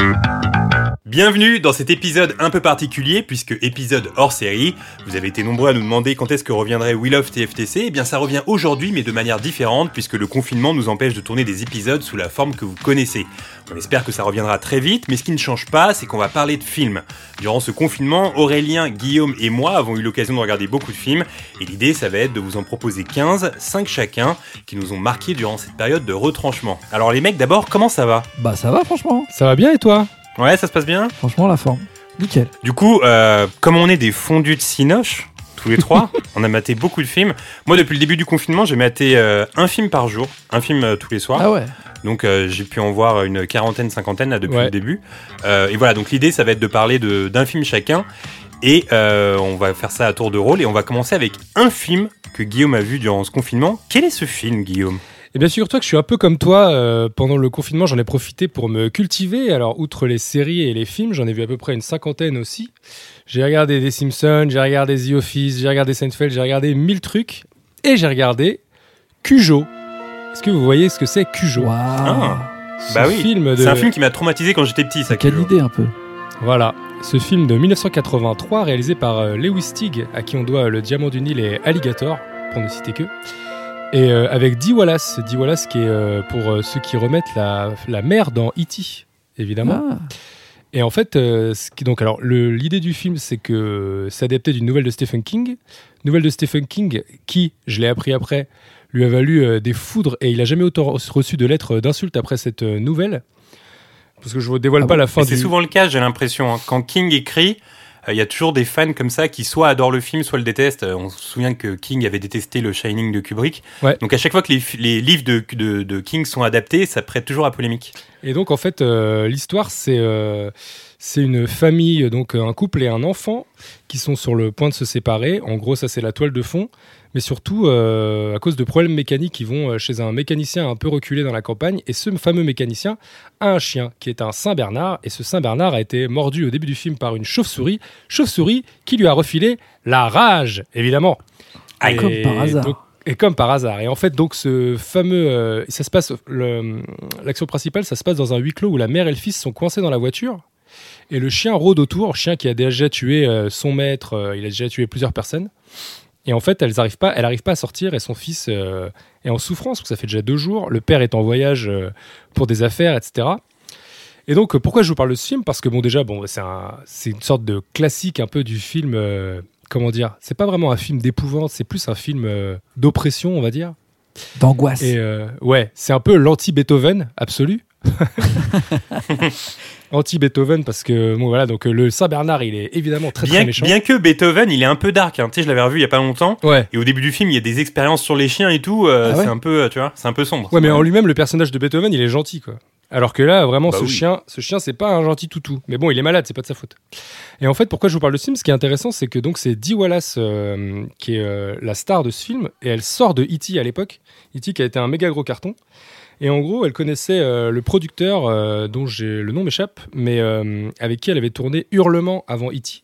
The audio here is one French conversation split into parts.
Mm-hmm. Bienvenue dans cet épisode un peu particulier, puisque épisode hors série. Vous avez été nombreux à nous demander quand est-ce que reviendrait Will of TFTC. Eh bien, ça revient aujourd'hui, mais de manière différente, puisque le confinement nous empêche de tourner des épisodes sous la forme que vous connaissez. On espère que ça reviendra très vite, mais ce qui ne change pas, c'est qu'on va parler de films. Durant ce confinement, Aurélien, Guillaume et moi avons eu l'occasion de regarder beaucoup de films, et l'idée, ça va être de vous en proposer 15, 5 chacun, qui nous ont marqué durant cette période de retranchement. Alors les mecs, d'abord, comment ça va? Bah ça va franchement. Ça va bien et toi? Ouais, ça se passe bien? Franchement la forme. Nickel. Du coup, euh, comme on est des fondus de Cinoche, tous les trois, on a maté beaucoup de films. Moi, depuis le début du confinement, j'ai maté euh, un film par jour, un film euh, tous les soirs. Ah ouais. Donc euh, j'ai pu en voir une quarantaine, cinquantaine là, depuis Ouais. le début. Euh, et voilà, donc l'idée, ça va être de parler de- d'un film chacun. Et euh, on va faire ça à tour de rôle. Et on va commencer avec un film que Guillaume a vu durant ce confinement. Quel est ce film, Guillaume? Eh bien, figure-toi que je suis un peu comme toi. euh, pendant le confinement, j'en ai profité pour me cultiver. Alors, outre les séries et les films, j'en ai vu à peu près une cinquantaine aussi. J'ai regardé des Simpsons, j'ai regardé The Office, j'ai regardé Seinfeld, j'ai regardé mille trucs. Et j'ai regardé Cujo. Est-ce que vous voyez ce que c'est Cujo? Waouh. Ah. Ce Bah oui, film de... C'est un film qui m'a traumatisé quand j'étais petit, ça. Quelle Cujo. idée un peu. Voilà, ce film de 1983 réalisé par euh, Lewis Stig, à qui on doit Le Diamant du Nil et Alligator, pour ne citer que. Et euh, avec Dee Wallace, Dee Wallace qui est euh, pour euh, ceux qui remettent la, la mère dans E.T., évidemment. Ah. Et en fait, ce qui, donc, alors, l'idée du film, c'est que c'est adapté d'une nouvelle de Stephen King. Nouvelle de Stephen King qui, je l'ai appris après, lui a valu des foudres et il n'a jamais autant reçu de lettres d'insultes après cette nouvelle. Parce que je ne vous dévoile Ah pas bon la fin Et C'est du... souvent le cas, j'ai l'impression. hein. Quand King écrit, il y a toujours des fans comme ça qui soit adorent le film, soit le détestent. Euh, on se souvient que King avait détesté le Shining de Kubrick. Ouais. Donc à chaque fois que les, livres de, de, de King sont adaptés, ça prête toujours à polémique. Et donc en fait, euh, l'histoire c'est euh, c'est une famille, donc un couple et un enfant qui sont sur le point de se séparer. En gros, ça c'est la toile de fond. Mais surtout, euh, à cause de problèmes mécaniques, ils vont euh, chez un mécanicien un peu reculé dans la campagne. Et ce fameux mécanicien a un chien qui est un Saint-Bernard. Et ce Saint-Bernard a été mordu au début du film par une chauve-souris. Chauve-souris qui lui a refilé la rage, évidemment. Ah, Et comme par hasard. donc- et comme par hasard. Et en fait, donc, ce fameux. euh, ça se passe. L'action principale, ça se passe dans un huis clos où la mère et le fils sont coincés dans la voiture. Et le chien rôde autour. Chien qui a déjà tué euh, son maître. il a déjà tué plusieurs personnes. Et en fait, elles arrivent pas, elle n'arrive pas à sortir et son fils euh, est en souffrance, parce que ça fait déjà deux jours. Le père est en voyage euh, pour des affaires, etc. Et donc, euh, pourquoi je vous parle de ce film? Parce que, bon, déjà, bon, c'est un- c'est une sorte de classique un peu du film. euh, comment dire? C'est pas vraiment un film d'épouvante, c'est plus un film d'oppression, on va dire. D'angoisse. Et ouais, c'est un peu l'anti-Beethoven absolu. anti-Beethoven parce que bon voilà donc euh, le Saint Bernard il est évidemment très bien, très méchant. bien que Beethoven, il est un peu dark. Hein. Tu sais, je l'avais revu il y a pas longtemps. Ouais. Et au début du film, il y a des expériences sur les chiens et tout. euh, Ah ouais c'est un peu, euh, tu vois, c'est un peu sombre. Ouais mais en lui-même le personnage de Beethoven il est gentil quoi. Alors que là vraiment Bah ce oui. chien ce chien c'est pas un gentil toutou. Mais bon il est malade c'est pas de sa faute. Et en fait pourquoi je vous parle de ce film? Ce qui est intéressant c'est que donc c'est Dee Wallace euh, qui est euh, la star de ce film et elle sort de E.T. à l'époque. E.T. qui a été un méga gros carton. Et en gros, elle connaissait euh, le producteur euh, dont j'ai le nom m'échappe, mais euh, avec qui elle avait tourné Hurlement avant E.T.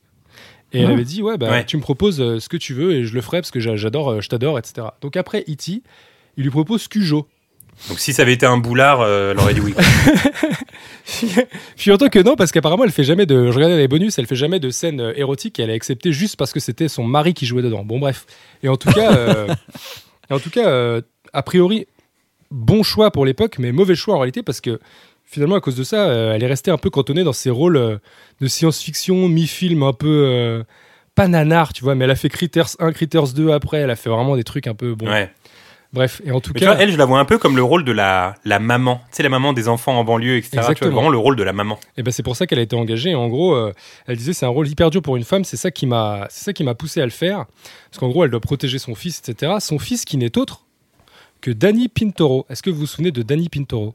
Et elle Ah. avait dit ouais bah Ouais. tu me proposes euh, ce que tu veux et je le ferai parce que j'a- j'adore, euh, je t'adore, etc. Donc après E.T. il lui propose Cujo. Donc si ça avait été un boulard, euh, elle aurait dit oui. Figure-toi que non parce qu'apparemment elle fait jamais de, je regardais les bonus, elle fait jamais de scènes euh, érotiques. Et elle a accepté juste parce que c'était son mari qui jouait dedans. Bon bref. Et en tout cas, euh, et en tout cas, euh, a priori bon choix pour l'époque, mais mauvais choix en réalité parce que finalement, à cause de ça, euh, elle est restée un peu cantonnée dans ses rôles euh, de science-fiction, mi-film, un peu euh, pas nanar, tu vois, mais elle a fait Critters 1, Critters 2 après, elle a fait vraiment des trucs un peu bon. Ouais. Bref, et en tout Mais tu cas, vois, elle, je la vois un peu comme le rôle de la, la maman. Tu sais, la maman des enfants en banlieue, etc. Tu vois, Exactement. vraiment le rôle de la maman. Et ben c'est pour ça qu'elle a été engagée. Et en gros, euh, elle disait c'est un rôle hyper dur pour une femme. C'est ça qui m'a, c'est ça qui m'a poussé à le faire. Parce qu'en gros, elle doit protéger son fils, etc. Son fils qui n'est autre que Danny Pintoro. Est-ce que vous vous souvenez de Danny Pintoro?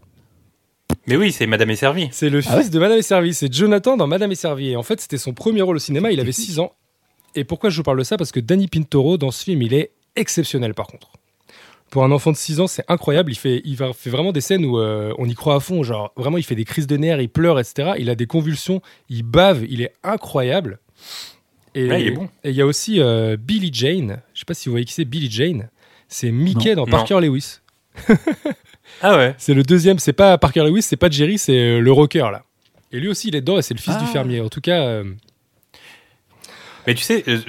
Mais oui, c'est Madame est servie. C'est le Ah fils de Madame et Servie. C'est Jonathan dans Madame et Servie. Et en fait, c'était son premier rôle au cinéma. Il avait 6 ans. Et pourquoi je vous parle de ça? Parce que Danny Pintoro, dans ce film, il est exceptionnel par contre. Pour un enfant de 6 ans, c'est incroyable. Il fait, il va- fait vraiment des scènes où euh, on y croit à fond. Genre, vraiment, il fait des crises de nerfs, il pleure, etc. Il a des convulsions, il bave, il est incroyable. Et Ouais, il est bon. et il y a aussi euh, Billy Jane. Je sais pas si vous voyez qui c'est, Billy Jane. C'est Mickey dans Non. Parker Lewis. Ah ouais. C'est le deuxième, c'est pas Parker Lewis, c'est pas Jerry, c'est euh, le rocker là. Et lui aussi, il est dedans et c'est le fils Ah. du fermier. En tout cas, euh, Mais tu sais, euh,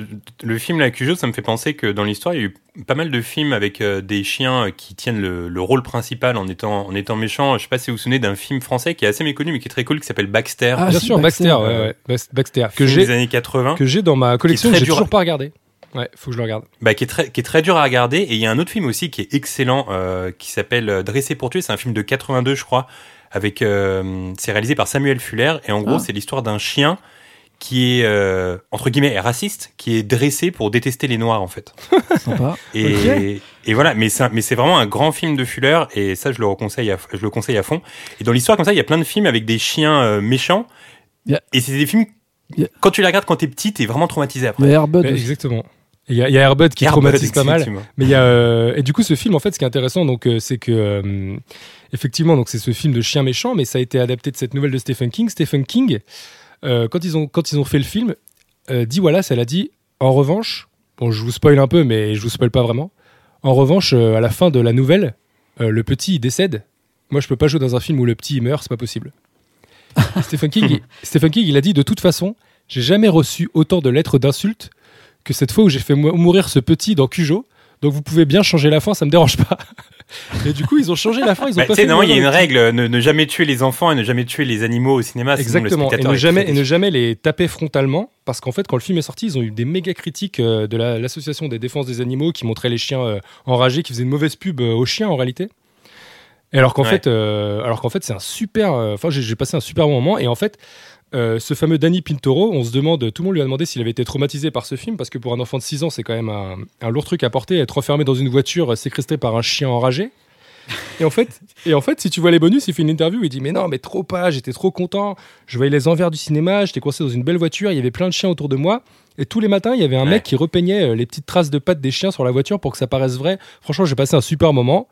le film La Cujo, ça me fait penser que dans l'histoire, il y a eu pas mal de films avec euh, des chiens qui tiennent le, le rôle principal en étant, en étant méchants. Je sais pas si vous vous souvenez d'un film français qui est assez méconnu mais qui est très cool qui s'appelle Baxter. Ah, bien sûr, Baxter, Baxter, ouais, ouais, Bax- Baxter, que film des j'ai années 80. que j'ai dans ma collection, très j'ai toujours pas regardé. Ouais, faut que je le regarde. bah, qui, est très, qui est très dur à regarder. Et il y a un autre film aussi qui est excellent, euh, qui s'appelle euh, Dressé pour tuer. C'est un film de 82, je crois. Avec, euh, c'est réalisé par Samuel Fuller. Et en gros, Ah. c'est l'histoire d'un chien qui est, euh, entre guillemets, raciste, qui est dressé pour détester les noirs, en fait. Sympa. Et, voilà, mais c'est, mais vraiment un grand film de Fuller. Et ça, je le, conseille à, je le conseille à fond. Et dans l'histoire, comme ça, il y a plein de films avec des chiens euh, méchants. Yeah. Et c'est des films, Yeah. quand tu les regardes quand t'es petit, t'es vraiment traumatisé après. Airbud aussi. exactement. Il y, a- y a Airbud qui Airbud, traumatise pas mal. Mais il y a euh, et du coup ce film en fait ce qui est intéressant donc euh, c'est que euh, effectivement donc c'est ce film de chien méchant mais ça a été adapté de cette nouvelle de Stephen King. Stephen King quand ils ont quand ils ont fait le film dit Wallace elle a dit en revanche bon je vous spoil un peu mais je vous spoil pas vraiment. En revanche à la fin de la nouvelle le petit il décède. Moi je peux pas jouer dans un film où le petit il meurt c'est pas possible. Stephen King il, Stephen King il a dit de toute façon j'ai jamais reçu autant de lettres d'insultes que cette fois où j'ai fait mou- mourir ce petit dans Cujo. Donc vous pouvez bien changer la fin, ça me dérange pas. Et du coup, ils ont changé la fin, ils ont Bah, pas non, il y a une règle, ne, ne jamais tuer les enfants et ne jamais tuer les animaux au cinéma. sinon le Exactement, et ne, jamais, et ne jamais les taper frontalement, parce qu'en fait, quand le film est sorti, ils ont eu des méga critiques euh, de la- l'association des défenses des animaux qui montraient les chiens euh, enragés, qui faisaient une mauvaise pub euh, aux chiens en réalité. Et alors qu'en Ouais. fait, alors qu'en fait, c'est un super. Enfin, j'ai j'ai passé un super bon moment. Et en fait, euh, ce fameux Danny Pintoro, on se demande, tout le monde lui a demandé s'il avait été traumatisé par ce film, parce que pour un enfant de 6 ans, c'est quand même un, un lourd truc à porter, être enfermé dans une voiture euh, séquestré par un chien enragé. Et en fait, et en fait, si tu vois les bonus, il fait une interview, il dit mais non, mais trop pas, j'étais trop content, je voyais les envers du cinéma, j'étais coincé dans une belle voiture, il y avait plein de chiens autour de moi, et tous les matins, il y avait un Ouais. mec qui repeignait euh, les petites traces de pattes des chiens sur la voiture pour que ça paraisse vrai. Franchement, j'ai passé un super moment,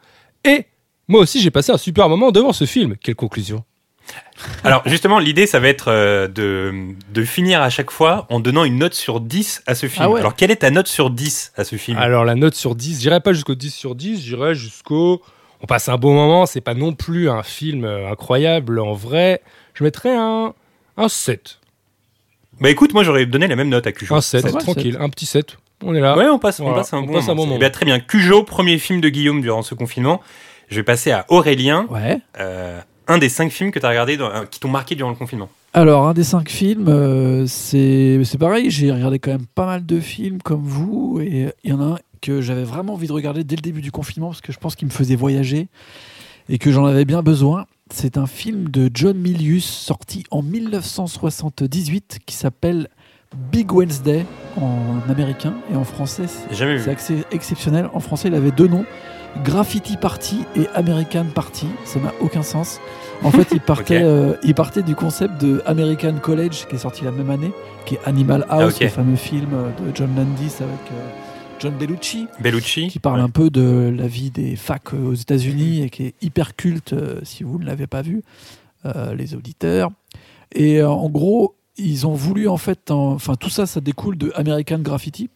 et moi aussi, j'ai passé un super moment devant ce film. Quelle conclusion Alors justement, l'idée, ça va être euh, de, de finir à chaque fois en donnant une note sur 10 à ce film. Ah ouais. Alors quelle est ta note sur 10 à ce film? Alors la note sur 10, j'irai pas jusqu'au 10 sur 10, j'irai jusqu'au... On passe un bon moment, c'est pas non plus un film euh, incroyable en vrai. Je mettrais un, un 7. Bah écoute, moi j'aurais donné la même note à Cujo. Un 7, Ça va, tranquille, un petit 7. On est là. Ouais, on passe, on Voilà, passe un on bon passe un moment. bon moment. Bien, très bien. Cujo, premier film de Guillaume durant ce confinement. Je vais passer à Aurélien, Ouais. euh, un des cinq films que tu as regardé, dans- euh, qui t'ont marqué durant le confinement. Alors, un des cinq films, euh, c'est pareil, j'ai regardé quand même pas mal de films comme vous, et il y en a un que j'avais vraiment envie de regarder dès le début du confinement, parce que je pense qu'il me faisait voyager, et que j'en avais bien besoin. C'est un film de John Milius, sorti en 1978, qui s'appelle Big Wednesday en américain, et en français, c'est exceptionnel. En français, il avait deux noms Graffiti Party et American Party. Ça n'a aucun sens. En fait, il partait, euh, il partait du concept de American College, qui est sorti la même année, qui est Animal House, Ah, ok. le fameux film euh, de John Landis avec euh, John Bellucci, Bellucci. qui parle Ouais. un peu de la vie des facs euh, aux États-Unis et qui est hyper culte euh, si vous ne l'avez pas vu, euh, les auditeurs. Et euh, en gros, ils ont voulu en fait, en- enfin tout ça, ça découle de American Graffiti.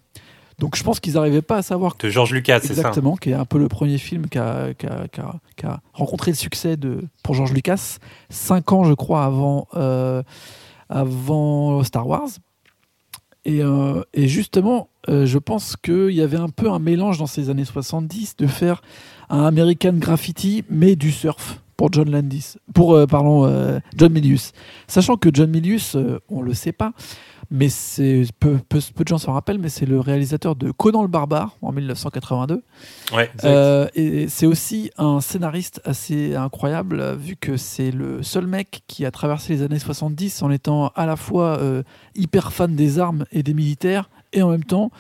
Donc je pense qu'ils n'arrivaient pas à savoir De George Lucas, c'est ça Exactement, qui est un peu le premier film qui a, qui a- qui a- qui a rencontré le succès de, pour George Lucas, cinq ans, je crois, avant, euh, avant Star Wars. Et, euh, et justement, euh, je pense qu'il y avait un peu un mélange dans ces années 70 de faire un American Graffiti, mais du surf pour John Landis, pour pardon, John Milius. Sachant que John Milius, on le sait pas, mais c'est peu, peu, peu de gens s'en rappellent, mais c'est le réalisateur de Conan le barbare en 1982. Ouais. Euh, et c'est aussi un scénariste assez incroyable, vu que c'est le seul mec qui a traversé les années 70 en étant à la fois euh, hyper fan des armes et des militaires, et en même temps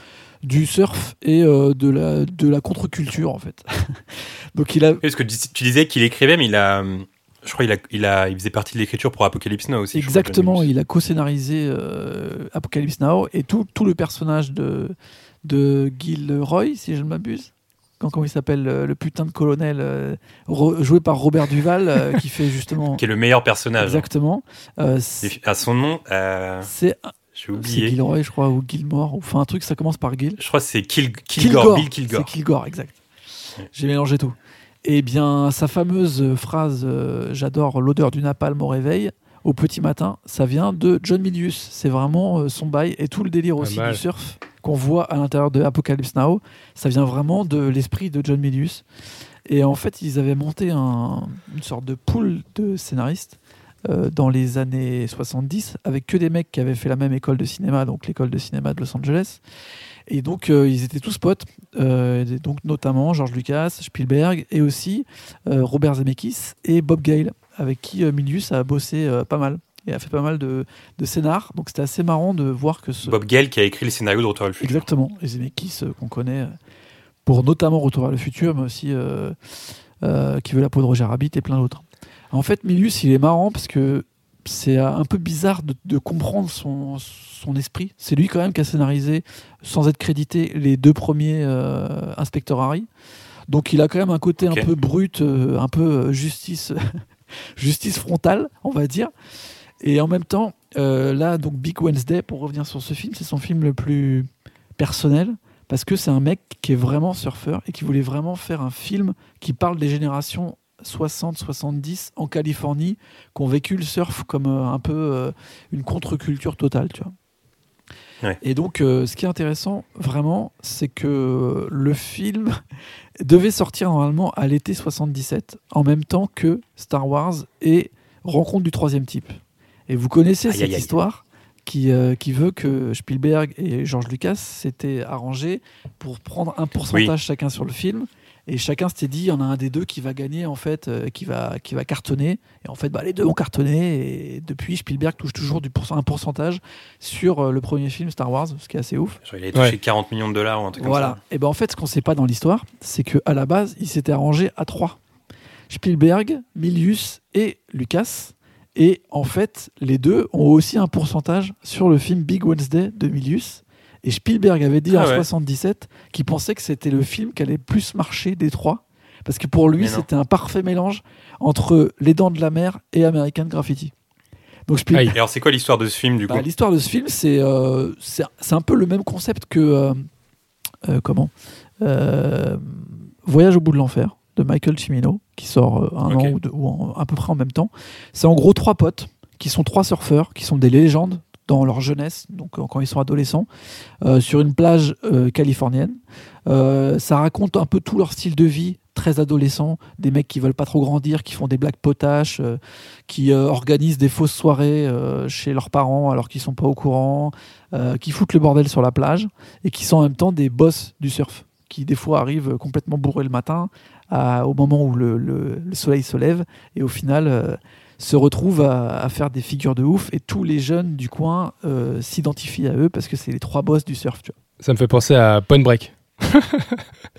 du surf et euh, de la, de la contre-culture, en fait. Donc il a... Parce que tu tu disais qu'il écrivait, mais il a. Je crois qu'il a, il a, il faisait partie de l'écriture pour Apocalypse Now aussi. Exactement, il a co-scénarisé euh, Apocalypse Now et tout, tout le personnage de, de Gilroy, si je ne m'abuse. Quand, comment il s'appelle euh, Le putain de colonel euh, joué par Robert Duval, qui fait justement. Qui est le meilleur personnage. Exactement. Et c'est À son nom, c'est j'ai c'est oublié. Gilroy, je crois, ou Gilmore, ou enfin un truc, ça commence par Gil. Je crois que c'est Kil- Kilgore, Bill Kilgore. C'est Kilgore, exact. J'ai mélangé tout. Eh bien, sa fameuse phrase euh, J'adore l'odeur du napalm au réveil, au petit matin, ça vient de John Milius. C'est vraiment euh, son bail et tout le délire aussi du surf qu'on voit à l'intérieur de Apocalypse Now. Ça vient vraiment de l'esprit de John Milius. Et en fait, ils avaient monté un- une sorte de pool de scénaristes euh, dans les années 70 avec que des mecs qui avaient fait la même école de cinéma, donc l'école de cinéma de Los Angeles. Et donc, euh, ils étaient tous potes, euh, donc notamment George Lucas, Spielberg et aussi euh, Robert Zemeckis et Bob Gale, avec qui Milius a bossé pas mal et a fait pas mal de, de scénars. Donc, c'était assez marrant de voir que ce. Bob Gale qui a écrit le scénario de Retour vers le futur. Exactement, et Zemeckis qu'on connaît pour notamment Retour vers le futur, mais aussi Qui veut la peau de Roger Rabbit et plein d'autres. En fait, Milius, il est marrant parce que c'est un peu bizarre de, de comprendre son, son esprit. C'est lui quand même qui a scénarisé, sans être crédité, les deux premiers euh, Inspecteur Harry. Donc il a quand même un côté un peu brut, euh, un peu euh, justice, justice frontale, on va dire. Et en même temps, euh, là, donc Big Wednesday, pour revenir sur ce film, c'est son film le plus personnel parce que c'est un mec qui est vraiment surfeur et qui voulait vraiment faire un film qui parle des générations 60-70 en Californie qui ont vécu le surf comme euh, un peu euh, une contre-culture totale, tu vois. Ouais. Et donc, euh, ce qui est intéressant, vraiment, c'est que le film devait sortir normalement à l'été 77, en même temps que Star Wars et Rencontre du troisième type. Et vous connaissez Aïe, cette aïe, aïe. histoire qui, euh, qui veut que Spielberg et George Lucas s'étaient arrangés pour prendre un pourcentage chacun sur le film. Et chacun s'était dit, il y en a un des deux qui va gagner, en fait, euh, qui, va, qui va cartonner. Et en fait, bah, les deux ont cartonné. Et depuis, Spielberg touche toujours du pourcent- un pourcentage sur euh, le premier film Star Wars, ce qui est assez ouf. Genre, il avait touché Ouais. 40 millions de dollars ou un truc Voilà. comme ça. Et ben en fait, ce qu'on sait pas dans l'histoire, c'est que à la base, ils s'étaient arrangés à trois. Spielberg, Milius et Lucas. Et en fait, les deux ont aussi un pourcentage sur le film Big Wednesday de Milius. Et Spielberg avait dit Ah en ouais. 77 qu'il pensait que c'était le film qui allait plus marcher des trois. Parce que pour lui, c'était un parfait mélange entre Les Dents de la Mer et American Graffiti. Donc Spielberg, Et alors, c'est quoi l'histoire de ce film du coup bah, L'histoire de ce film, c'est euh, c'est un peu le même concept que euh, euh, comment Voyage au bout de l'enfer de Michael Cimino, qui sort un an ou, deux, ou en- à peu près en même temps. C'est en gros trois potes qui sont trois surfeurs, qui sont des légendes dans leur jeunesse, donc euh, quand ils sont adolescents, euh, sur une plage euh, californienne. Ça raconte un peu tout leur style de vie, très adolescent, des mecs qui veulent pas trop grandir, qui font des blagues potaches, qui organisent des fausses soirées chez leurs parents alors qu'ils sont pas au courant, qui foutent le bordel sur la plage et qui sont en même temps des boss du surf, qui des fois arrivent complètement bourrés le matin au moment où le, le- le soleil se lève et au final se retrouvent à, à faire des figures de ouf et tous les jeunes du coin euh, s'identifient à eux parce que c'est les trois boss du surf. Tu vois. Ça me fait penser à Point Break.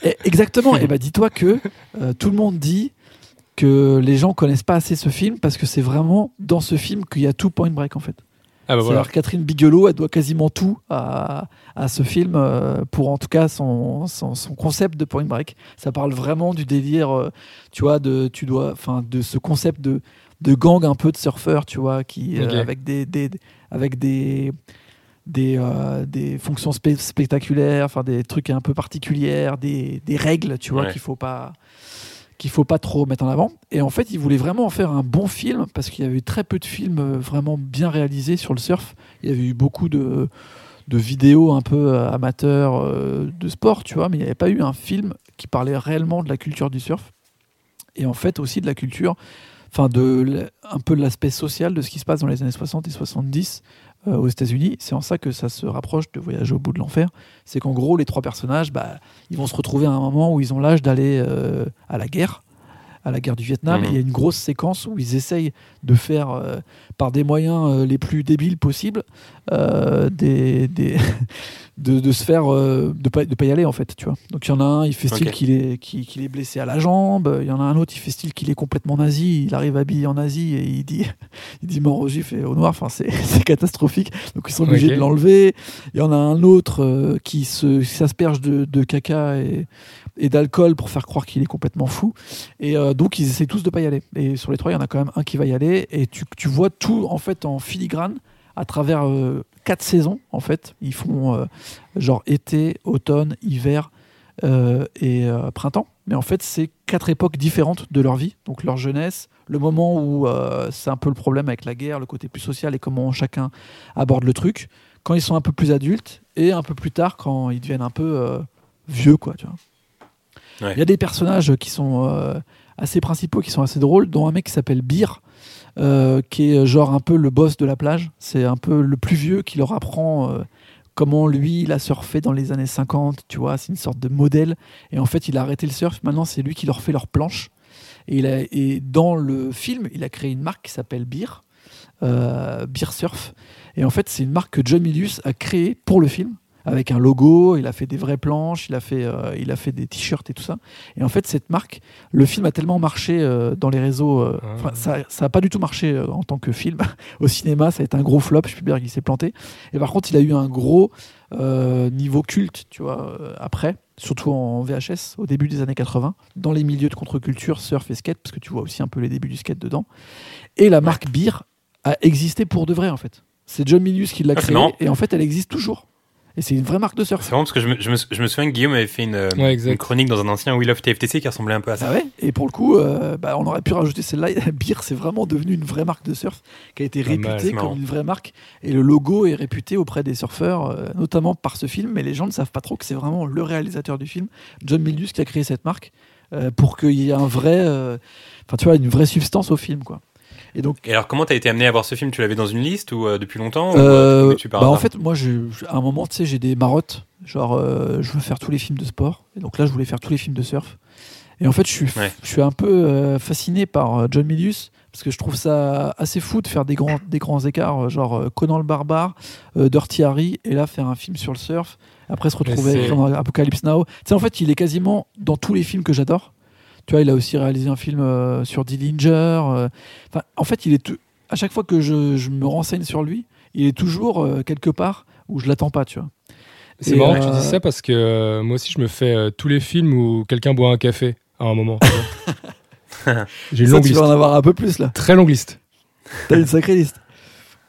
Et- exactement. et bah dis-toi que euh, tout le monde dit que les gens connaissent pas assez ce film parce que c'est vraiment dans ce film qu'il y a tout Point Break en fait. Ah bah. Catherine Bigelow, elle doit quasiment tout à, à ce film euh, pour en tout cas son, son, son concept de Point Break. Ça parle vraiment du délire, euh, tu vois, de tu dois, enfin, de ce concept de de gang un peu de surfeurs, tu vois, qui euh, avec des, des avec des des, euh, des fonctions spectaculaires, enfin des trucs un peu particulières, des, des règles, tu vois, Ouais. qu'il faut pas qu'il faut pas trop mettre en avant. Et en fait, il voulait vraiment en faire un bon film parce qu'il y avait eu très peu de films euh, vraiment bien réalisés sur le surf. Il y avait eu beaucoup de, de vidéos un peu amateurs euh, de sport, tu vois, mais il n'y avait pas eu un film qui parlait réellement de la culture du surf. Et en fait aussi de la culture, enfin un peu de l'aspect social de ce qui se passe dans les années 60 et 70 euh, aux États-Unis. C'est en ça que ça se rapproche de Voyage au bout de l'enfer. C'est qu'en gros, les trois personnages, bah, ils vont se retrouver à un moment où ils ont l'âge d'aller euh, à la guerre à la guerre du Vietnam. Mhm. Il y a une grosse séquence où ils essayent de faire, euh, par des moyens euh, les plus débiles possibles, euh, des, des- de, de se faire, de pas, de pas y aller en fait, tu vois. Donc il y en a un, il fait style qu'il est, blessé à la jambe. Il y en a un autre, il fait style qu'il est complètement nazi. Il arrive habillé en nazi et il dit, il dit mort au juif et au noir. Enfin, c'est catastrophique. Donc ils sont obligés de l'enlever. Il y en a un autre qui se qui s'asperge de, de caca et, et d'alcool pour faire croire qu'il est complètement fou. Et euh, donc ils essaient tous de pas y aller. Et sur les trois, il y en a quand même un qui va y aller. Et tu, tu vois tout en fait en filigrane à travers euh, quatre saisons. En fait, ils font euh, genre été, automne, hiver euh, et printemps. Mais en fait, c'est quatre époques différentes de leur vie. Donc leur jeunesse, le moment où c'est un peu le problème avec la guerre, le côté plus social et comment chacun aborde le truc. Quand ils sont un peu plus adultes et un peu plus tard quand ils deviennent un peu vieux, quoi. Il y a des personnages qui sont euh, assez principaux, qui sont assez drôles, dont un mec qui s'appelle Beer, euh, qui est genre un peu le boss de la plage. C'est un peu le plus vieux qui leur apprend euh, comment lui, il a surfé dans les années 50, tu vois, c'est une sorte de modèle. Et en fait, il a arrêté le surf, maintenant c'est lui qui leur fait leurs planches. Et, dans le film, il a créé une marque qui s'appelle Beer, euh, Beer Surf. Et en fait, c'est une marque que John Milius a créée pour le film avec un logo, il a fait des vraies planches, il a fait, euh, il a fait des t-shirts et tout ça. Et en fait, cette marque, le film a tellement marché euh, dans les réseaux, euh, Ah. enfin, ça, ça a pas du tout marché euh, en tant que film. Au cinéma, ça a été un gros flop, Spielberg il s'est planté. Et par contre, il a eu un gros euh, niveau culte, tu vois, euh, après, surtout en VHS, au début des années 80, dans les milieux de contre-culture, surf et skate, parce que tu vois aussi un peu les débuts du skate dedans. Et la marque Beer a existé pour de vrai, en fait. C'est John Milius qui l'a Ah, créée, et en fait, elle existe toujours. Et c'est une vraie marque de surf. C'est marrant parce que je me, je me- je me souviens que Guillaume avait fait une, euh, Ouais, exact. une chronique dans un ancien We Love TFTC qui ressemblait un peu à ça. Ah ouais et pour le coup, euh, bah, on aurait pu rajouter celle-là. Beer, c'est vraiment devenu une vraie marque de surf qui a été réputée comme une vraie marque. Et le logo est réputé auprès des surfeurs, euh, notamment par ce film. Mais les gens ne savent pas trop que c'est vraiment le réalisateur du film, John Milius, qui a créé cette marque euh, pour qu'il y ait un vrai, euh, enfin tu vois, une vraie substance au film, quoi. Et donc, Et alors, comment t'as été amené à voir ce film? Tu l'avais dans une liste ou euh, depuis longtemps ou, euh, euh, bah, en fait, moi, je- à un moment, tu sais, j'ai des marottes. Genre, euh, je veux faire tous les films de sport. Et donc là, je voulais faire tous les films de surf. Et en fait, je suis, Ouais. je suis un peu euh, fasciné par John Milius parce que je trouve ça assez fou de faire des grands, des grands écarts, genre euh, Conan le barbare, euh, Dirty Harry, et là faire un film sur le surf. Après se retrouver dans Apocalypse Now. Tu sais, en fait, il est quasiment dans tous les films que j'adore. Tu vois, il a aussi réalisé un film euh, sur Dillinger. euh, en fait, il est tout- à chaque fois que je, je me renseigne sur lui, il est toujours euh, quelque part où je l'attends pas, tu vois. C'est marrant que euh, tu dises ça parce que euh, moi aussi je me fais euh, tous les films où quelqu'un boit un café à un moment. J'ai une Ça, longue tu liste. vas en avoir un peu plus là. Très longue liste. T'as une sacrée liste.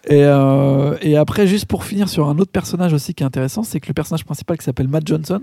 Et, euh, et après, juste pour finir sur un autre personnage aussi qui est intéressant, c'est que le personnage principal qui s'appelle Matt Johnson,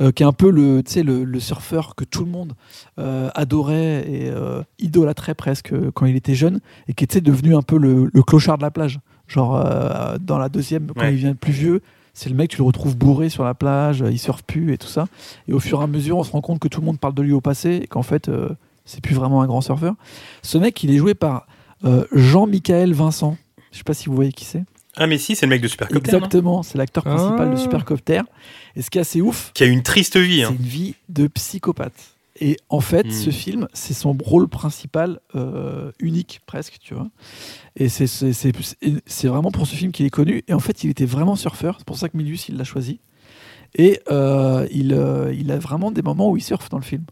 euh, qui est un peu le, tu sais, le, le surfeur que tout le monde euh, adorait et euh, idolâtrait presque quand il était jeune, et qui était devenu un peu le, le clochard de la plage. Genre euh, dans la deuxième, quand Ouais. il vient plus vieux, c'est le mec, tu le retrouves bourré sur la plage, il surfe plus et tout ça. Et au fur et à mesure, on se rend compte que tout le monde parle de lui au passé et qu'en fait, euh, c'est plus vraiment un grand surfeur. Ce mec, il est joué par euh, Jean-Michael Vincent. Je sais pas si vous voyez qui c'est. Ah, mais si, c'est le mec de Supercopter. Exactement, c'est l'acteur principal Ah. de Supercopter. Et ce qui est assez ouf, Qui a une triste vie. hein. c'est une vie de psychopathe. Et en fait, Hmm. ce film, c'est son rôle principal euh, unique presque, tu vois. Et c'est vraiment pour ce film qu'il est connu. Et en fait, il était vraiment surfeur. C'est pour ça que Milius, il l'a choisi. Et euh, il, euh, il a vraiment des moments où il surfe dans le film.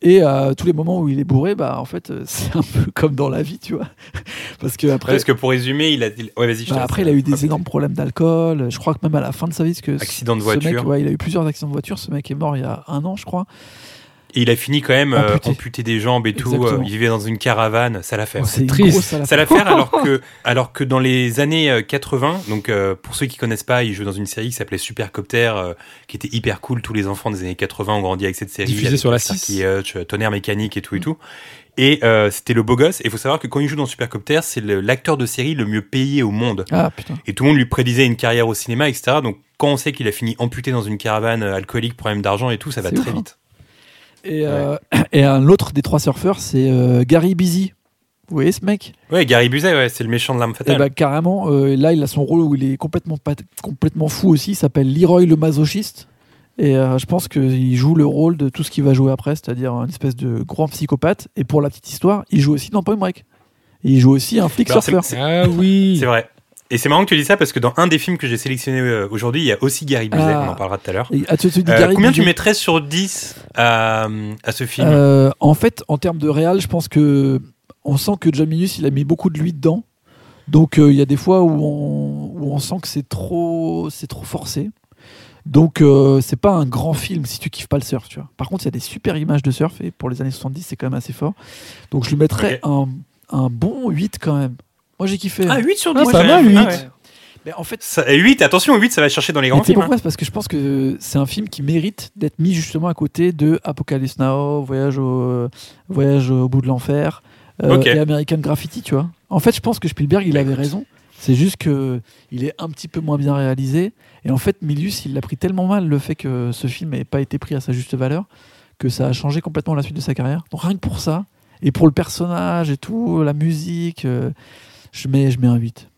Et à tous les moments où il est bourré, bah en fait, euh, c'est un peu comme dans la vie, tu vois. Parce que après, Parce que pour résumer, il a. il- Ouais, vas-y, bah, après, il a eu des énormes problèmes d'alcool. Je crois que même à la fin de sa vie, parce que Accident de mec, voiture. ouais, il a eu plusieurs accidents de voiture. Ce mec est mort il y a un an, je crois. Et il a fini quand même euh, Amputé. amputé des jambes et tout. Euh, il vivait dans une caravane, ça l'a fait. Oh, c'est triste. Ça l'a fin. fait alors que, alors que dans les années euh, 80, donc euh, pour ceux qui connaissent pas, il jouait dans une série qui s'appelait Supercopter, euh, qui était hyper cool. Tous les enfants des années 80 ont grandi avec cette série. Diffusée sur la Starkey 6. Hutch, euh, Tonnerre mécanique et tout et tout. Et euh, c'était le beau gosse. Et il faut savoir que quand il joue dans Supercopter, c'est l'acteur de série le mieux payé au monde. Ah putain. Et tout le monde lui prédisait une carrière au cinéma, etc. Donc quand on sait qu'il a fini amputé dans une caravane alcoolique, problème d'argent et tout, ça va très ouf, hein. Et, euh, et un autre des trois surfeurs, c'est euh, Gary Busy. Vous voyez ce mec? Ouais, Gary Busey, ouais, c'est le méchant de l'arme Et fatale. bah carrément, euh, là il a son rôle où il est complètement, pas- complètement fou aussi. Il s'appelle Leroy le masochiste. Et euh, je pense qu'il joue le rôle de tout ce qu'il va jouer après, c'est-à-dire une espèce de grand psychopathe. Et pour la petite histoire, il joue aussi dans Point Break. Et il joue aussi un flic Alors, surfeur. c'est- Ah oui. C'est vrai. Et c'est marrant que tu dis ça parce que dans un des films que j'ai sélectionné euh, aujourd'hui, il y a aussi Gary Busey, Ah. on en parlera tout à l'heure. Ah, Euh, combien tu mettrais sur 10 à, à ce film Euh, En fait, en termes de réal, je pense que on sent que John il a mis beaucoup de lui dedans. Donc euh, il y a des fois où on, où on sent que c'est trop, c'est trop forcé. Donc c'est pas un grand film si tu kiffes pas le surf, tu vois. Par contre, il y a des super images de surf et pour les années 70, c'est quand même assez fort. Donc je lui mettrais un, un bon 8 quand même. Moi j'ai kiffé. Ah, 8 sur 10 Ah, pas mal, Ah 8. ouais. Mais en fait, Ça- 8, attention, 8, ça va chercher dans les grands tu sais films. hein. pourquoi? C'est parce que je pense que c'est un film qui mérite d'être mis justement à côté de Apocalypse Now, Voyage au, Voyage au bout de l'enfer euh, et American Graffiti, tu vois. En fait, je pense que Spielberg, il avait raison. C'est juste que il est un petit peu moins bien réalisé. Et en fait, Milius, il l'a pris tellement mal le fait que ce film n'ait pas été pris à sa juste valeur que ça a changé complètement la suite de sa carrière. Donc rien que pour ça, et pour le personnage et tout, la musique, euh, je, mets, je mets un 8.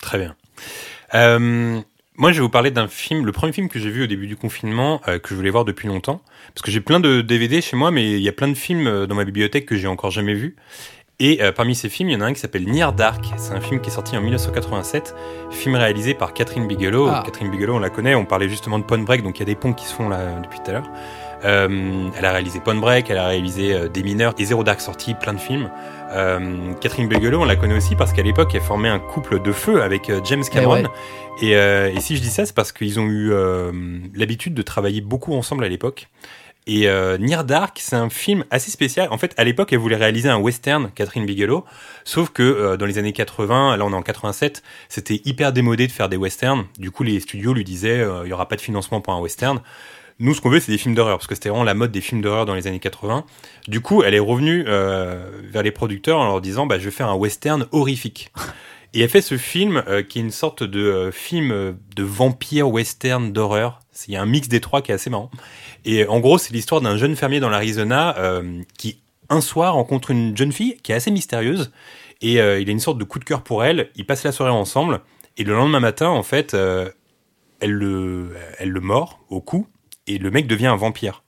Très bien. Euh, moi, je vais vous parler d'un film, le premier film que j'ai vu au début du confinement, euh, que je voulais voir depuis longtemps. Parce que j'ai plein de DVD chez moi, mais il y a plein de films euh, dans ma bibliothèque que j'ai encore jamais vus. Et euh, parmi ces films, il y en a un qui s'appelle Near Dark. C'est un film qui est sorti en 1987, film réalisé par Catherine Bigelow. Ah. Catherine Bigelow, on la connaît, on parlait justement de Point Break, donc il y a des ponts qui se font là depuis tout à l'heure. Euh, elle a réalisé Point Break, elle a réalisé euh, Des Mineurs et Zero Dark sorti, plein de films. Euh, Catherine Bigelow, on la connaît aussi parce qu'à l'époque, elle formait un couple de feu avec euh, James Cameron. ouais. Et, euh, et si je dis ça, c'est parce qu'ils ont eu euh, l'habitude de travailler beaucoup ensemble à l'époque. Et euh, Near Dark, c'est un film assez spécial. En fait, à l'époque, elle voulait réaliser un western, Catherine Bigelow. Sauf que euh, dans les années 80, là on est en 87, c'était hyper démodé de faire des westerns. Du coup, les studios lui disaient, euh, il y aura pas de financement pour un western. Nous, ce qu'on veut, c'est des films d'horreur, parce que c'était vraiment la mode des films d'horreur dans les années 80. Du coup, elle est revenue euh, vers les producteurs en leur disant, bah, je vais faire un western horrifique. Et elle fait ce film euh, qui est une sorte de euh, film de vampire western d'horreur. Il y a un mix des trois qui est assez marrant. Et en gros, c'est l'histoire d'un jeune fermier dans l'Arizona qui, un soir, rencontre une jeune fille qui est assez mystérieuse. Et il a une sorte de coup de cœur pour elle. Ils passent la soirée ensemble. Et le lendemain matin, en fait, elle, le, elle le mord au cou. Et le mec devient un vampire.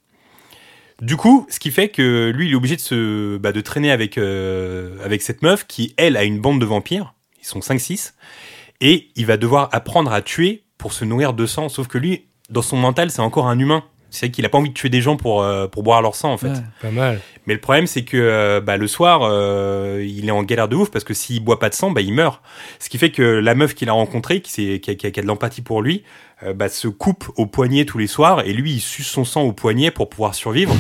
Du coup, ce qui fait que lui, il est obligé de se bah, de traîner avec, euh, avec cette meuf qui, elle, a une bande de vampires. Ils sont 5-6. Et il va devoir apprendre à tuer pour se nourrir de sang. Sauf que lui, dans son mental, c'est encore un humain. C'est qu'il a pas envie de tuer des gens pour, euh, pour boire leur sang, en fait. Ouais. Pas mal. Mais le problème, c'est que euh, bah, le soir, il est en galère de ouf parce que s'il boit pas de sang, bah, il meurt. Ce qui fait que la meuf qu'il a rencontrée, qui, qui, a, qui a- qui a de l'empathie pour lui, euh, bah, se coupe au poignet tous les soirs et lui, il suce son sang au poignet pour pouvoir survivre.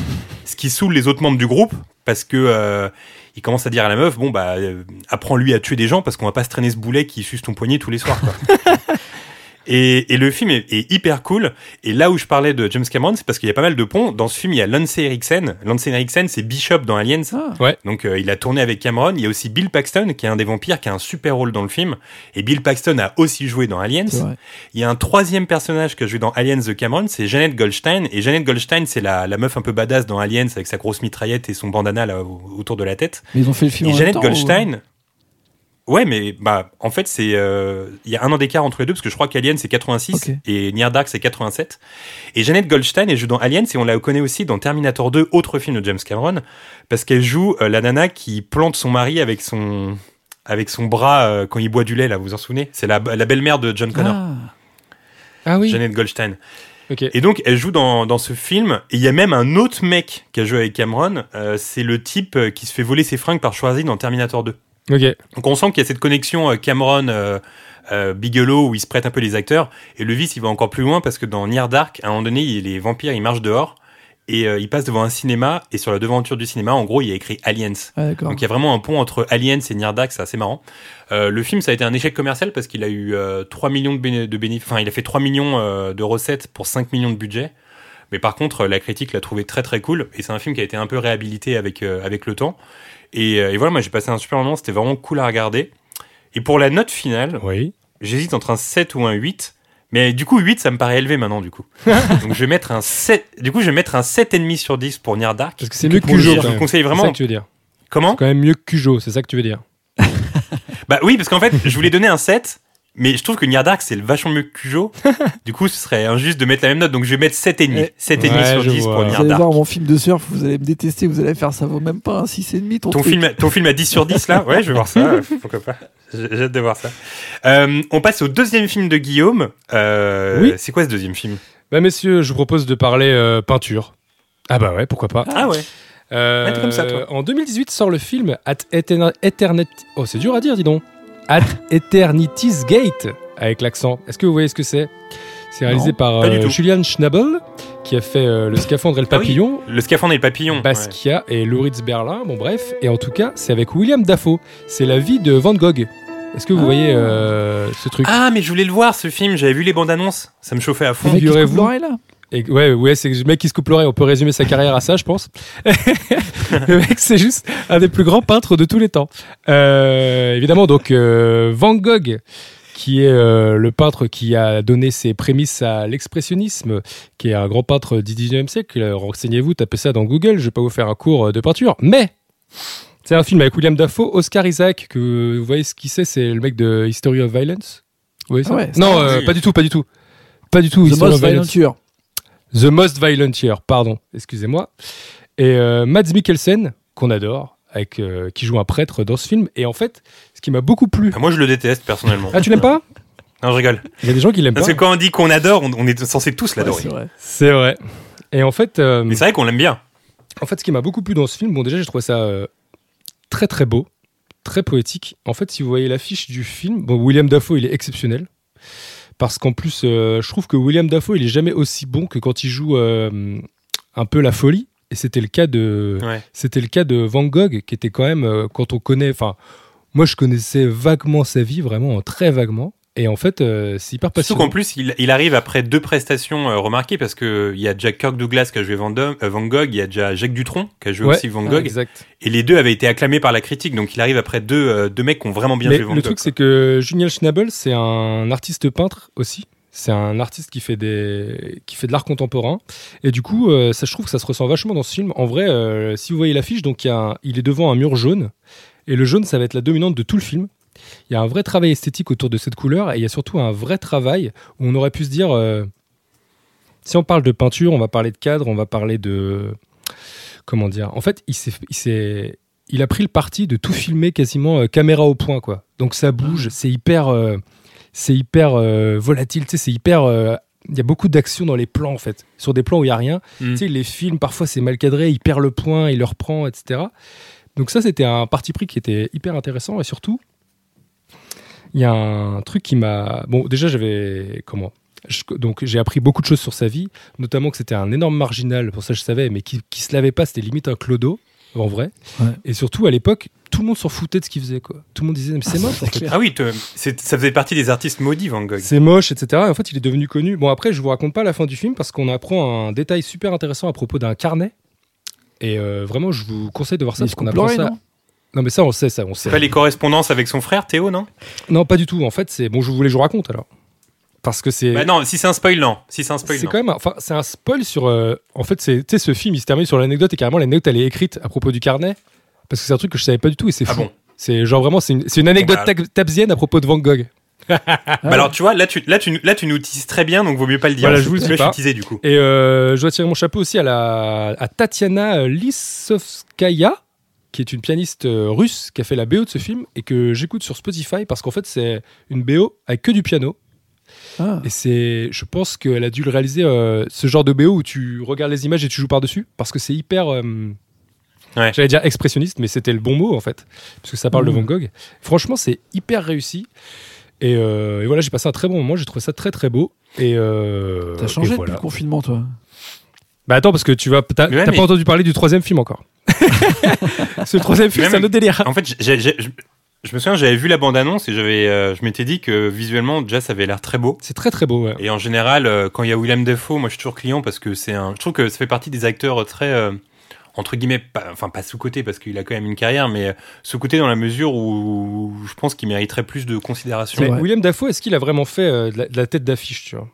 ce qui saoule les autres membres du groupe parce que euh, il commence à dire à la meuf, bon bah, euh, apprends-lui à tuer des gens parce qu'on va pas se traîner ce boulet qui suce ton poignet tous les soirs. Quoi. Et, et le film est, est hyper cool. Et là où je parlais de James Cameron, c'est parce qu'il y a pas mal de ponts. Dans ce film, il y a Lance Eriksen. Lance Eriksen, c'est Bishop dans Aliens. Ah. Donc euh, il a tourné avec Cameron. Il y a aussi Bill Paxton, qui est un des vampires, qui a un super rôle dans le film. Et Bill Paxton a aussi joué dans Aliens. Il y a un troisième personnage qui a joué dans Aliens de Cameron, c'est Jeannette Goldstein. Et Jeannette Goldstein, c'est la, la meuf un peu badass dans Aliens avec sa grosse mitraillette et son bandana là, au- autour de la tête. Mais ils ont fait le film Et en Jeannette même temps, ou- Goldstein. Ouais, mais bah en fait c'est euh, il y a un an d'écart entre les deux parce que je crois qu'Alien c'est 86 Ok. et Near Dark c'est 87. Et Jeannette Goldstein elle joue dans Aliens et on la connaît aussi dans Terminator 2, autre film de James Cameron, parce qu'elle joue euh, la nana qui plante son mari avec son avec son bras euh, quand il boit du lait là, vous vous en souvenez? C'est la, la belle-mère de John Connor, Ah. Ah oui. Jeannette Goldstein. Ok. Et donc, elle joue dans, dans ce film. Et il y a même un autre mec qui a joué avec Cameron. c'est le type qui se fait voler ses fringues par Schwarzy dans Terminator 2. Donc, on sent qu'il y a cette connexion euh, Cameron. euh, euh, Bigelow où ils se prêtent un peu les acteurs et le vice il va encore plus loin parce que dans Near Dark à un moment donné il- les vampires ils marchent dehors et euh, ils passent devant un cinéma et sur la devanture du cinéma en gros il y a écrit Aliens Ah, donc il y a vraiment un pont entre Aliens et Near Dark, c'est assez marrant. Euh, le film, ça a été un échec commercial parce qu'il a eu euh, 3 millions de, béné- de bénéfices, enfin il a fait 3 millions euh, de recettes pour 5 millions de budget. Mais par contre, la critique l'a trouvé très très cool et c'est un film qui a été un peu réhabilité avec, euh, avec le temps. Et, euh, et voilà, moi j'ai passé un super moment, c'était vraiment cool à regarder. Et pour la note finale, Oui. j'hésite entre un 7 ou un 8. Mais du coup, 8, ça me paraît élevé maintenant, du coup. Donc je vais mettre un 7, du coup, je vais mettre un 7,5 sur 10 pour Near Dark. Parce que c'est mieux que Cujo. Je vous conseille C'est ça vraiment. que tu veux dire. Comment C'est quand même mieux que Cujo, c'est ça que tu veux dire. Bah oui, parce qu'en fait, je voulais donner un 7, Mais je trouve que Near Dark, c'est vachement mieux que Cujo. du coup, ce serait injuste de mettre la même note. Donc, je vais mettre 7,5. Ouais. 7,5 Ouais, sur je 10 vois. pour Vous Near allez Dark. voir mon film de surf, vous allez me détester, vous allez faire ça vaut même pas un 6,5 ton, Ton film, ton film à 10 sur 10 là? Ouais, je vais voir ça. Pourquoi pas J'ai hâte de voir ça. Euh, on passe au deuxième film de Guillaume. Euh, Oui. C'est quoi ce deuxième film? Bah messieurs, je vous propose de parler euh, peinture. Ah bah ouais, pourquoi pas. Ah ouais. Euh, Ouais, t'es comme ça, toi. En 2018 sort le film At Eternity... Oh, c'est dur à dire, dis donc. At Eternity's Gate, avec l'accent. Est-ce que vous voyez ce que c'est? C'est réalisé Non, par euh. Julian Schnabel, qui a fait euh, Le Scaphandre et le Ah oui. Papillon, Le scaphandre et le papillon. ouais. Basquiat et Lauritz Berlin. Bon, bref. Et en tout cas, c'est avec William Dafoe. C'est la vie de Van Gogh. Est-ce que vous Ah. voyez euh, ce truc? Ah, mais je voulais le voir ce film. J'avais vu les bandes annonces. Ça me chauffait à fond. Figurez-vous. là? Et ouais, ouais, c'est le mec qui se coupe l'oreille. On peut résumer sa carrière à ça, je pense. le mec, c'est juste un des plus grands peintres de tous les temps. Euh, évidemment, donc euh, Van Gogh, qui est euh, le peintre qui a donné ses prémices à l'expressionnisme, qui est un grand peintre du 19e siècle. Euh, Renseignez-vous, tapez ça dans Google. Je vais pas vous faire un cours de peinture, mais c'est un film avec William Dafoe, Oscar Isaac, que vous voyez ce qu'il c'est, c'est le mec de History of Violence? Vous voyez ça? Ah ouais, non, euh, pas du tout, pas du tout. Pas du tout. The History of Violence. Violent The Most Violent Year, pardon, excusez-moi. Et euh, Mads Mikkelsen, qu'on adore, avec, euh, qui joue un prêtre dans ce film. Et en fait, ce qui m'a beaucoup plu. Ah, Moi, je le déteste personnellement. Ah, tu l'aimes pas? Non, je rigole. Il y a des gens qui l'aiment pas. Parce que quand on dit qu'on adore, on, on est censé tous Ouais, l'adorer. c'est vrai. C'est vrai. Et en fait, euh, Mais c'est vrai qu'on l'aime bien. en fait, ce qui m'a beaucoup plu dans ce film, bon, déjà, j'ai trouvé ça euh, très très beau, très poétique. En fait, si vous voyez l'affiche du film, bon, William Dafoe, il est exceptionnel. Parce qu'en plus, euh, je trouve que William Dafoe, il est jamais aussi bon que quand il joue euh, un peu la folie. Et c'était le cas de, Ouais. C'était le cas de Van Gogh, qui était quand même, euh, quand on connaît, enfin, moi je connaissais vaguement sa vie, vraiment très vaguement. Et en fait, euh, c'est hyper Surtout passionnant. qu'en plus, il, il arrive après deux prestations euh, remarquées parce que il y a déjà Kirk Douglas qui a joué Van, euh, Gogh, il y a déjà Jacques Dutronc qui a joué Ouais, aussi Van ah, Gogh, exact. et les deux avaient été acclamés par la critique. Donc il arrive après deux, euh, deux mecs qui ont vraiment bien Mais joué Van le Gogh. truc, c'est que Julian Schnabel, c'est un artiste peintre aussi. C'est un artiste qui fait, des... qui fait de l'art contemporain. Et du coup, euh, ça, je trouve que ça se ressent vachement dans ce film. En vrai, euh, si vous voyez l'affiche, donc il, y a un- il est devant un mur jaune. Et le jaune, ça va être la dominante de tout le film. Il y a un vrai travail esthétique autour de cette couleur. Et il y a surtout un vrai travail où on aurait pu se dire euh, si on parle de peinture, on va parler de cadre, on va parler de. Comment dire En fait, il s'est. Il a pris le parti de tout filmer quasiment euh, caméra au point, quoi. Donc ça bouge, c'est hyper, euh, c'est hyper euh, volatile, tu sais, c'est hyper. Il y a beaucoup d'action dans les plans, en fait. Sur des plans où il y a rien, Mm. tu sais, les films, parfois c'est mal cadré, il perd le point, il le reprend, etc. Donc ça, c'était un parti pris qui était hyper intéressant et surtout, il y a un truc qui m'a. Bon, déjà, j'avais comment Je- donc j'ai appris beaucoup de choses sur sa vie, notamment que c'était un énorme marginal, pour ça je savais, mais qui, qui se lavait pas, c'était limite un clodo, en vrai. Ouais. Et surtout à l'époque, tout le monde s'en foutait de ce qu'il faisait, quoi. Tout le monde disait, mais c'est Ah, moche, en fait. Ah oui, ça faisait partie des artistes maudits Van Gogh. C'est moche, etc. Et en fait, il est devenu connu. Bon, après, je vous raconte pas la fin du film parce qu'on apprend un détail super intéressant à propos d'un carnet. Et euh, vraiment, je vous conseille de voir ça Il parce qu'on apprend ça. Non mais ça, on sait, ça, on sait. pas les correspondances avec son frère Théo, non? Non, pas du tout. En fait, c'est bon. Je voulais, je vous raconte alors. Parce que c'est. Bah non, si c'est un spoil, non. Si c'est un spoil, C'est quand même, un- enfin, c'est un spoil sur. euh, en fait, c'est, tu sais, ce film, il se termine sur l'anecdote et carrément l'anecdote elle est écrite à propos du carnet parce que c'est un truc que je savais pas du tout et c'est Ah fou. bon? C'est genre vraiment, c'est une, c'est une anecdote Bon, bah, à propos de Van Gogh. Bah alors tu vois, là tu, là, tu, là tu nous teases très bien, donc vaut mieux pas le dire. Voilà, je vous le dis vois, pas. suis teasé du coup. Et euh, je dois tirer mon chapeau aussi à, la, à Tatiana Lissovskaya, qui est une pianiste euh, russe qui a fait la BO de ce film et que j'écoute sur Spotify parce qu'en fait c'est une BO avec que du piano. Ah. Et c'est, je pense qu'elle a dû le réaliser, euh, ce genre de BO où tu regardes les images et tu joues par-dessus, parce que c'est hyper, euh, Ouais. j'allais dire expressionniste, mais c'était le bon mot en fait, parce que ça parle de Mhm. Van Gogh. Franchement, c'est hyper réussi. Et, euh, et voilà, j'ai passé un très bon moment, j'ai trouvé ça très très beau. Et euh, T'as changé et depuis voilà. le confinement, toi? Bah attends, parce que tu vas, t'as, ouais, t'as mais- pas entendu parler du troisième film encore. Ce troisième film, Mais c'est un autre délire. En fait, j'ai- j'ai- je, je me souviens, j'avais vu la bande-annonce et j'avais, euh, je m'étais dit que visuellement, déjà, ça avait l'air très beau. C'est très très beau, ouais. Et en général, euh, quand il y a Willem Dafoe, moi je suis toujours client parce que c'est un. Je trouve que ça fait partie des acteurs très. euh, entre guillemets, pas, enfin pas sous-côté parce qu'il a quand même une carrière, mais euh, sous-côté dans la mesure où, je pense qu'il mériterait plus de considération. Mais. William Dafoe, est-ce qu'il a vraiment fait euh, de, la, de la tête d'affiche, tu vois?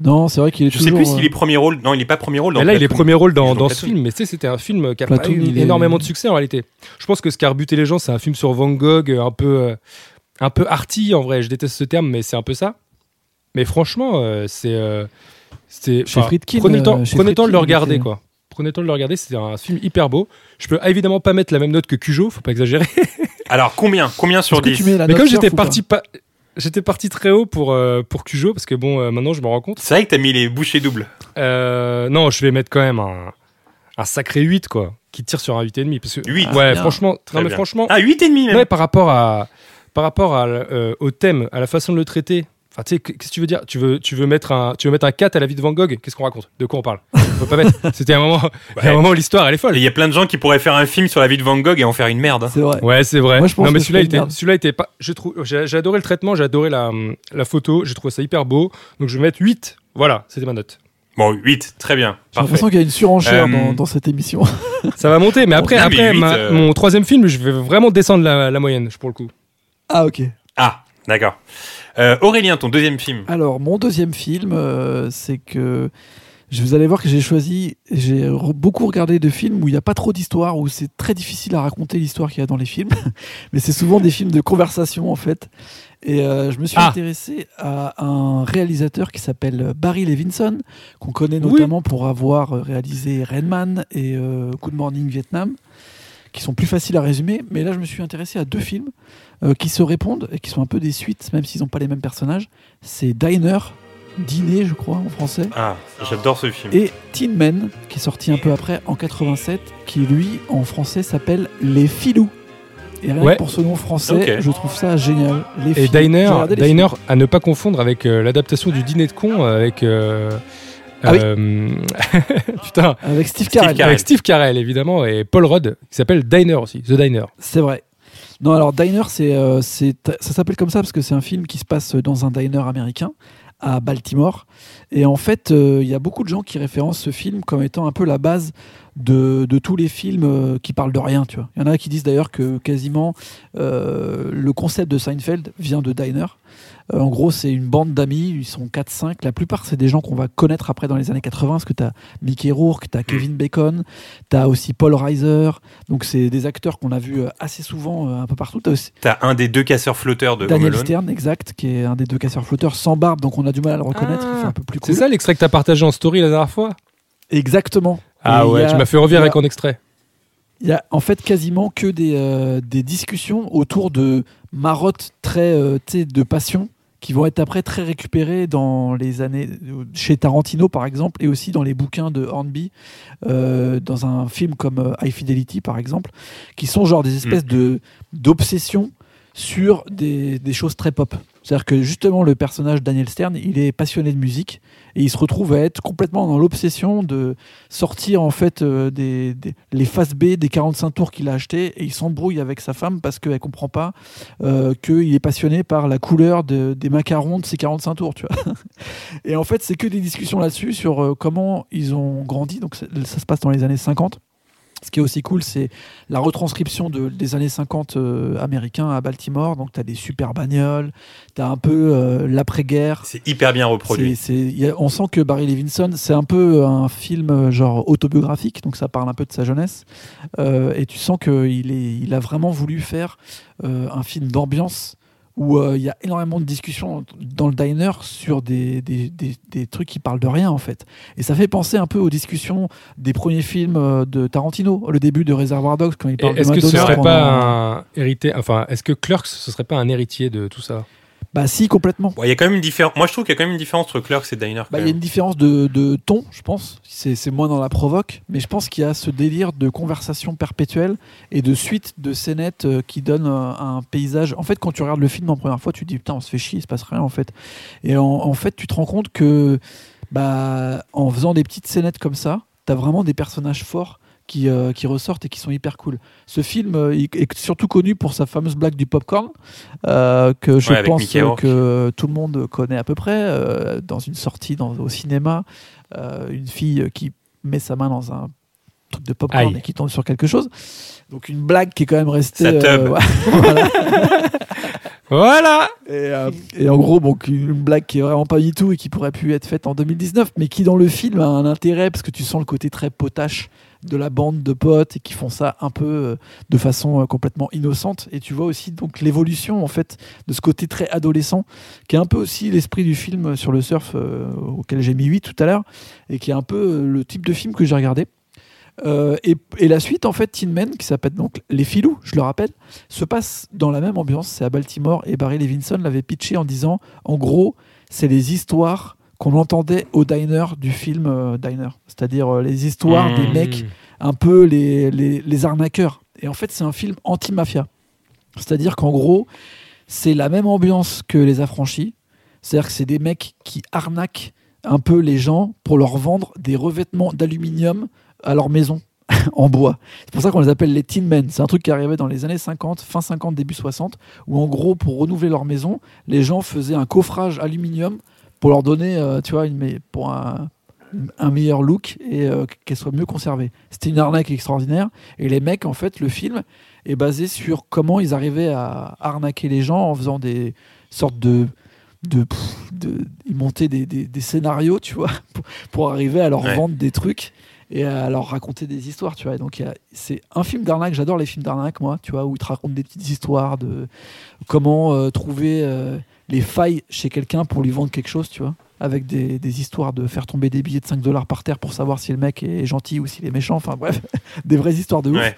Non, c'est vrai qu'il est Je sais toujours. plus s'il est euh, premier rôle. Non, il est pas premier rôle dans Mais là, il est premier rôle dans, dans dans ce film, mais tu sais, c'était un film qui a Platoon, pas eu est- énormément de succès en réalité. Je pense que ce qui a rebuté les gens, c'est un film sur Van Gogh, un peu, euh, un peu arty en vrai. Je déteste ce terme, mais c'est un peu ça. Mais franchement, euh, c'est. euh, c'est- Chez Friedkin, Prenez le temps, chez prenez le temps de le regarder, était- quoi. Prenez le temps de le regarder, c'est un film hyper beau. Je peux évidemment pas mettre la même note que Cujo, faut pas exagérer. Alors, combien Combien sur Est-ce que 10 tu mets la Mais comme j'étais pas parti pas. J'étais parti très haut pour, euh, pour Cujo, parce que bon, euh, maintenant je me rends compte. C'est vrai que t'as mis les bouchées doubles. Euh, non, je vais mettre quand même un, un sacré 8, quoi, qui tire sur un 8,5. Parce que, 8. ouais, bien. franchement, Très non, mais bien. franchement, Ah, 8,5 même ouais, par rapport, à, par rapport à, euh, au thème, à la façon de le traiter. Enfin, tu sais, qu'est-ce que tu veux dire? Tu veux, tu, veux mettre un, tu veux mettre un 4 à la vie de Van Gogh? Qu'est-ce qu'on raconte? De quoi on parle? On peut pas mettre. C'était un moment, un moment où l'histoire, elle est folle. Il y a plein de gens qui pourraient faire un film sur la vie de Van Gogh et en faire une merde. C'est vrai. Ouais, c'est vrai. Moi, je pense non, mais celui-là, était, celui-là était pas. J'ai, j'ai adoré le traitement, j'ai adoré la, la photo, j'ai trouvé ça hyper beau. Donc je vais mettre 8. Voilà, c'était ma note. Bon, 8, très bien. J'ai Parfait. l'impression qu'il y a une surenchère Euh, dans, dans cette émission. Ça va monter, mais après, mais après ma- euh, mon troisième film, je vais vraiment descendre la, la moyenne, pour le coup. ah, ok. Ah, d'accord. Euh, Aurélien, ton deuxième film. Alors, mon deuxième film, euh, c'est que je- vous allez voir que j'ai choisi, j'ai beaucoup regardé de films où il n'y a pas trop d'histoire, où c'est très difficile à raconter l'histoire qu'il y a dans les films, mais c'est souvent des films de conversation en fait. Et euh, je me suis Ah. intéressé à un réalisateur qui s'appelle Barry Levinson, qu'on connaît Oui. notamment pour avoir réalisé Rain Man et euh, Good Morning Vietnam, qui sont plus faciles à résumer. Mais là, je me suis intéressé à deux films euh, qui se répondent et qui sont un peu des suites, même s'ils n'ont pas les mêmes personnages. C'est Diner, Dîner, je crois, en français, Ah, j'adore ce film. et Tin Men, qui est sorti un peu après, en 87, qui lui, en français, s'appelle Les Filous. Et rien Ouais. que pour ce nom français, je trouve ça génial. Les Et Filous. Diner, Diner à ne pas confondre avec euh, l'adaptation du Dîner de con avec. euh, Ah oui. euh, Putain. Avec Steve Steve Carell. Avec Steve Carell, évidemment, et Paul Rudd, qui s'appelle Diner aussi, The Diner. C'est vrai. Non, alors Diner, c'est, euh, c'est, ça s'appelle comme ça parce que c'est un film qui se passe dans un diner américain à Baltimore. Et en fait, euh, il y a beaucoup de gens qui référencent ce film comme étant un peu la base de, de tous les films euh, qui parlent de rien. Tu vois. Il y en a qui disent d'ailleurs que quasiment euh, le concept de Seinfeld vient de Diner. Euh, en gros, c'est une bande d'amis, ils sont 4-5. La plupart, c'est des gens qu'on va connaître après dans les années 80, parce que tu as Mickey Rourke, tu as Kevin Bacon, tu as aussi Paul Reiser. Donc, c'est des acteurs qu'on a vus euh, assez souvent euh, un peu partout. Tu as aussi T'as un des deux casseurs flotteurs de Daniel. Stern, exact, qui est un des deux casseurs flotteurs sans barbe, donc on a du mal à le reconnaître. Ah, un cool. C'est ça l'extrait que t'as partagé en story la dernière fois? Exactement. Ah Et ouais, a- tu m'as fait revenir avec en extrait. Il y a en fait quasiment que des, euh, des discussions autour de marottes très euh, tu sais, de passion qui vont être après très récupérées dans les années chez Tarantino par exemple et aussi dans les bouquins de Hornby euh, dans un film comme euh, High Fidelity par exemple qui sont genre des espèces de d'obsessions sur des, des choses très pop. C'est-à-dire que justement le personnage Daniel Stern, il est passionné de musique et il se retrouve à être complètement dans l'obsession de sortir en fait euh, des, les faces B des 45 tours qu'il a acheté et il s'embrouille avec sa femme parce qu'elle comprend pas euh, qu'il est passionné par la couleur de- des macarons de ces 45 tours tu vois. Et en fait c'est que des discussions là-dessus sur euh, comment ils ont grandi. Donc ça se passe dans les années 50 ce qui est aussi cool, c'est la retranscription de, des années 50 euh, américains à Baltimore. Donc, tu as des super bagnoles, tu as un peu euh, l'après-guerre. C'est hyper bien reproduit. C'est- c'est- il y a- on sent que Barry Levinson, c'est un peu un film euh, genre autobiographique, donc ça parle un peu de sa jeunesse. Euh, et tu sens qu'il est, il a vraiment voulu faire euh, un film d'ambiance où euh, il y a énormément de discussions dans le diner sur des, des, des- des trucs qui parlent de rien en fait. Et ça fait penser un peu aux discussions des premiers films euh, de Tarantino, le début de Réservoir Dogs quand il parle de Est-ce que ce Madonna serait pendant- pas un hérité, enfin, est-ce que Clerks ce serait pas un héritier de tout ça? Bah si, complètement. Bon, Il y a quand même une différence. Moi, je trouve qu'il y a quand même une différence entre Clerks et Diner. Bah, il y a une différence de, de ton, je pense. C'est c'est moins dans la provoque, mais je pense qu'il y a ce délire de conversation perpétuelle et de suite de scénettes euh, qui donnent euh, un paysage. En fait, quand tu regardes le film en première fois, tu te dis putain, on se fait chier, il se passe rien en fait. Et en, en fait, tu te rends compte que bah, en faisant des petites scénettes comme ça, t'as vraiment des personnages forts. Qui, euh, qui ressortent et qui sont hyper cool. Ce film euh, est surtout connu pour sa fameuse blague du popcorn, euh, que je Ouais, pense que tout le monde connaît à peu près, euh, dans une sortie dans, au cinéma, une fille qui met sa main dans un truc de popcorn Aïe. et qui tombe sur quelque chose. Donc une blague qui est quand même restée. Voilà. Voilà Et, euh, et en gros, bon, une blague qui est vraiment pas du tout et qui pourrait pu être faite en 2019, mais qui dans le film a un intérêt parce que tu sens le côté très potache de la bande de potes et qui font ça un peu euh, de façon euh, complètement innocente. Et tu vois aussi donc l'évolution en fait de ce côté très adolescent, qui est un peu aussi l'esprit du film sur le surf euh, auquel j'ai mis 8 tout à l'heure, et qui est un peu le type de film que j'ai regardé. et, la suite, en fait, Tin Men, qui s'appelle donc Les Filous, je le rappelle, se passe dans la même ambiance. C'est à Baltimore et Barry Levinson l'avait pitché en disant, en gros, c'est les histoires qu'on entendait au diner du film euh, Diner. C'est-à-dire euh, les histoires des mmh. mecs, un peu les, les, arnaqueurs. Et en fait, c'est un film anti-mafia. C'est-à-dire qu'en gros, c'est la même ambiance que Les Affranchis. C'est-à-dire que c'est des mecs qui arnaquent un peu les gens pour leur vendre des revêtements d'aluminium à leur maison en bois. C'est pour ça qu'on les appelle les Tin Men. C'est un truc qui arrivait dans les années 50, fin 50, début 60, où en gros, pour renouveler leur maison, les gens faisaient un coffrage aluminium pour leur donner, euh, tu vois, une, pour un, un meilleur look et euh, qu'elle soit mieux conservée. C'était une arnaque extraordinaire. Et les mecs, en fait, le film est basé sur comment ils arrivaient à arnaquer les gens en faisant des sortes de. de, de ils montaient des, des, scénarios, tu vois, pour, arriver à leur vendre des trucs et à leur raconter des histoires, tu vois. donc c'est un film d'arnaque, j'adore les films d'arnaque, moi, tu vois, où ils te racontent des petites histoires de comment euh, trouver les failles chez quelqu'un pour lui vendre quelque chose, tu vois avec des, histoires de faire tomber des billets de 5 dollars par terre pour savoir si le mec est gentil ou s'il est méchant. Enfin bref, des vraies histoires de ouf.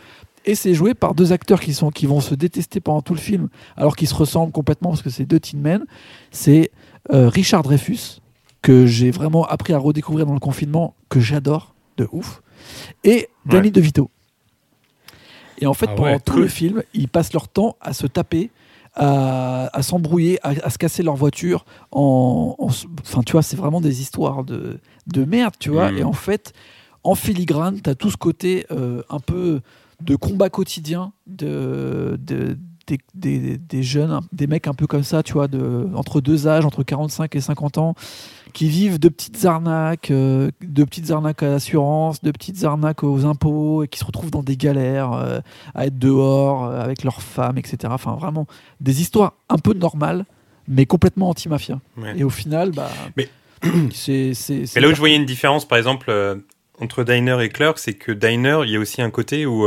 Et c'est joué par deux acteurs qui, sont, qui vont se détester pendant tout le film, alors qu'ils se ressemblent complètement parce que c'est deux teen men. C'est euh, Richard Dreyfus, que j'ai vraiment appris à redécouvrir dans le confinement, que j'adore de ouf, et Danny DeVito. Et en fait, ah pendant tout le film, ils passent leur temps à se taper à, s'embrouiller, à, se casser leur voiture. En, enfin, tu vois, c'est vraiment des histoires de, de merde, tu vois. Mm. Et en fait, en filigrane, tu as tout ce côté euh, un peu de combat quotidien de, de des, des, jeunes, des mecs un peu comme ça, tu vois, de, entre deux âges, entre 45 et 50 ans, qui vivent de petites arnaques, euh, de petites arnaques à l'assurance, de petites arnaques aux impôts, et qui se retrouvent dans des galères, euh, à être dehors euh, avec leurs femmes, etc. Enfin, vraiment, des histoires un peu normales, mais complètement anti-mafia. Et au final, bah, mais... c'est. Là où je voyais une différence, par exemple, entre Diner et Clerk, c'est que Diner, il y a aussi un côté où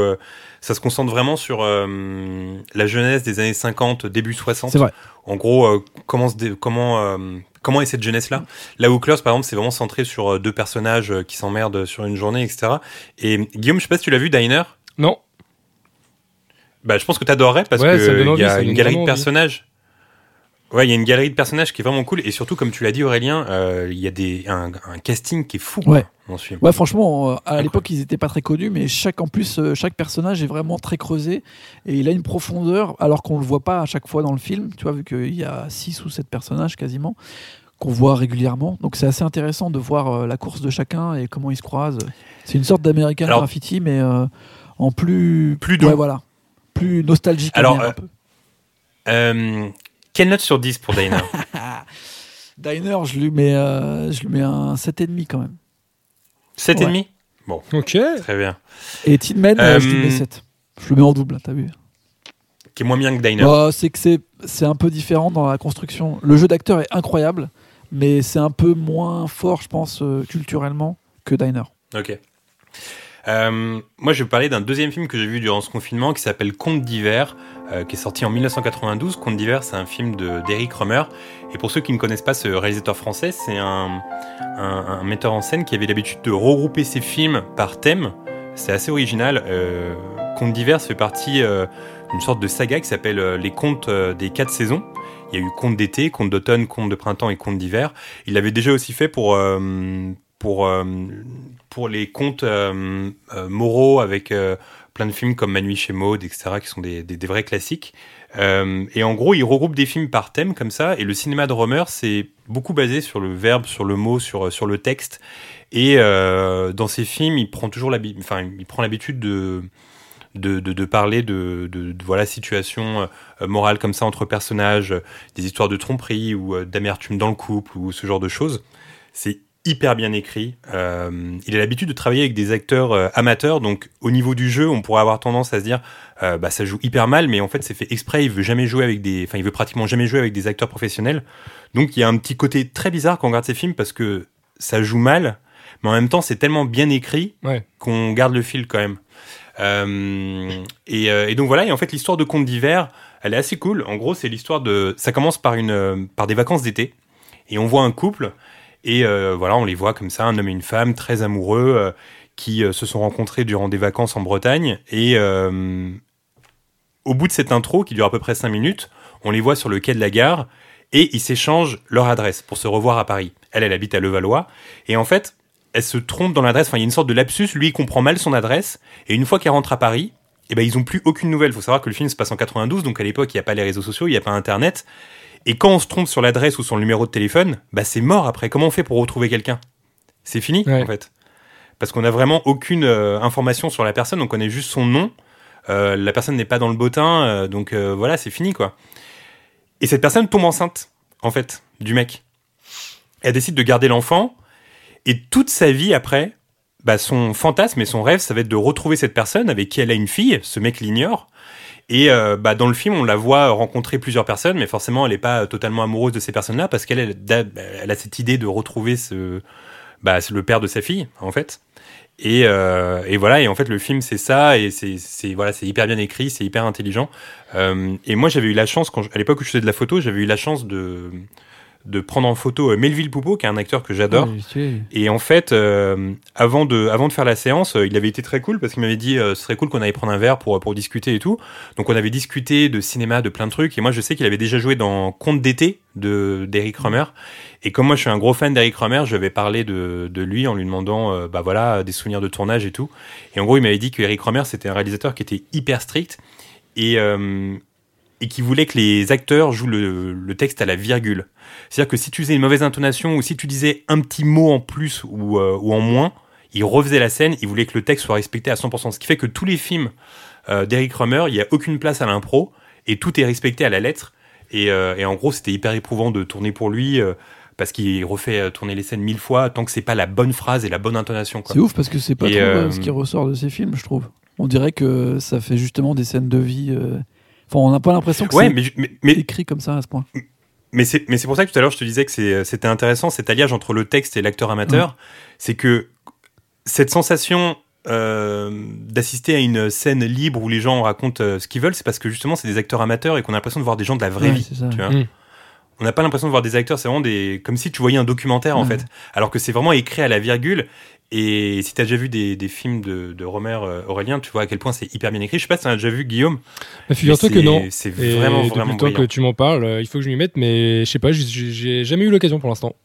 ça se concentre vraiment sur la jeunesse des années 50, début 60. C'est vrai. En gros, comment, comment comment est cette jeunesse-là Là où Close, par exemple, c'est vraiment centré sur euh, deux personnages euh, qui s'emmerdent sur une journée, etc. Et Guillaume, je sais pas si tu l'as vu, Diner? Non. Bah, je pense que tu adorerais parce qu'il y a une galerie de personnages. Ouais, il y a une galerie de personnages qui est vraiment cool et surtout, comme tu l'as dit, Aurélien, euh, il y a des, un, casting qui est fou. Ouais. ouais, franchement, à l'époque, ils n'étaient pas très connus, mais chaque, en plus, chaque personnage est vraiment très creusé et il a une profondeur alors qu'on le voit pas à chaque fois dans le film. Tu vois, vu qu'il y a six ou sept personnages quasiment qu'on voit régulièrement. Donc c'est assez intéressant de voir euh, la course de chacun et comment ils se croisent. C'est une sorte d'American Graffiti, mais euh, en plus plus doux. Ouais, voilà, plus nostalgique. Alors, un peu. Euh, quelle note sur 10 pour Diner Diner, je lui mets, je lui mets un 7,5 quand même. 7,5 Bon. Ok. Très bien. Et Tin Man, je lui mets 7. Je le mets en double, t'as vu Qui est moins bien que Diner. Bah, c'est que c'est un peu différent dans la construction. Le jeu d'acteur est incroyable mais c'est un peu moins fort, je pense, euh, culturellement que Diner. Ok. Euh, moi, je vais parler d'un deuxième film que j'ai vu durant ce confinement qui s'appelle Contes d'hiver, euh, qui est sorti en 1992. Contes d'hiver, c'est un film d'Eric Romer. Et pour ceux qui ne connaissent pas ce réalisateur français, c'est un, un, metteur en scène qui avait l'habitude de regrouper ses films par thème. C'est assez original. Euh, Contes d'hiver fait partie d'une sorte de saga qui s'appelle Les Contes des quatre saisons. Il y a eu Conte d'été, Conte d'automne, Conte de printemps et Conte d'hiver. Il l'avait déjà aussi fait pour, euh, pour, euh, pour les contes euh, moraux avec plein de films comme Manu chez Maud, etc., qui sont des, des, vrais classiques. et en gros, il regroupe des films par thème comme ça. Et le cinéma de Romer, c'est beaucoup basé sur le verbe, sur le mot, sur, sur le texte. Et dans ses films, il prend toujours l'habitude, de de, parler de, de, voilà situation euh, comme ça entre personnages, euh, des histoires de tromperie ou euh, d'amertume dans le couple ou ce genre de choses. C'est hyper bien écrit. il a l'habitude de travailler avec des acteurs amateurs, donc au niveau du jeu, on pourrait avoir tendance à se dire, bah ça joue hyper mal, mais en fait c'est fait exprès. Il veut jamais jouer avec des, enfin il veut pratiquement jamais jouer avec des acteurs professionnels. Donc il y a un petit côté très bizarre quand on regarde ces films parce que ça joue mal, mais en même temps, c'est tellement bien écrit Ouais. qu'on garde le fil quand même. Euh, et, euh, et donc voilà, et en fait, l'histoire de Contes d'hiver, elle est assez cool. En gros, c'est l'histoire de. Ça commence par, une, euh, par des vacances d'été, et on voit un couple, et euh, voilà, on les voit comme ça, un homme et une femme, très amoureux, euh, qui euh, se sont rencontrés durant des vacances en Bretagne, et au bout de cette intro, qui dure à peu près 5 minutes, on les voit sur le quai de la gare, et ils s'échangent leur adresse pour se revoir à Paris. Elle, elle habite à Levallois, et en fait, elle se trompe dans l'adresse. Enfin, il y a une sorte de lapsus. Lui, il comprend mal son adresse. Et une fois qu'elle rentre à Paris, eh ben, ils ont plus aucune nouvelle. Il faut savoir que le film se passe en 92, donc à l'époque, il n'y a pas les réseaux sociaux, il n'y a pas Internet. Et quand on se trompe sur l'adresse ou sur le numéro de téléphone, bah, c'est mort après. Comment on fait pour retrouver quelqu'un? C'est fini, Ouais. en fait. Parce qu'on n'a vraiment aucune euh, information sur la personne, on connaît juste son nom. Euh, la personne n'est pas dans le bottin, euh, donc voilà, c'est fini, quoi. Et cette personne tombe enceinte, en fait, du mec. Elle décide de garder l'enfant, et toute sa vie après, bah, son fantasme et son rêve, ça va être de retrouver cette personne avec qui elle a une fille. Ce mec l'ignore. Et euh, bah, dans le film, on la voit rencontrer plusieurs personnes, mais forcément, elle n'est pas totalement amoureuse de ces personnes-là parce qu'elle elle, a- elle a cette idée de retrouver ce, bah, le père de sa fille, en fait. Et, euh, et voilà, et en fait, le film, c'est ça, et c'est voilà, hyper bien écrit, c'est hyper intelligent. Euh, et moi, j'avais eu la chance, quand je- à l'époque où je faisais de la photo, j'avais eu la chance de, de prendre en photo euh, Melville Poupeau, qui est un acteur que j'adore. Es- Et en fait, euh, avant, de, avant de faire la séance, euh, il avait été très cool parce qu'il m'avait dit euh, ce serait cool qu'on aille prendre un verre pour, pour discuter et tout. Donc on avait discuté de cinéma, de plein de trucs. Et moi, je sais qu'il avait déjà joué dans Conte d'été de d'Eric Romer. Et comme moi, je suis un gros fan d'Eric Romer, je vais parler de, de lui en lui demandant euh, bah voilà, des souvenirs de tournage et tout. Et en gros, il m'avait dit que Eric Romer, c'était un réalisateur qui était hyper strict et, et qui voulait que les acteurs jouent le, le texte à la virgule. C'est-à-dire que si tu faisais une mauvaise intonation ou si tu disais un petit mot en plus ou, euh, ou en moins, il refaisait la scène, il voulait que le texte soit respecté à 100%. Ce qui fait que tous les films euh, d'Eric Romer, il n'y a aucune place à l'impro et tout est respecté à la lettre. Et, euh, et en gros, c'était hyper éprouvant de tourner pour lui parce qu'il refait tourner les scènes mille fois tant que c'est pas la bonne phrase et la bonne intonation. C'est ouf parce que c'est pas trop euh, ce qui ressort de ces films, je trouve. On dirait que ça fait justement des scènes de vie. euh, Enfin, on n'a pas l'impression que Ouais, c'est mais, mais, mais, écrit comme ça à ce point. Mais c'est, mais c'est pour ça que tout à l'heure je te disais que c'est, c'était intéressant cet alliage entre le texte et l'acteur amateur. C'est que cette sensation euh, d'assister à une scène libre où les gens racontent euh, ce qu'ils veulent, c'est parce que justement c'est des acteurs amateurs et qu'on a l'impression de voir des gens de la vraie Ouais, vie. c'est ça. Tu vois Mm. On n'a pas l'impression de voir des acteurs, c'est vraiment des, comme si tu voyais un documentaire en fait. Alors que c'est vraiment écrit à la virgule. Et si tu as déjà vu des, des films de, de Romer euh, Aurélien, tu vois à quel point c'est hyper bien écrit. Je sais pas si tu as déjà vu Guillaume. Bah, Figure-toi que non. C'est Et vraiment, depuis vraiment le temps que tu m'en parles, euh, il faut que je m'y mette, mais je sais pas, j'ai- jamais eu l'occasion pour l'instant.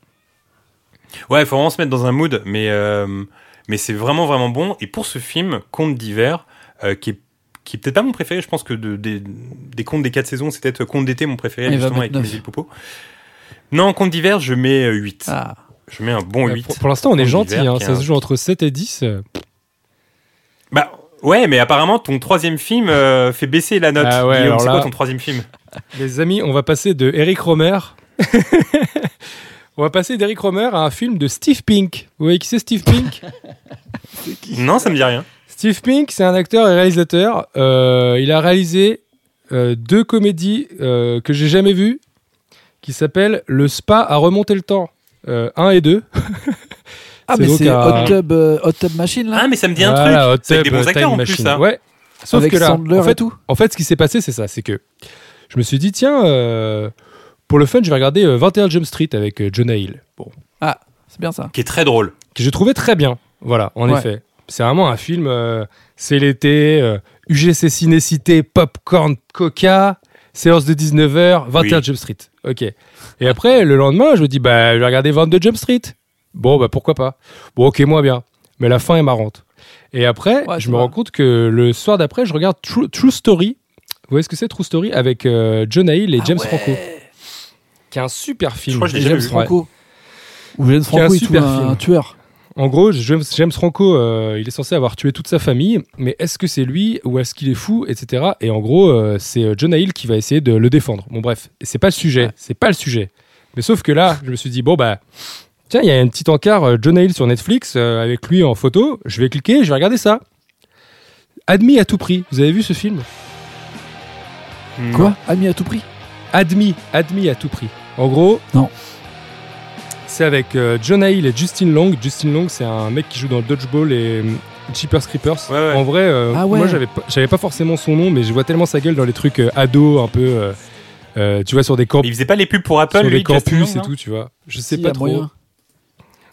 Ouais, il faut vraiment se mettre dans un mood, mais, euh, mais c'est vraiment, vraiment bon. Et pour ce film, Conte d'hiver, euh, qui est, qui est peut-être pas mon préféré, je pense que de- des, des contes des quatre saisons, c'est peut-être Conte d'été mon préféré, Ah, il va justement, avec. Melville Poupeau. Non, Conte d'hiver, je mets euh, 8. Ah, Je mets un bon Euh, 8. Pour, pour l'instant, on est gentil, hein, ça un- se joue entre 7 et 10. euh. Bah, ouais, mais apparemment, ton troisième film euh, fait baisser la note. Ah ouais, Guillaume, c'est là- quoi ton troisième film? Les amis, on va passer de Eric Romer. on va passer d'Eric Romer à un film de Steve Pink. Vous voyez qui c'est Steve Pink? Non, ça me dit rien. Steve Pink, c'est un acteur et réalisateur. Euh, il a réalisé euh, deux comédies euh, que j'ai jamais vues, qui s'appellent Le Spa à remonter le temps, 1 et 2. Ah, C'est mais c'est un- Hot, Tub, euh, Hot Tub Machine là Ah, mais ça me dit un Hot truc. C'est avec des Tub, bons acteurs en plus, Machine. ça. Ouais. Sauf Avec que là, Sandler en fait, et tout. En fait, ce qui s'est passé, c'est ça, c'est que je me suis dit, tiens, euh, pour le fun, je vais regarder euh, 21 Jump Street avec euh, Jonah Hill. Bon, C'est bien ça. Qui est très drôle. que j'ai trouvé très bien. Voilà, en Ouais. effet. C'est vraiment un film, euh, c'est l'été, euh, UGC Cinécité, Popcorn, Coca, séance de 19h, 21 Oui. Jump Street. Ok. Et après, le lendemain, je me dis, bah, je vais regarder 22 Jump Street. Bon, bah, pourquoi pas. Bon, ok, moins bien. Mais la fin est marrante. Et après, Ouais, je me vrai. rends compte que le soir d'après, je regarde True, True Story. Vous voyez ce que c'est, True Story Avec euh, Jonah Hill et Ah James ouais. Franco. Qui est un super film. crois que je Et l'ai James. Franco. Ou James est un Franco, tue super un, film. un tueur. En gros, James, James Franco, euh, il est censé avoir tué toute sa famille, mais est-ce que c'est lui ou est-ce qu'il est fou, etc. Et en gros, euh, c'est euh, Jonah Hill qui va essayer de le défendre. Bon, bref, et c'est pas le sujet, c'est pas le sujet. Mais sauf que là, je me suis dit, bon, bah, tiens, il y a un petit encart euh, Jonah Hill sur Netflix euh, avec lui en photo. Je vais cliquer, je vais regarder ça. Admis à tout prix. Vous avez vu ce film? Quoi? Ami à tout prix? Admis, admis à tout prix. En gros, Non. C'est avec euh, Jonah Hill et Justin Long. Justin Long, c'est un mec qui joue dans le Dodgeball et euh, Cheapers Creepers. Ouais, ouais. En vrai, euh, Ah ouais. moi j'avais pas, j'avais pas forcément son nom, mais je vois tellement sa gueule dans les trucs euh, ados, un peu. euh, euh, tu vois, sur des camps, Mais il faisait pas les pubs pour Apple, sur lui, les campus Long, et tout, tu vois. Je sais Si, pas trop. moyen.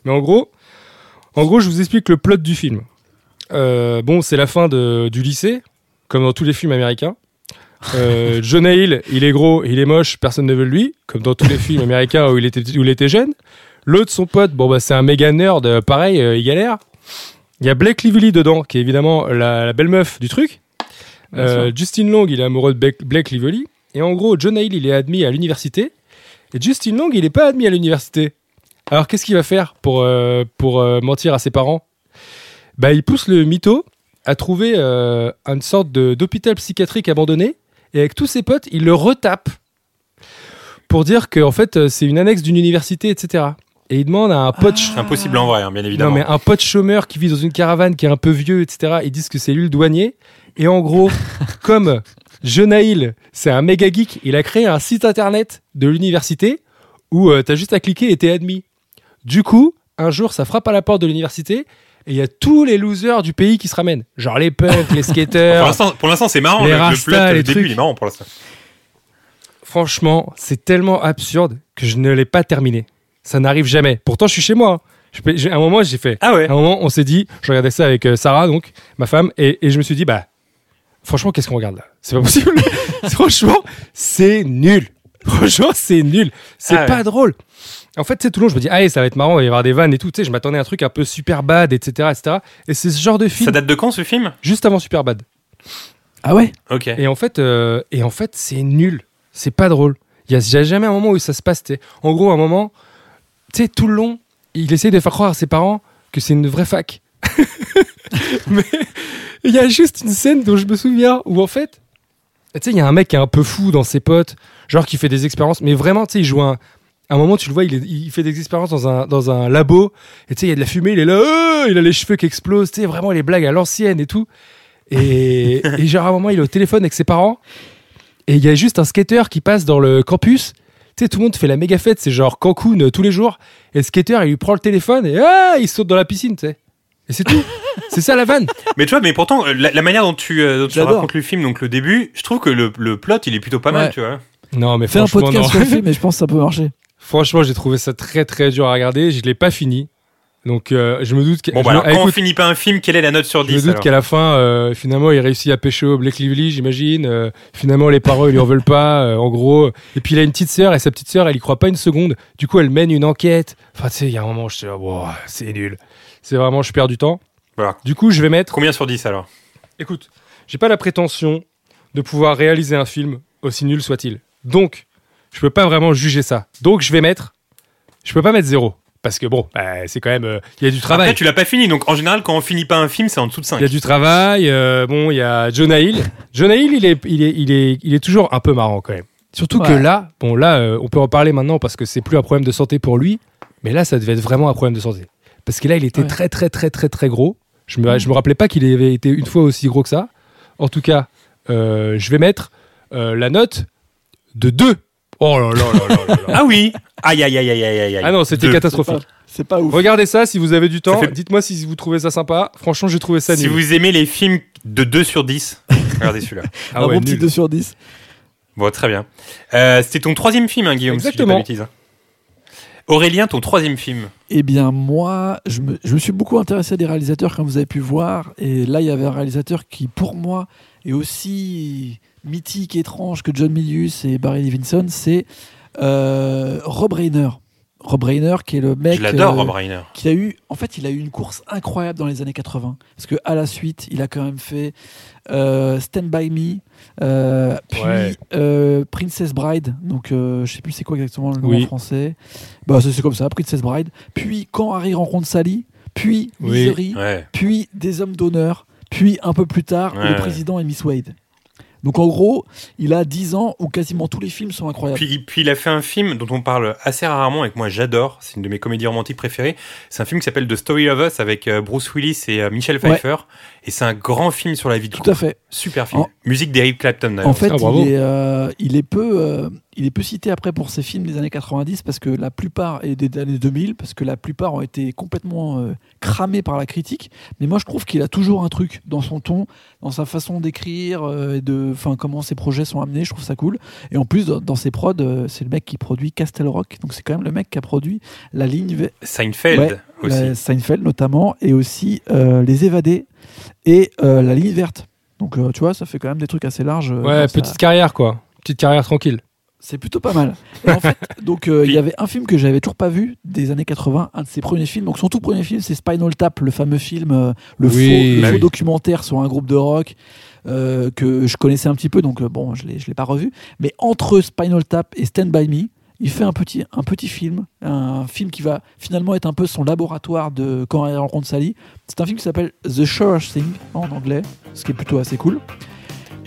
Mais en gros, en gros, je vous explique le plot du film. Euh, bon, c'est la fin de- du lycée, comme dans tous les films américains. Euh, Jonah Hill, il est gros, il est moche, personne ne veut de lui, comme dans tous les films américains où il était, où il était jeune. L'autre, son pote, bon bah c'est un méga nerd, euh, pareil, euh, il galère. Il y a Blake Lively dedans, qui est évidemment la, la belle meuf du truc. Euh. Justin Long, il est amoureux de Blake, Blake Lively. Et en gros, Jonah Hill, il est admis à l'université. Et Justin Long, il n'est pas admis à l'université. Alors, qu'est-ce qu'il va faire pour, euh, pour mentir à ses parents? Bah, il pousse le mytho à trouver une sorte d'hôpital psychiatrique abandonné. Et avec tous ses potes, il le retape pour dire que en fait, c'est une annexe d'une université, etc. Et il demande à un pote. C'est impossible en vrai, hein, bien évidemment. Non, mais un pote chômeur qui vit dans une caravane qui est un peu vieux, etc. Ils disent que c'est lui le douanier. Et en gros, comme Jonah Hill, c'est un méga geek, il a créé un site internet de l'université où euh, t'as juste à cliquer et t'es admis. Du coup, un jour, ça frappe à la porte de l'université et il y a tous les losers du pays qui se ramènent. Genre les punks, les skaters. pour l'instant, c'est marrant. Les le, le rastas, plot, les le début, trucs. il est marrant pour l'instant. Franchement, c'est tellement absurde que je ne l'ai pas terminé. Ça n'arrive jamais. Pourtant, je suis chez moi. hein. Je à un moment, j'ai fait. Ah ouais. À un moment, on s'est dit, je regardais ça avec euh, Sarah, donc ma femme, et, et je me suis dit, bah, franchement, qu'est-ce qu'on regarde là? C'est pas possible. franchement, c'est nul. Franchement, c'est nul. C'est Ah ouais. pas drôle. En fait, tu sais, tout le long, je me dis, allez, ça va être marrant, il va y avoir des vannes et tout. Tu sais, je m'attendais à un truc un peu super bad, etc., etc. Et c'est ce genre de film Ça date de quand ce film? Juste avant super bad. Ah ouais? Ok. Et en fait, euh, et en fait, c'est nul. C'est pas drôle. Il y a, il y a jamais un moment où ça se passe. tu sais. En gros, un moment, tout le long, il essaie de faire croire à ses parents que c'est une vraie fac. Mais il y a juste une scène dont je me souviens où en fait, tu sais, il y a un mec qui est un peu fou dans ses potes, genre qui fait des expériences, mais vraiment, tu sais, il joue un. À un moment, tu le vois, il, fait des expériences dans un, dans un labo, et tu sais, il y a de la fumée, il est là, euh, il a les cheveux qui explosent, tu sais, vraiment les blagues à l'ancienne et tout. Et, et genre, à un moment, il est au téléphone avec ses parents, et il y a juste un skater qui passe dans le campus. Tu sais, tout le monde fait la méga fête, c'est genre Cancun euh, tous les jours. Et le skater, il lui prend le téléphone et ah, il saute dans la piscine, tu sais. Et c'est tout. c'est ça la vanne. Mais tu vois, mais pourtant, euh, la, la manière dont tu, euh, dont tu J'adore. racontes le film, donc le début, je trouve que le, le plot, il est plutôt pas mal, tu vois. Non, mais Fais un franchement, podcast non. sur le film et je pense que ça peut marcher. franchement, j'ai trouvé ça très très dur à regarder. Je l'ai pas fini. Donc, euh, je me doute que. Bon, je bah me- alors, ah, quand on écoute, finit pas un film, quelle est la note sur je me 10 doute alors qu'à la fin, euh, finalement, il réussit à pêcher au Blake Lively, j'imagine. Euh, finalement, les parents, ils lui en veulent pas, en gros. Et puis, il a une petite sœur, et sa petite sœur, elle y croit pas une seconde. Du coup, elle mène une enquête. Enfin, tu sais, il y a un moment, je suis là, Wow, c'est nul. C'est vraiment, je perds du temps. Voilà. Du coup, je vais mettre. Combien sur 10 alors? Écoute, j'ai pas la prétention de pouvoir réaliser un film aussi nul soit-il. Donc, je peux pas vraiment juger ça. Donc, je vais mettre. Je peux pas mettre zéro. Parce que bon, bah, c'est quand même. euh, Il y a du travail. Après, tu l'as pas fini, donc en général, quand on finit pas un film, c'est en dessous de 5. Il y a du travail. euh, bon, il y a Jonah Hill. Jonah Hill, il est, il est, il est, il est toujours un peu marrant quand même. Surtout que là, bon, là, euh, on peut en parler maintenant parce que c'est plus un problème de santé pour lui. Mais là, ça devait être vraiment un problème de santé. Parce que là, il était Ouais. très, très, très, très, très gros. Je me, je me rappelais pas qu'il avait été une fois aussi gros que ça. En tout cas, euh, je vais mettre euh, la note de 2. Oh là là là là là là. Ah oui Aïe, aïe, aïe, aïe, aïe, aïe. Ah non, c'était Deux. catastrophique. C'est pas ouf. Regardez ça si vous avez du temps. fait- Dites-moi si vous trouvez ça sympa. Franchement, j'ai trouvé ça Si nul. vous aimez les films de 2 sur 10, regardez celui-là. Ah un ouais, bon petit nul. 2 sur 10. Bon, très bien. Euh, C'était ton troisième film, hein, Guillaume, Exactement. si je dis pas de bêtises, hein. Aurélien, ton troisième film. Eh bien, moi, je me, je me suis beaucoup intéressé à des réalisateurs, comme vous avez pu voir. Et là, il y avait un réalisateur qui, pour moi, est aussi mythique, étrange que John Milius et Barry Levinson. C'est euh, Rob Reiner. Rob Reiner, qui est le mec. Je l'adore, euh, Rob Reiner. qui a eu, en fait, il a eu une course incroyable dans les années 80. Parce que à la suite, il a quand même fait euh, Stand by Me, euh, puis Ouais. Princess Bride. Donc, je sais plus c'est quoi exactement le nom Oui. en français. Bah, c'est comme ça, Princess Bride. Puis Quand Harry rencontre Sally. Puis Oui. Misery. Ouais. Puis Des hommes d'honneur. Puis un peu plus tard, Ouais, Le président et Miss Wade. Donc en gros, il a 10 ans où quasiment tous les films sont incroyables. Puis, puis il a fait un film dont on parle assez rarement et que moi j'adore. C'est une de mes comédies romantiques préférées. C'est un film qui s'appelle The Story of Us avec euh, Bruce Willis et euh, Michelle Ouais. Pfeiffer. Et c'est un grand film sur la vie de Tout couple. à fait. Super film. En- Musique d'Eric Clapton d'ailleurs. En fait, Ah, bravo. il, est, euh, il est peu, euh, il est peu cité après pour ses films des années 90 parce que la plupart et des années 2000 parce que la plupart ont été complètement euh, cramés par la critique. Mais moi, je trouve qu'il a toujours un truc dans son ton, dans sa façon d'écrire euh, et de, enfin, comment ses projets sont amenés. Je trouve ça cool. Et en plus, dans, dans ses prods, euh, c'est le mec qui produit Castle Rock, donc c'est quand même le mec qui a produit la ligne Seinfeld Ouais, aussi. la Seinfeld notamment, et aussi euh, Les Évadés et euh, La Ligne Verte. Donc euh, tu vois, ça fait quand même des trucs assez larges. Ouais, petite carrière, quoi. Petite carrière tranquille. C'est plutôt pas mal. Et en fait, donc euh, il y avait un film que j'avais toujours pas vu des années 80, un de ses premiers films. Donc son tout premier film, c'est Spinal Tap, le fameux film, euh, le, Oui. faux, le Bah faux oui. documentaire sur un groupe de rock euh, que je connaissais un petit peu. Donc bon, je l'ai, je l'ai pas revu. Mais entre Spinal Tap et Stand by Me, il fait un petit, un petit film, un film qui va finalement être un peu son laboratoire de quand il rencontre Sally. C'est un film qui s'appelle The Sure Thing en anglais, ce qui est plutôt assez cool.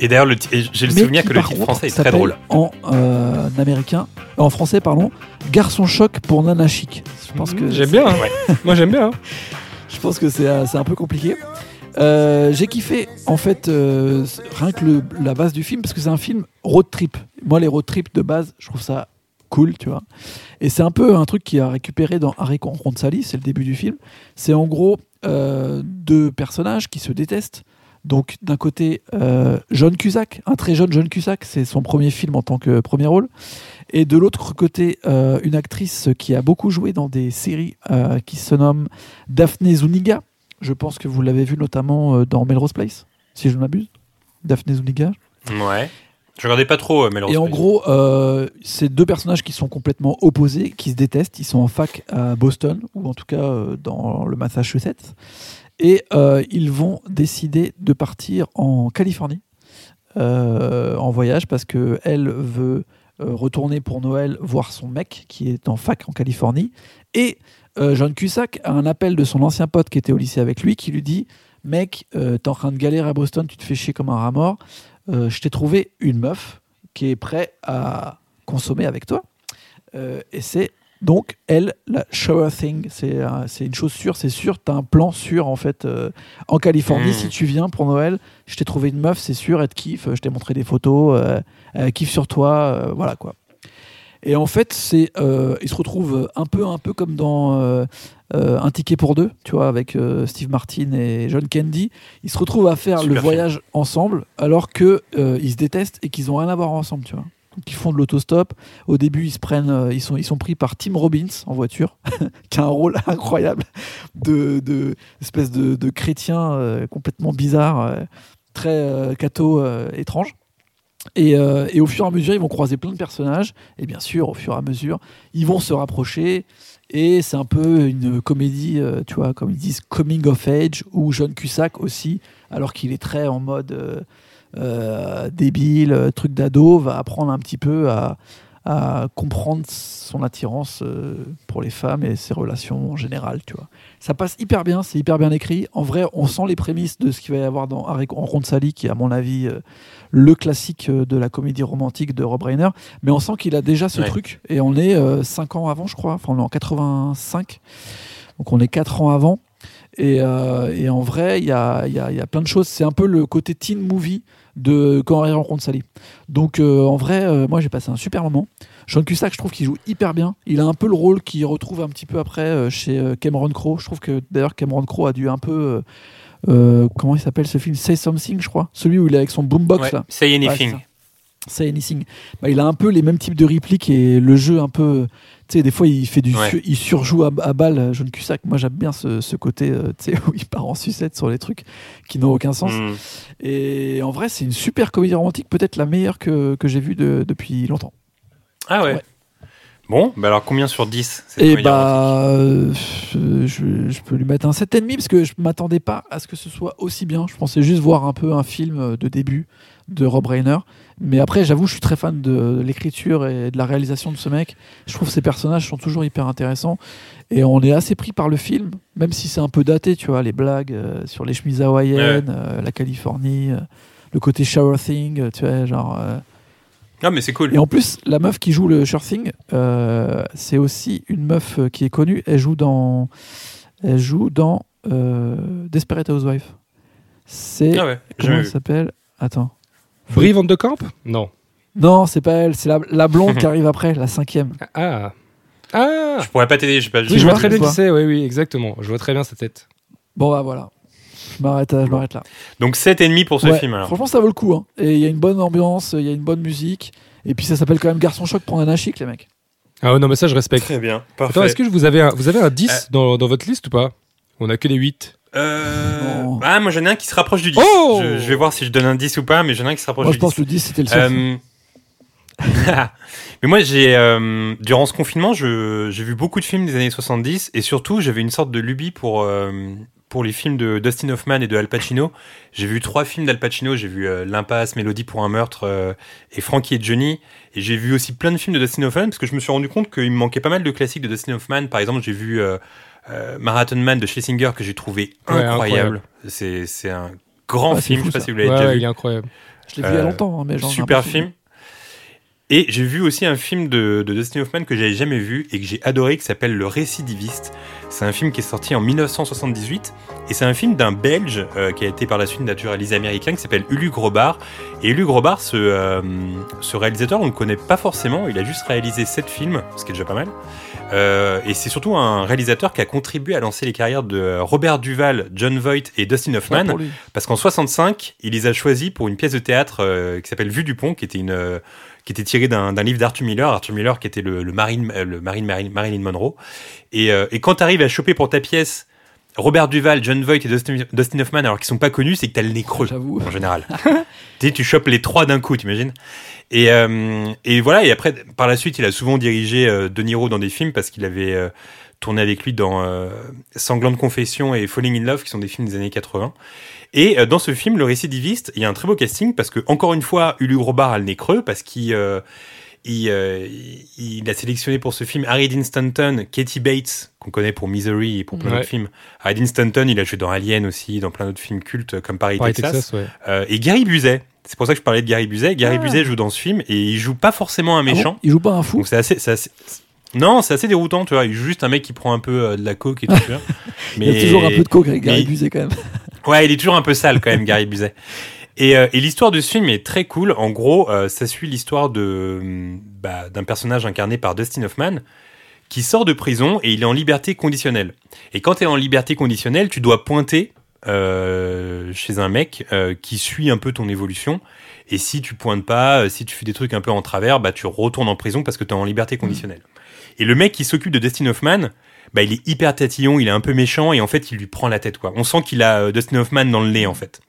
Et d'ailleurs, j'ai le souvenir qui, que le titre contre, français est très drôle. En euh, américain, en français, pardon, Garçon choc pour Nana chic. Je pense que J'aime bien. hein. Moi, j'aime bien. hein. Je pense que c'est euh, c'est un peu compliqué. Euh, J'ai kiffé en fait euh, rien que le- la base du film parce que c'est un film road trip. Moi, les road trips de base, je trouve ça cool, tu vois. Et c'est un peu un truc qui a récupéré dans Harry Sally, c'est le début du film. C'est en gros euh, deux personnages qui se détestent. Donc d'un côté, euh, John Cusack, un très jeune John Cusack, c'est son premier film en tant que premier rôle. Et de l'autre côté, euh, une actrice qui a beaucoup joué dans des séries euh, qui se nomme Daphne Zuniga. Je pense que vous l'avez vu notamment dans Melrose Place, si je ne m'abuse. Daphne Zuniga. Ouais. Je regardais pas trop Melrose Et en gros, c'est deux personnages qui sont complètement opposés, qui se détestent. Ils sont en fac à Boston, ou en tout cas dans le Massachusetts. Et euh, ils vont décider de partir en Californie euh, en voyage parce que elle veut euh, retourner pour Noël voir son mec qui est en fac en Californie. Et John Cusack a un appel de son ancien pote qui était au lycée avec lui qui lui dit Mec, t'es en train de galérer à Boston, tu te fais chier comme un rat mort. Je t'ai trouvé une meuf qui est prête à consommer avec toi. Et c'est donc elle, la Shower Thing. C'est un- c'est une chose sûre, c'est sûr. T'as un plan sûr en fait euh, en Californie. Mm. Si tu viens pour Noël, je t'ai trouvé une meuf, c'est sûr, elle te kiffe. Je t'ai montré des photos, euh, elle kiffe sur toi, euh, voilà quoi. Et en fait, c'est, euh, il se retrouve un peu, un peu comme dans euh, euh, Un ticket pour deux, tu vois, avec euh, Steve Martin et John Candy. Ils se retrouvent à faire Super le voyage ensemble, alors que euh, ils se détestent et qu'ils ont rien à voir ensemble, tu vois. Ils font de l'autostop. Au début, ils se prennent, euh, ils sont, ils sont pris par Tim Robbins en voiture, qui a un rôle incroyable de, de espèce de, chrétien euh, complètement bizarre, euh, très catho étrange. Et, et au fur et à mesure, ils vont croiser plein de personnages. Et bien sûr, au fur et à mesure, ils vont se rapprocher. Et c'est un peu une comédie, tu vois, comme ils disent, coming of age, où John Cusack aussi, alors qu'il est très en mode euh, débile, euh, truc d'ado, va apprendre un petit peu à, à comprendre son attirance euh, pour les femmes et ses relations en général, tu vois. Ça passe hyper bien, c'est hyper bien écrit. En vrai, on sent les prémices de ce qu'il va y avoir dans Harry Rencontre Sally, qui est à mon avis le classique de la comédie romantique de Rob Reiner. Mais on sent qu'il a déjà ce Ouais. truc. Et on est 5 ans avant, je crois. Enfin, on est en 85. Donc on est 4 ans avant. Et, euh, et en vrai, il y a, il y a- il y a plein de choses. C'est un peu le côté teen movie de Quand Harry rencontre Sally. Donc euh, en vrai, euh, moi j'ai passé un super moment. Sean Cusack, je trouve qu'il joue hyper bien. Il a un peu le rôle qu'il retrouve un petit peu après euh, chez Cameron Crowe. Je trouve que d'ailleurs Cameron Crowe a dû un peu... comment il s'appelle ce film? Say Something, je crois. Celui où il est avec son boombox Ouais. là. Say anything. Say Anything. Bah, il a un peu les mêmes types de répliques et le jeu un peu. Tu sais, des fois il fait du, Ouais. su- il surjoue à, à balle. John Cusack. Moi j'aime bien ce, ce côté, euh, tu sais, où il part en sucette sur les trucs qui n'ont aucun sens. Mm. Et en vrai, c'est une super comédie romantique, peut-être la meilleure que, que j'ai vue de- depuis longtemps. Ah ouais. Ouais. Bon, bah alors combien sur 10 cette Et comédie bah, euh, je, je peux lui mettre un 7,5 parce que je m'attendais pas à ce que ce soit aussi bien. Je pensais juste voir un peu un film de début de Rob Reiner. Mais après, j'avoue, je suis très fan de l'écriture et de la réalisation de ce mec. Je trouve que ses personnages sont toujours hyper intéressants. Et on est assez pris par le film, même si c'est un peu daté, tu vois, les blagues euh, sur les chemises hawaïennes, euh, la Californie, euh, le côté shower thing, tu vois, genre. Ah mais c'est cool. et en plus, la meuf qui joue le Thing, euh, c'est aussi une meuf qui est connue. Elle joue dans, elle joue dans Desperate Housewives. C'est Ah ouais, comment elle s'appelle? Attends. Brie Van de Camp Non. Non, c'est pas elle, c'est la, la blonde qui arrive après, la cinquième. Ah. Ah Je pourrais pas t'aider, je sais pas. Oui, je vois très bien qui c'est, oui, oui, exactement. Je vois très bien sa tête. Bon, bah voilà. Je m'arrête, je m'arrête là. Donc 7,5 pour ce Ouais, film alors. Franchement, ça vaut le coup. hein. Et il y a une bonne ambiance, il y a une bonne musique. Et puis ça s'appelle quand même Garçon Choc pour un chic, les mecs. Ah ouais, non, mais ça, je respecte. Très bien, Attends, parfait. est-ce que vous avez un, vous avez un 10 Euh. dans, dans votre liste ou pas? On a que des 8. Euh... Ah, moi j'en ai un qui se rapproche du 10. Oh je, je vais voir si je donne un 10 ou pas, mais j'en ai un qui se rapproche Moi, du je pense 10. que le 10, c'était le. Euh, mais moi, j'ai euh, durant ce confinement, je- j'ai vu beaucoup de films des années 70 et surtout, j'avais une sorte de lubie pour euh, pour les films de Dustin Hoffman et de Al Pacino. J'ai vu trois films d'Al Pacino. J'ai vu euh, L'impasse, Mélodie pour un meurtre et Frankie et Johnny. Et j'ai vu aussi plein de films de Dustin Hoffman parce que je me suis rendu compte qu'il me manquait pas mal de classiques de Dustin Hoffman. Par exemple, j'ai vu euh, Marathon Man de Schlesinger que j'ai trouvé Ouais, incroyable. incroyable. C'est c'est un grand Ouais, c'est film. fou, Je sais pas si vous l'avez Ouais, déjà ouais, vu. il est incroyable. je l'ai vu il y a euh, longtemps, hein, mais genre. Super film. Et j'ai vu aussi un film de, de Dustin Hoffman que j'avais jamais vu et que j'ai adoré qui s'appelle Le Récidiviste. C'est un film qui est sorti en 1978 et c'est un film d'un Belge euh, qui a été par la suite naturalisé américain qui s'appelle Ulu Grobard. Et Ulu Grobard, ce, euh, ce réalisateur, on le connaît pas forcément. Il a juste réalisé sept films, ce qui est déjà pas mal. Euh, et c'est surtout un réalisateur qui a contribué à lancer les carrières de Robert Duval, John Voight et Dustin Hoffman. Parce qu'en 65, il les a choisis pour une pièce de théâtre euh, qui s'appelle Vue du pont, qui était une euh, qui était tirée d'un livre d'Arthur Miller, Arthur Miller qui était le, le marine euh, le marine Marilyn, Marilyn Monroe. Et, euh, et quand tu arrives à choper pour ta pièce Robert Duval, John Voight et Dustin, Dustin Hoffman alors qu'ils sont pas connus, c'est que t'as le nez creux J'avoue. en général. tu tu chopes les trois d'un coup, t'imagines et, euh, et voilà, et après, par la suite, il a souvent dirigé euh, De Niro dans des films parce qu'il avait euh, tourné avec lui dans euh, Sanglante Confession et Falling in Love, qui sont des films des années 80. Et dans ce film, Le Récidiviste, il y a un très beau casting parce que, encore une fois, Ulu Robard a le nez creux parce qu'il il, euh, il- il a sélectionné pour ce film Harry Dean Stanton, Katie Bates, qu'on connaît pour Misery et pour plein Ouais. d'autres films. Harry Dean Stanton, il a joué dans Alien aussi, dans plein d'autres films cultes comme Paris, Paris, Texas. Texas, ouais. Euh, et Gary Buzet. C'est pour ça que je parlais de Gary Buzet. Gary Ah. Buzet joue dans ce film et il joue pas forcément un Ah bon méchant. il joue pas un fou. Donc c'est assez, c'est assez- Non, c'est assez déroutant, tu vois. Il joue juste un mec qui prend un peu euh, de la coke et tout, vois. Il y a toujours un peu de coke avec Gary mais- Busey quand même. Ouais, il est toujours un peu sale quand même, Gary Buzet. Et, euh, et l'histoire de ce film est très cool. En gros, euh, ça suit l'histoire de hum, bah, d'un personnage incarné par Dustin Hoffman qui sort de prison et il est en liberté conditionnelle. Et quand tu es en liberté conditionnelle, tu dois pointer euh, chez un mec euh, qui suit un peu ton évolution. Et si tu pointes pas, euh, si tu fais des trucs un peu en travers, bah tu retournes en prison parce que tu es en liberté conditionnelle. Et le mec qui s'occupe de Dustin Hoffman, bah il est hyper tatillon, il est un peu méchant et en fait il lui prend la tête quoi. On sent qu'il a euh, Dustin Hoffman dans le nez en fait.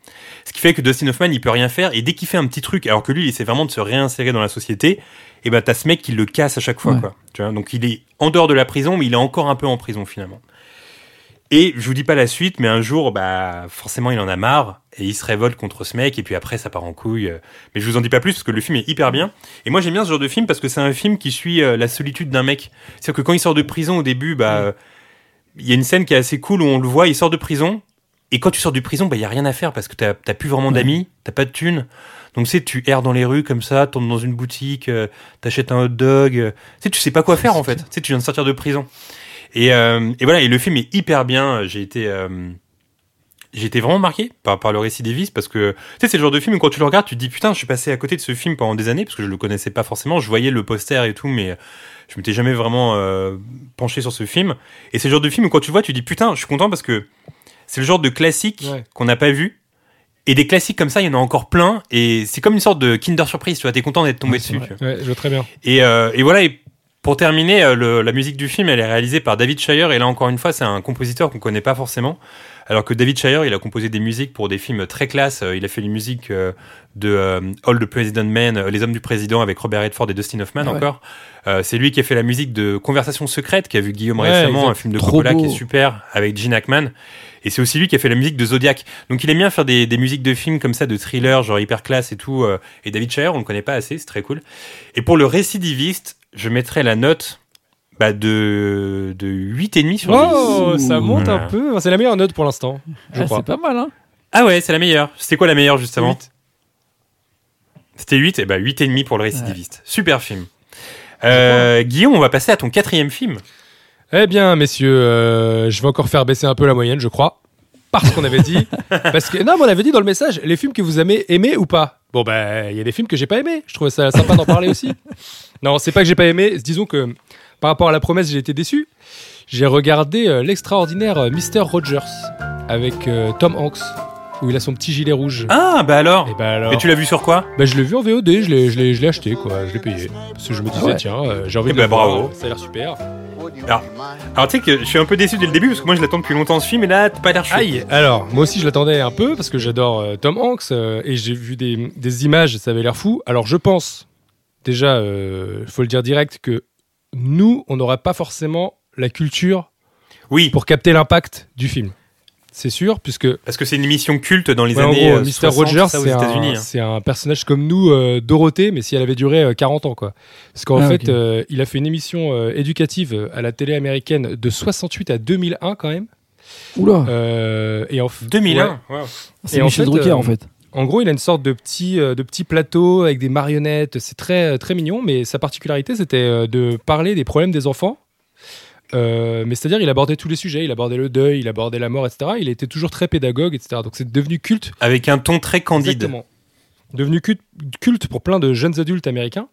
Ce qui fait que Dustin Hoffman il peut rien faire et dès qu'il fait un petit truc, alors que lui il essaie vraiment de se réinsérer dans la société, et ben t'as ce mec qui le casse à chaque fois Ouais. quoi. Tu vois, donc il est en dehors de la prison mais il est encore un peu en prison finalement. Et je vous dis pas la suite, mais un jour, bah, forcément, il en a marre et il se révolte contre ce mec. Et puis après, ça part en couille. Mais je vous en dis pas plus parce que le film est hyper bien. Et moi, j'aime bien ce genre de film parce que c'est un film qui suit euh, la solitude d'un mec. C'est-à-dire que quand il sort de prison au début, bah, il y a une scène qui est assez cool où on le voit, il sort de prison. Et quand tu sors de prison, bah, il y a rien à faire parce que t'as plus vraiment d'amis, t'as pas de thunes. Donc, tu sais, tu erres dans les rues comme ça, tombes dans une boutique, euh, t'achètes un hot dog. euh, tu sais, tu sais pas quoi faire en fait. Tu sais, tu viens de sortir de prison. Et, euh, et voilà, et le film est hyper bien. J'ai été, euh, j'ai été vraiment marqué par, par le récit d'Evis parce que tu sais, c'est le genre de film où quand tu le regardes, tu te dis putain, je suis passé à côté de ce film pendant des années parce que je le connaissais pas forcément. Je voyais le poster et tout, mais je m'étais jamais vraiment euh, penché sur ce film. Et c'est le genre de film où quand tu le vois, tu te dis putain, je suis content parce que c'est le genre de classique Ouais. qu'on n'a pas vu. Et des classiques comme ça, il y en a encore plein. Et c'est comme une sorte de Kinder Surprise, tu vois, t'es content d'être tombé Ouais, dessus. vrai. tu vois. Ouais, je vois très bien. Et, euh, et voilà, et pour terminer, euh, le- la musique du film, elle est réalisée par David Shire. Et là, encore une fois, c'est un compositeur qu'on connaît pas forcément. Alors que David Shire, il a composé des musiques pour des films très classe. Euh, Il a fait les musiques euh, de All the President Men, Les Hommes du Président avec Robert Redford et Dustin Hoffman Ah ouais. encore. C'est lui qui a fait la musique de Conversation secrète, qui a vu Guillaume Ouais, récemment, exact. un film de Trop Coppola beau. qui est super avec Gene Hackman. Et c'est aussi lui qui a fait la musique de Zodiac. Donc il aime bien faire des, des musiques de films comme ça, de thrillers, genre hyper classe et tout. et David Shire, on le connaît pas assez, c'est très cool. Et pour le récidiviste, je mettrais la note bah, de, de 8,5 sur 10. Oh, ça monte un peu. C'est la meilleure note pour l'instant, je Ah, crois. c'est pas mal, hein. Ah ouais, c'est la meilleure. C'était quoi la meilleure justement Huit. C'était 8, et bah 8,5 pour le récidiviste. Super film. Euh, Guillaume, on va passer à ton quatrième film. Eh bien, messieurs, euh, je vais encore faire baisser un peu la moyenne, je crois. Parce qu'on avait dit. parce que, non, mais on avait dit dans le message les films que vous aimez, aimez ou pas. Bon, bah, il y a des films que j'ai pas aimés. Je trouvais ça sympa d'en parler aussi. Non, c'est pas que j'ai pas aimé. Disons que par rapport à la promesse, j'ai été déçu. J'ai regardé euh, l'extraordinaire euh, Mr. Rogers avec euh, Tom Hanks, où il a son petit gilet rouge. Ah, bah alors Et bah alors, Et tu l'as vu sur quoi? Bah, je l'ai vu en VOD, je l'ai, je l'ai, je l'ai acheté, quoi. Je l'ai payé. Parce que je me disais, ouais. tiens, euh, j'ai envie Eh de bah, le voir, bravo. Ça a l'air super. Alors tu sais que je suis un peu déçu dès le début parce que moi je l'attends depuis longtemps ce film et là t'as pas l'air chaud. Aïe Alors, moi aussi, je l'attendais un peu parce que j'adore euh, Tom Hanks euh, et j'ai vu des, des images, ça avait l'air fou. Alors, je pense, déjà, il faut le dire direct, que nous, on n'aurait pas forcément la culture Oui, pour capter l'impact du film. C'est sûr, puisque parce que c'est une émission culte dans les ouais, en années gros, euh, Mr. 60, Rogers, c'est États-Unis. un, hein. c'est un personnage comme nous, euh, Dorothée, mais si elle avait duré euh, 40 ans. quoi. Parce qu'en Ah, fait, euh, il a fait une émission euh, éducative euh, à la télé américaine de 68 à 2001 quand même. Oula, Euh, et en f- 2001. ouais. wow. c'est et en Michel fait, Drucker euh, en fait. En gros, il a une sorte de petit, euh, de petit plateau avec des marionnettes. C'est très, très mignon, mais sa particularité, c'était euh, de parler des problèmes des enfants. Euh, mais c'est-à-dire, il abordait tous les sujets. Il abordait le deuil, il abordait la mort, etc. Il était toujours très pédagogue, etc. Donc, c'est devenu culte. Avec un ton très candide. Exactement. Devenu culte, pour plein de jeunes adultes américains.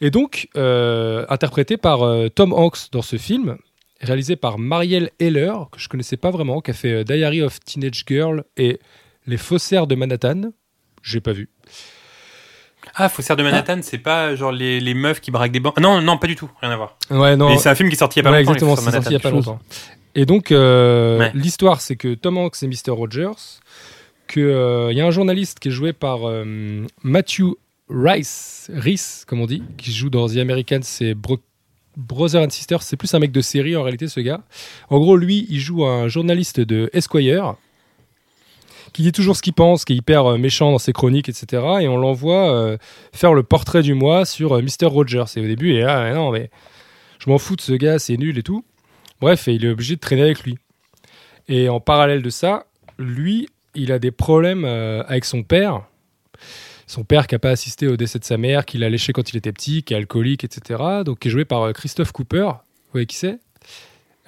Et donc, euh, interprété par euh, Tom Hanks dans ce film, réalisé par Marielle Heller, que je connaissais pas vraiment, qui a fait euh, Diary of Teenage Girl et Les Faussaires de Manhattan. J'ai pas vu. Ah, Faussaire de Manhattan, c'est pas genre les, les meufs qui braquent des banques. Non, non, pas du tout, rien à voir. Ouais, non. C'est un film qui est sorti il y a pas Ouais, longtemps. exactement, c'est sorti il y a pas longtemps. Et donc, euh, Ouais. l'histoire, c'est que Tom Hanks et Mr. Rogers, qu'il y a un journaliste qui est joué par euh, Matthew Rice, Rice, comme on dit, qui joue dans The Americans, c'est Bro- Brother and Sister, c'est plus un mec de série en réalité, ce gars. En gros, lui, il joue un journaliste de Esquire qui dit toujours ce qu'il pense, qui est hyper euh, méchant dans ses chroniques, etc. Et on l'envoie euh, faire le portrait du mois sur euh, Mr. Rogers. Et au début, il est là, non, mais je m'en fous de ce gars, c'est nul et tout. Bref, et il est obligé de traîner avec lui. Et en parallèle de ça, lui, il a des problèmes avec son père. Son père qui n'a pas assisté au décès de sa mère, qui l'a léché quand il était petit, qui est alcoolique, etc. Donc, qui est joué par Christophe Cooper. Vous voyez qui c'est?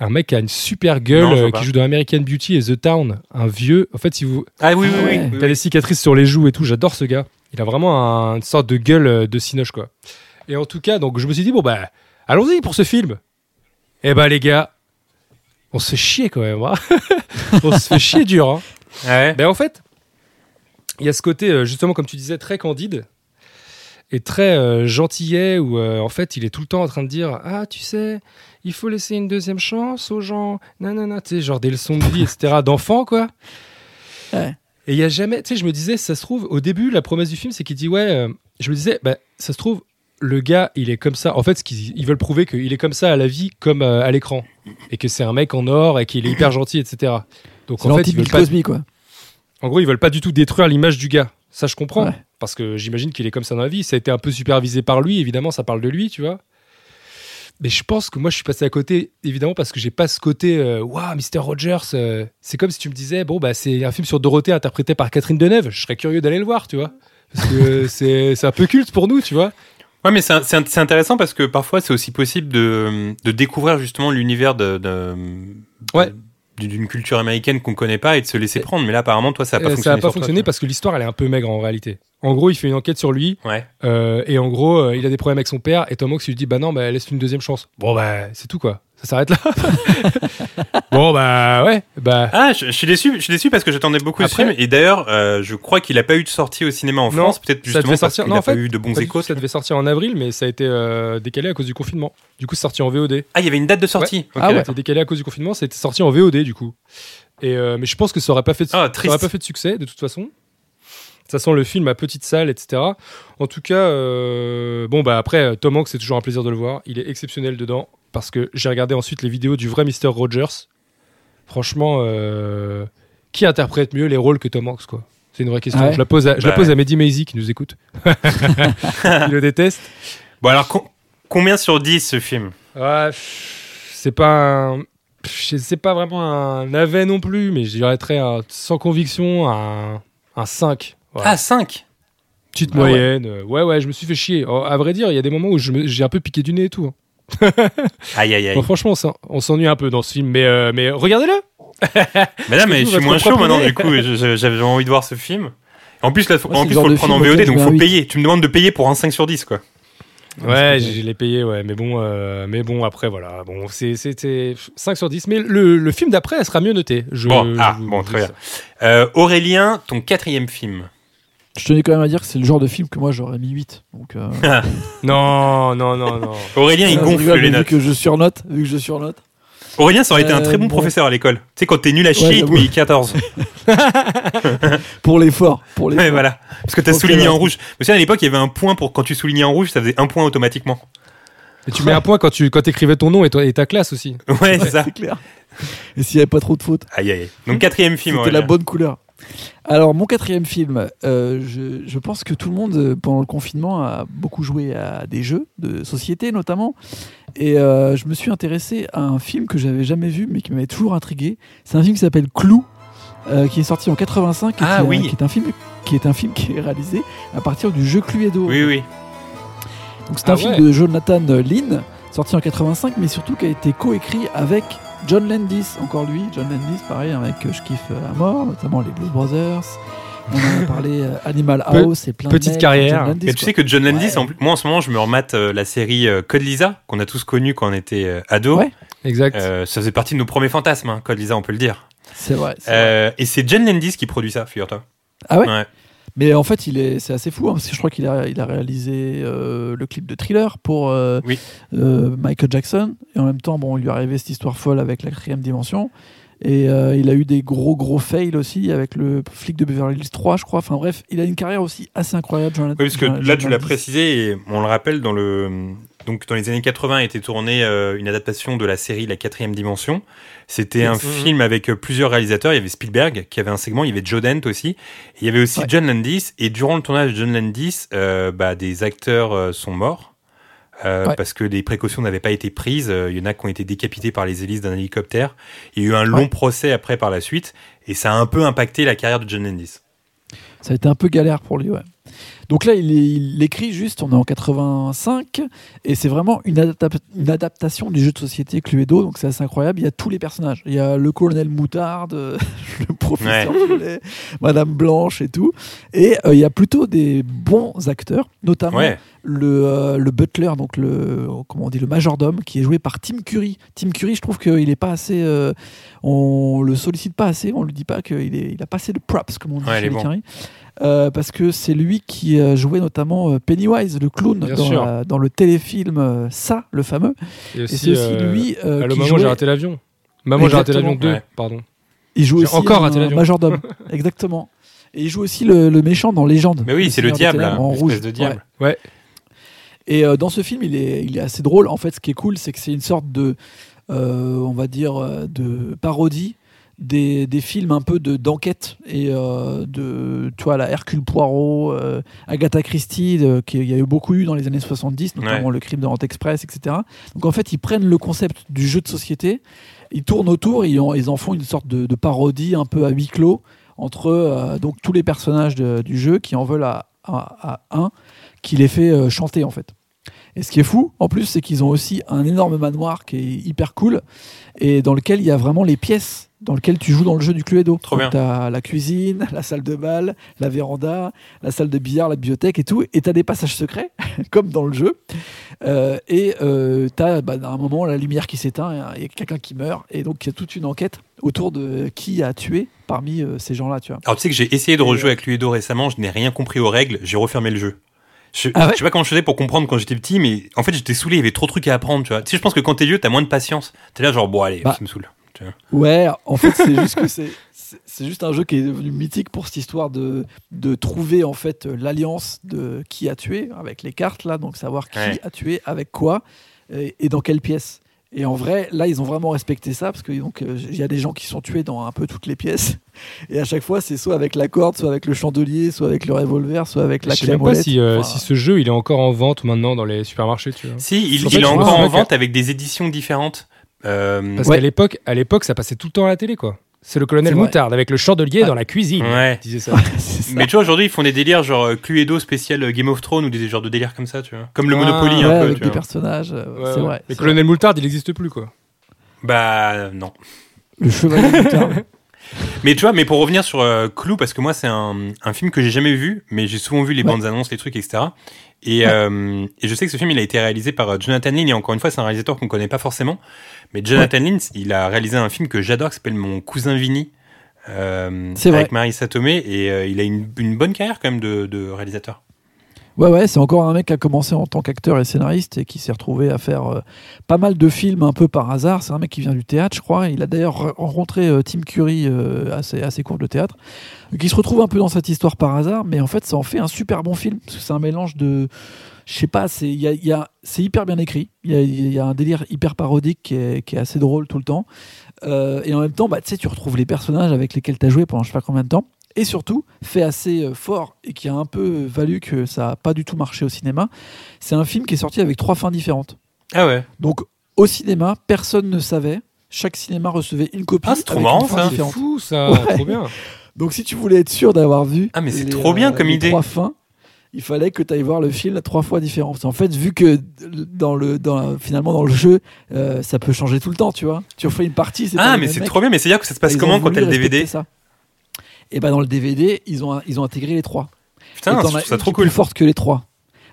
Un mec qui a une super gueule, Non, euh, qui joue dans American Beauty et The Town. Un vieux. En fait, si vous, Ah oui, oui, oui. ouais. oui, T'as oui. des cicatrices sur les joues et tout, j'adore ce gars. Il a vraiment un- une sorte de gueule euh, de cinoche, quoi. Et en tout cas, donc je me suis dit, bon, bah, allons-y pour ce film. Eh bah, les gars, on se fait chier quand même, hein. on se fait chier dur, hein. Ah ouais. Ben, en fait, il y a ce côté, euh, justement, comme tu disais, très candide et très euh, gentillet, où euh, en fait, il est tout le temps en train de dire Ah, tu sais, il faut laisser une deuxième chance aux gens, nanana, tu sais, genre des leçons de vie, etc., d'enfants, quoi. Ouais. Et il y a jamais, tu sais, je me disais, ça se trouve, au début, la promesse du film, c'est qu'il dit Ouais, euh, je me disais, bah, ça se trouve, le gars, il est comme ça. En fait, ce ils veulent prouver qu'il est comme ça à la vie, comme euh, à l'écran. Et que c'est un mec en or et qu'il est hyper gentil, etc. Donc, en fait, ils veulent pas Cosby quoi. en gros, ils veulent pas du tout détruire l'image du gars. Ça, je comprends. Ouais. Parce que j'imagine qu'il est comme ça dans la vie. Ça a été un peu supervisé par lui, évidemment, ça parle de lui, tu vois. Mais je pense que moi, je suis passé à côté, évidemment, parce que j'ai pas ce côté euh, Waouh, Mr. Rogers. euh, c'est comme si tu me disais Bon, bah, c'est un film sur Dorothée interprété par Catherine Deneuve. Je serais curieux d'aller le voir, tu vois. Parce que c'est un peu culte pour nous, tu vois. Ouais, mais c'est intéressant parce que parfois c'est aussi possible de, de découvrir justement l'univers de, de- Ouais. D'une culture américaine qu'on connaît pas et de se laisser prendre. Mais là, apparemment, toi, ça a pas Euh, fonctionné. ça a pas toi, fonctionné parce que l'histoire, elle est un peu maigre en réalité. En gros, il fait une enquête sur lui. Ouais. Euh, et en gros, euh, il a des problèmes avec son père. Et Tom Hanks lui dit Bah non, bah, laisse une deuxième chance. Bon, bah, c'est tout quoi. Ça s'arrête là. bon, bah, ouais. Bah, Ah, je, je suis déçu. Je suis déçu parce que j'attendais beaucoup Après- ce film. Et d'ailleurs, euh, je crois qu'il a pas eu de sortie au cinéma en Non, France. Peut-être ça justement devait parce sortir- qu'il non, a en pas fait, eu de bons échos. ça devait sortir en avril, mais ça a été euh, décalé à cause du confinement. Du coup, c'est sorti en VOD. Ah, il y avait une date de sortie. Ok, Ah ouais. C'est décalé à cause du confinement, ça a été sorti en VOD du coup. Et euh, mais je pense que ça aurait pas fait de, Ah, ça aurait pas fait de succès de toute façon. Ça sent le film à petite salle, etc. En tout cas, euh, bon bah après Tom Hanks c'est toujours un plaisir de le voir. Il est exceptionnel dedans parce que j'ai regardé ensuite les vidéos du vrai Mr Rogers. Franchement, euh, qui interprète mieux les rôles que Tom Hanks quoi? C'est une vraie question. Ouais je la pose à, je la Bah à Mehdi Maizi qui nous écoute. il le déteste. Bon, alors, co- combien sur 10 ce film? Ouais, c'est pas un... C'est pas vraiment un navet non plus, mais je dirais très un- sans conviction un, un 5. Voilà. Ah, 5 Petite ah moyenne. euh, Ouais. ouais, je me suis fait chier. Oh, à vrai dire, il y a des moments où j'ai un peu piqué du nez et tout. hein. Aïe, aïe, aïe. Bon, franchement, on s'en- on s'ennuie un peu dans ce film, mais, euh, mais regardez-le Mais là, mais je suis moins chaud maintenant, du coup. J'avais envie de voir ce film. En plus, là, faut, en plus, le faut prendre en VOD, donc je mets faut payer. Tu me demandes de payer pour un 5 sur 10, quoi. Ouais, je l'ai payé, ouais. Mais bon, euh, mais bon après, voilà. Bon, c'était 5 sur 10. Mais le, le film d'après, elle sera mieux noté. Je, Bon, ah, je bon, très bien. Euh, Aurélien, ton quatrième film. Je tenais quand même à dire que c'est le genre de film que moi j'aurais mis 8. Donc, euh. Non, non, non, non. Aurélien, il je gonfle les vu notes. que je surnote, vu que je surnote. Aurélien, ça aurait été un Euh, très bon bon. professeur à l'école. Tu sais, quand t'es nul à chier, il te met 14. Pour l'effort. Pour l'effort. Ouais, voilà. Parce que t'as Ok, souligné ouais. en rouge. Savez, à l'époque, il y avait un point pour quand tu soulignais en rouge, ça faisait un point automatiquement. Et tu mets un point quand tu quand écrivais ton nom et, toi, et ta classe aussi. Ouais, c'est ça. C'est clair. Et s'il n'y avait pas trop de fautes, Aïe, aïe. Donc, quatrième film, c'était la bonne couleur. Alors, mon quatrième film, euh, je, je pense que tout le monde, euh, pendant le confinement, a beaucoup joué à des jeux de société, notamment. Et euh, je me suis intéressé à un film que j'avais jamais vu, mais qui m'avait toujours intrigué. C'est un film qui s'appelle Clou, euh, qui est sorti en 85, et Ah qui, est- oui. qui est un film qui est un film qui est réalisé à partir du jeu Cluedo. Oui, oui. Donc c'est un Ah film de Jonathan Lynn, sorti en 85, mais surtout qui a été coécrit avec John Landis, encore lui. John Landis, pareil, un mec que je kiffe à mort, notamment les Blues Brothers. On en a parlé euh, Animal Pe- House et plein de petite mecs, carrière. John Landis, Mais tu quoi. sais que John Landis, Ouais. en plus- moi en ce moment, je me remate euh, la série euh, Code Lisa, qu'on a tous connu quand on était euh, ado. Ouais. Exact. Euh, ça faisait partie de nos premiers fantasmes, hein, Code Lisa, on peut le dire. C'est vrai. vrai. Et c'est John Landis qui produit ça, figure-toi. Ah ouais, ouais. Mais en fait, il est, c'est assez fou, hein, parce que je crois qu'il a, il a réalisé euh, le clip de Thriller pour euh, Oui. euh, Michael Jackson. Et en même temps, bon, il lui est arrivé cette histoire folle avec la quatrième dimension. Et il a eu des gros gros fails aussi avec le flic de Beverly Hills 3, je crois. Enfin bref, il a une carrière aussi assez incroyable. Jonathan- Oui, parce que Jonathan là, tu l'as précisé, et on le rappelle, dans, le, donc, dans les années 80 a été tournée euh, une adaptation de la série La quatrième dimension. C'était un Mhm. film avec euh, plusieurs réalisateurs. Il y avait Spielberg qui avait un segment, il y avait Joe Dante aussi. Et il y avait aussi Ouais. John Landis. Et durant le tournage de John Landis, euh, bah, des acteurs euh, sont morts. euh, Ouais. Parce que les précautions n'avaient pas été prises. Il y en a qui ont été décapités par les hélices d'un hélicoptère. Il y a eu un long Ouais. procès après par la suite. Et ça a un peu impacté la carrière de John Landis. Ça a été un peu galère pour lui, ouais. Donc là, il, il écrit juste, on est en 85, et c'est vraiment une, adap- une adaptation du jeu de société Cluedo, donc c'est assez incroyable. Il y a tous les personnages. Il y a le colonel Moutarde, le professeur Violet, Madame Blanche et tout. Et euh, il y a plutôt des bons acteurs, notamment Ouais. le, euh, le butler, donc le, comment on dit, le majordome, qui est joué par Tim Curry. Tim Curry, je trouve qu'il est pas assez. euh, on le sollicite pas assez, on lui dit pas qu'il il a pas assez de props, comme on dit Ouais, chez les bon. Euh, parce que c'est lui qui euh, jouait notamment euh, Pennywise, le clown, dans, sûr. la- dans le téléfilm Ça, le fameux. Et Et c'est aussi euh, lui euh, Allô, qui maman, jouait, j'ai raté l'avion. Maman, j'ai raté l'avion 2, Ouais. pardon. il joue aussi encore un raté l'avion. majordome. Exactement. Et il joue aussi le, le méchant dans Légende. Mais oui, c'est le diable, là, en rouge. de diable. Ouais. Et euh, dans ce film, il est, il est assez drôle. En fait, ce qui est cool, c'est que c'est une sorte de, euh, on va dire, de parodie des, des films un peu de d'enquête et euh, de, tu vois, la Hercule Poirot, euh, Agatha Christie, de- qui il y a eu beaucoup eu dans les années 70, notamment Ouais. le crime de Rente Express, etc. Donc en fait, ils prennent le concept du jeu de société, ils tournent autour, ils en, ils en font une sorte de, de parodie un peu à huis clos entre euh, donc tous les personnages de- du jeu qui en veulent à, à- à un qui les fait chanter en fait. Et ce qui est fou, en plus, c'est qu'ils ont aussi un énorme manoir qui est hyper cool et dans lequel il y a vraiment les pièces dans lesquelles tu joues dans le jeu du Cluedo. Trop bien. Tu as la cuisine, la salle de bal, la véranda, la salle de billard, la bibliothèque et tout. Et tu as des passages secrets, comme dans le jeu. Euh, et tu as à un moment la lumière qui s'éteint, et y a quelqu'un qui meurt. Et donc il y a toute une enquête autour de qui a tué parmi euh, ces gens-là. Tu vois. Alors tu sais que j'ai essayé de Et, rejouer avec Cluedo récemment, je n'ai rien compris aux règles, j'ai refermé le jeu. Je, Ah ouais je sais pas comment je faisais pour comprendre quand j'étais petit, mais en fait j'étais saoulé, il y avait trop de trucs à apprendre, tu vois. Tu sais, je pense que quand t'es vieux, t'as moins de patience. T'es là genre, bon allez, Bah. ça me saoule. Tu vois. Ouais, en fait, c'est juste que c'est c'est- juste un jeu qui est devenu mythique pour cette histoire de, de trouver en fait l'alliance de qui a tué avec les cartes là, donc savoir qui Ouais. a tué avec quoi et, et dans quelle pièce. Et en vrai, là, ils ont vraiment respecté ça parce que donc euh, il y a des gens qui sont tués dans un peu toutes les pièces. Et à chaque fois, c'est soit avec la corde, soit avec le chandelier, soit avec le revolver, soit avec la Je sais même pas si, euh, Enfin, si ce jeu il est encore en vente maintenant dans les supermarchés, tu vois. Si, il, est encore en vente avec des éditions différentes. Euh, Parce Ouais. qu'à l'époque, à l'époque, ça passait tout le temps à la télé, quoi. C'est le colonel. Moutarde avec le chandelier Ah. dans la cuisine. Ouais. il disait ça. c'est ça. mais tu vois, aujourd'hui, ils font des délires genre euh, Cluedo spécial euh, Game of Thrones ou des genres de délires comme ça, tu vois. Comme le Ah, Monopoly Ouais, un peu, avec tu des vois. personnages, Ouais, c'est ouais. vrai. Mais c'est colonel Moutarde, il n'existe plus, quoi. Bah non. Le chevalier de Moutarde. Mais tu vois, mais pour revenir sur euh, Clou, parce que moi c'est un, un film que j'ai jamais vu, mais j'ai souvent vu les Ouais. bandes annonces, les trucs, etc. Et, euh, et je sais que ce film il a été réalisé par euh, Jonathan Lynn, et encore une fois c'est un réalisateur qu'on connaît pas forcément. Mais Jonathan Lynn, il a réalisé un film que j'adore qui s'appelle Mon cousin Vinny. Euh, C'est vrai. avec Marissa Tomei et euh, il a une, une bonne carrière quand même de, de réalisateur. Ouais, ouais, c'est encore un mec qui a commencé en tant qu'acteur et scénariste et qui s'est retrouvé à faire euh, pas mal de films un peu par hasard. C'est un mec qui vient du théâtre, je crois. Il a d'ailleurs re- rencontré euh, Tim Curry euh, à, ses, cours de théâtre. Il se retrouve un peu dans cette histoire par hasard, mais en fait, ça en fait un super bon film. Parce que c'est un mélange de. Je sais pas, c'est y a- y hyper bien écrit. Il y a, un délire hyper parodique qui est, qui est assez drôle tout le temps. Euh, et en même temps, bah, tu retrouves les personnages avec lesquels tu as joué pendant je sais pas combien de temps. Et surtout, fait assez euh, fort et qui a un peu valu que ça n'a pas du tout marché au cinéma, c'est un film qui est sorti avec trois fins différentes. Ah ouais. Donc, au cinéma, personne ne savait. Chaque cinéma recevait une copie. Ah, c'est trop marrant, ça. C'est fou ça, Ouais. trop bien. Donc, si tu voulais être sûr d'avoir vu. Ah, mais c'est les, trop bien comme les idée. Trois fins. Il fallait que tu ailles voir le film à trois fois différent. Parce qu'en fait, vu que dans le, dans, finalement dans le jeu, euh, ça peut changer tout le temps, tu vois. Tu refais une partie, Ah, mais c'est trop bien, mais c'est à dire que ça se passe comment quand t'as le DVD ça. Et ben dans le DVD, ils ont, ils ont intégré les trois. Putain, une trop est plus cool. forte que les trois.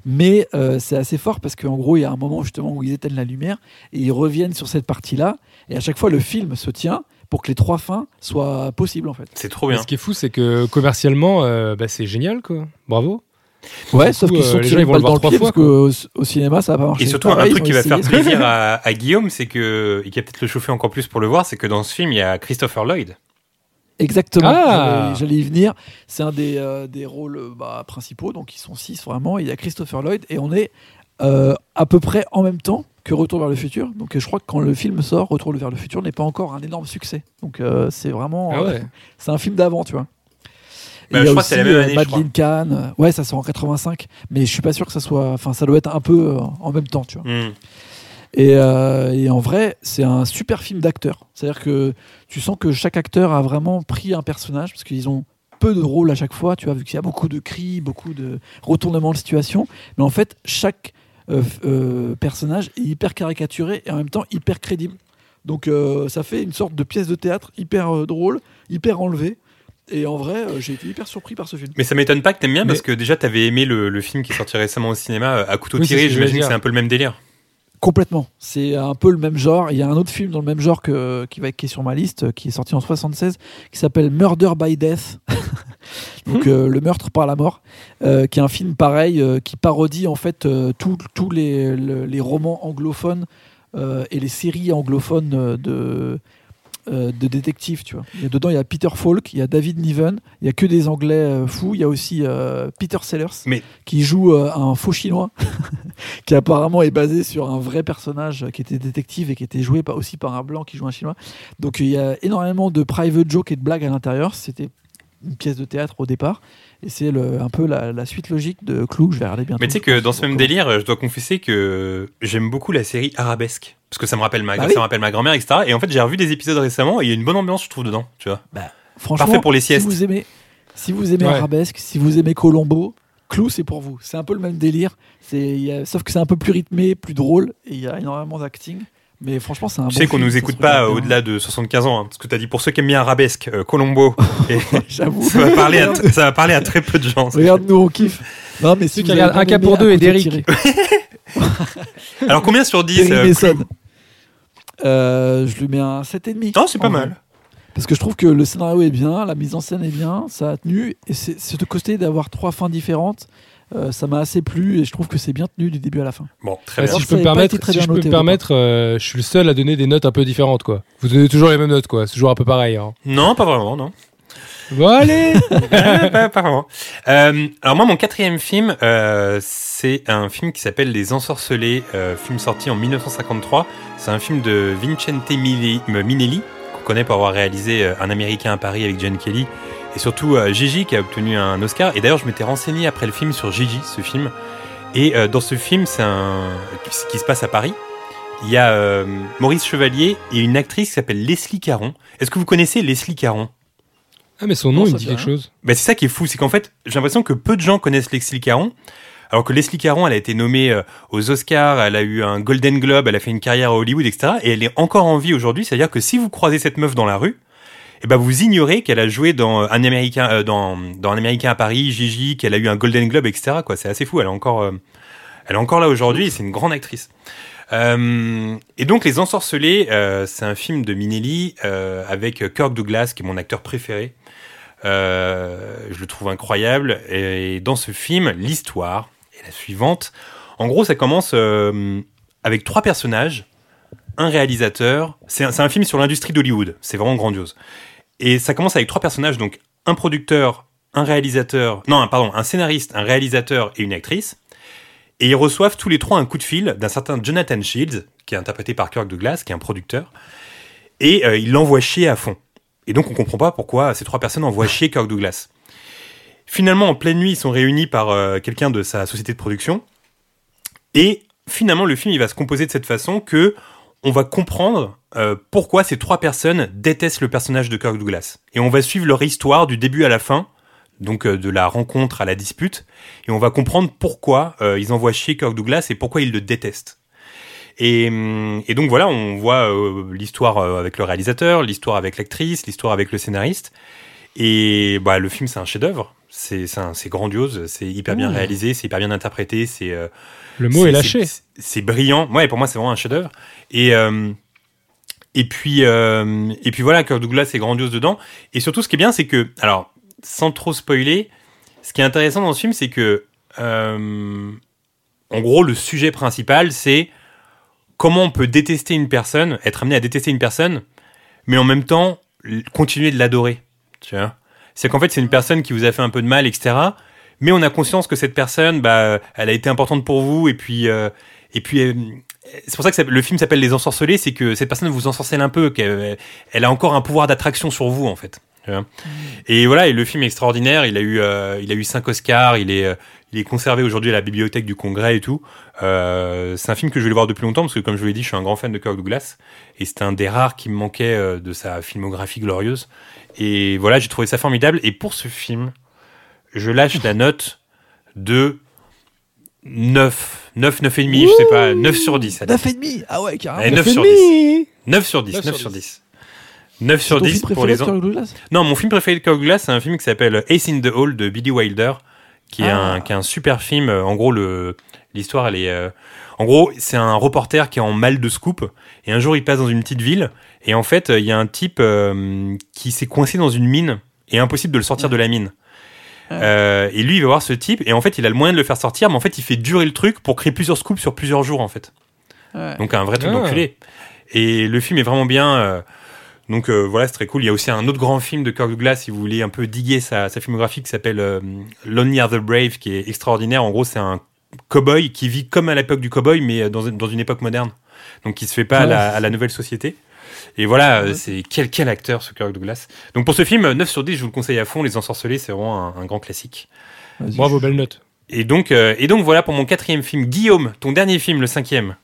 Mais euh, c'est assez fort parce qu'en gros, il y a un moment justement où ils éteignent la lumière et ils reviennent sur cette partie-là. Et à chaque fois, le film se tient pour que les trois fins soient possibles en fait. C'est trop bien. Ce qui est fou, c'est que commercialement, euh, bah, c'est génial quoi. Bravo. Ouais, sauf qu'ils sont euh, les tirés dans voir le trois pied fois, parce qu'au au cinéma, ça va pas marché. Et surtout, Pareil, un truc qui va faire plaisir à, à Guillaume, c'est que, et qui va peut-être le chauffer encore plus pour le voir, c'est que dans ce film, il y a Christopher Lloyd. Exactement. Ah. J'allais- y venir. C'est un des, euh, des rôles euh, bah, principaux, donc ils sont six vraiment. Il y a Christopher Lloyd et on est euh, à peu près en même temps que Retour vers le futur. Donc je crois que quand le film sort, Retour vers le futur n'est pas encore un énorme succès. Donc euh, c'est vraiment, Ah euh, ouais. c'est un film d'avant, tu vois. Bah, je crois que c'est la même année, je Madeleine Kahn. Ouais, ça sort en 85, mais je suis pas sûr que ça soit. Enfin, ça doit être un peu euh, en même temps, tu vois. Hmm. Et, euh, et en vrai, c'est un super film d'acteurs. C'est-à-dire que tu sens que chaque acteur a vraiment pris un personnage parce qu'ils ont peu de rôles à chaque fois, tu vois, vu qu'il y a beaucoup de cris, beaucoup de retournements de situation. Mais en fait, chaque euh, euh, personnage est hyper caricaturé et en même temps hyper crédible. Donc euh, ça fait une sorte de pièce de théâtre hyper euh, drôle, hyper enlevée. Et en vrai, euh, j'ai été hyper surpris par ce film. Mais ça m'étonne pas que t'aimes bien Mais- parce que déjà t'avais aimé le, le film qui est sorti récemment au cinéma euh, à couteau Oui, tiré. J'imagine que c'est un peu le même délire. Complètement. C'est un peu le même genre. Il y a un autre film dans le même genre qui, va, qui est sur ma liste, qui est sorti en 76, qui s'appelle Murder by Death. Donc euh, le meurtre par la mort, euh, qui est un film pareil, euh, qui parodie en fait tous les, le- les romans anglophones et les séries anglophones de, euh, de détectives. Tu vois. Il y a, dedans, il y a Peter Falk, il y a David Niven, il y a que des Anglais euh, fous. Il y a aussi euh, Peter Sellers Mais- qui joue un faux chinois qui apparemment est basé sur un vrai personnage qui était détective et qui était joué aussi par un blanc qui joue un chinois. Donc il y a énormément de private jokes et de blagues à l'intérieur. C'était une pièce de théâtre au départ. Et c'est le- un peu la, la suite logique de Clou que je vais regarder bientôt. Mais tu sais que dans ce même Donc, délire, euh, je dois confesser que j'aime beaucoup la série Arabesque. Parce que ça me rappelle ma, Bah ça oui. me rappelle ma grand-mère, etc. Et en fait, j'ai revu des épisodes récemment et il y a une bonne ambiance, je trouve, dedans. Tu vois. Franchement, Parfait pour les si siestes. vous aimez, si vous aimez Ouais. Arabesque, si vous aimez Colombo, Clou, c'est pour vous. C'est un peu le même délire. C'est, sauf que c'est un peu plus rythmé, plus drôle, et il y a énormément d'acting. Mais franchement, c'est un Tu bon sais qu'on nous écoute pas au-delà de 75 ans. hein, parce que t'as dit pour ceux qui aiment bien Arabesque, euh, Colombo. et J'avoue. ça, va parler à, ça va parler à très peu de gens. Regarde-nous, on kiffe. Non, mais si Ceux qui regardent un cas pour deux et tiré, Alors combien sur 10 Perry euh, Mason. Euh, je lui mets un 7,5. Non, c'est pas vrai. mal. Parce que je trouve que le scénario est bien, la mise en scène est bien, ça a tenu. Et c'est ce côté d'avoir trois fins différentes, euh, ça m'a assez plu et je trouve que c'est bien tenu du début à la fin. Bon, très bien. si je peux me permettre, si je peux me permettre euh, je suis le seul à donner des notes un peu différentes quoi. Vous donnez toujours les mêmes notes quoi, c'est toujours un peu pareil. Hein. Non, pas vraiment, non. Bon allez Ah, pas, pas vraiment. Euh, alors moi, mon quatrième film, euh, c'est un film qui s'appelle Les Ensorcelés, euh, film sorti en 1953. C'est un film de Vincente euh, Minelli, qu'on connaît pour avoir réalisé euh, Un Américain à Paris avec John Kelly, et surtout euh, Gigi qui a obtenu un Oscar. Et d'ailleurs, je m'étais renseigné après le film sur Gigi, ce film. Et euh, dans ce film, c'est un qui qui se passe à Paris. Il y a euh, Maurice Chevalier et une actrice qui s'appelle Leslie Caron. Est-ce que vous connaissez Leslie Caron? Ah mais son Non, nom il me dit quelque rien. chose. bah, c'est ça qui est fou, c'est qu'en fait, j'ai l'impression que peu de gens connaissent Leslie Caron. Alors que Leslie Caron, elle a été nommée euh, aux Oscars, elle a eu un Golden Globe, elle a fait une carrière à Hollywood, etc. Et elle est encore en vie aujourd'hui. C'est-à-dire que si vous croisez cette meuf dans la rue, et ben vous ignorez qu'elle a joué dans un américain, euh, dans, un américain à Paris, Gigi, qu'elle a eu un Golden Globe, etc. Quoi, c'est assez fou. Elle est encore, euh, elle est encore là aujourd'hui. C'est une grande actrice. Euh, et donc Les Ensorcelés, euh, c'est un film de Minelli euh, avec Kirk Douglas, qui est mon acteur préféré. Euh, je le trouve incroyable. Et dans ce film, l'histoire est la suivante. En gros, ça commence euh, avec trois personnages, un réalisateur. C'est un, film sur l'industrie d'Hollywood. C'est vraiment grandiose. Et ça commence avec trois personnages, donc un producteur, un réalisateur, non, pardon, un scénariste, un réalisateur et une actrice. Et ils reçoivent tous les trois un coup de fil d'un certain Jonathan Shields, qui est interprété par Kirk Douglas, qui est un producteur, et euh, il l'envoie chier à fond. Et donc on comprend pas pourquoi ces trois personnes envoient chier Kirk Douglas. Finalement, en pleine nuit, ils sont réunis par euh, quelqu'un de sa société de production, et finalement le film il va se composer de cette façon que on va comprendre euh, pourquoi ces trois personnes détestent le personnage de Kirk Douglas. Et on va suivre leur histoire du début à la fin, donc euh, de la rencontre à la dispute, et on va comprendre pourquoi euh, ils envoient chier Kirk Douglas et pourquoi ils le détestent. Et, hum, donc voilà, on voit l'histoire avec le réalisateur, l'histoire avec l'actrice, l'histoire avec le scénariste. Et bah, le film, c'est un chef-d'œuvre. C'est grandiose, c'est hyper bien réalisé, c'est hyper bien interprété, c'est euh, Le mot est lâché. c'est- brillant. Ouais, pour moi, c'est vraiment un chef-d'œuvre. Et euh, et puis euh, et puis voilà, Kirk Douglas est grandiose dedans. Et surtout, ce qui est bien, c'est que alors sans trop spoiler, ce qui est intéressant dans ce film, c'est que en gros, le sujet principal, c'est comment on peut détester une personne, être amené à détester une personne, mais en même temps continuer de l'adorer. Tu vois? C'est qu'en fait, c'est une personne qui vous a fait un peu de mal, etc. Mais on a conscience que cette personne, bah, elle a été importante pour vous, et puis, euh, et puis, euh, c'est pour ça que ça- le film s'appelle Les Ensorcelés, c'est que cette personne vous ensorcelle un peu, qu'elle elle a encore un pouvoir d'attraction sur vous, en fait. Vois? Et voilà, et le film est extraordinaire. Il a eu, euh, il a eu cinq Oscars. Il est, euh, il est conservé aujourd'hui à la bibliothèque du Congrès et tout. Euh, c'est un film que je voulais voir depuis longtemps parce que, comme je vous l'ai dit, je suis un grand fan de Kirk Douglas et c'était un des rares qui me manquait euh, de sa filmographie glorieuse. Et voilà, j'ai trouvé ça formidable. Et pour ce film, je lâche la note de 9, 9, 9,5, je sais pas, 9 sur 10. allez. 9 et demi Ah ouais, carrément. Allez, 9 Neuf sur et 10. demi 9 sur 10, 9 9 sur sur 10. 10. 9 sur Ton 10 film pour préféré les Douglas? Non, mon film préféré de Kirk Douglas, c'est un film qui s'appelle Ace in the Hole de Billy Wilder, qui est, Ah. un, qui est un super film. En gros, le l'histoire, elle est. euh, en gros, c'est un reporter qui est en mal de scoop, et un jour, il passe dans une petite ville, et en fait, il y a un type euh, qui s'est coincé dans une mine, et impossible de le sortir de la mine. Ouais. Euh, et lui, il va voir ce type, et en fait, il a le moyen de le faire sortir, mais en fait, il fait durer le truc pour créer plusieurs scoops sur plusieurs jours, en fait. Ouais. Donc un vrai truc Ah. d'enculé. Et le film est vraiment bien. Euh, donc euh, voilà, c'est très cool. Il y a aussi un autre grand film de Kirk Douglas, si vous voulez un peu diguer sa, sa filmographie, qui s'appelle euh, Lonely Are the Brave, qui est extraordinaire. En gros, c'est un cowboy qui vit comme à l'époque du cowboy, mais dans, dans une époque moderne. Donc qui se fait pas à, la, à la nouvelle société. Et voilà, euh, c'est quel, quel acteur ce Kirk Douglas. Donc pour ce film, 9 sur 10, je vous le conseille à fond. Les Ensorcelés, c'est vraiment un, un grand classique. Bravo, je- belle note. Et donc, euh, et donc voilà pour mon quatrième film. Guillaume, ton dernier film, le cinquième.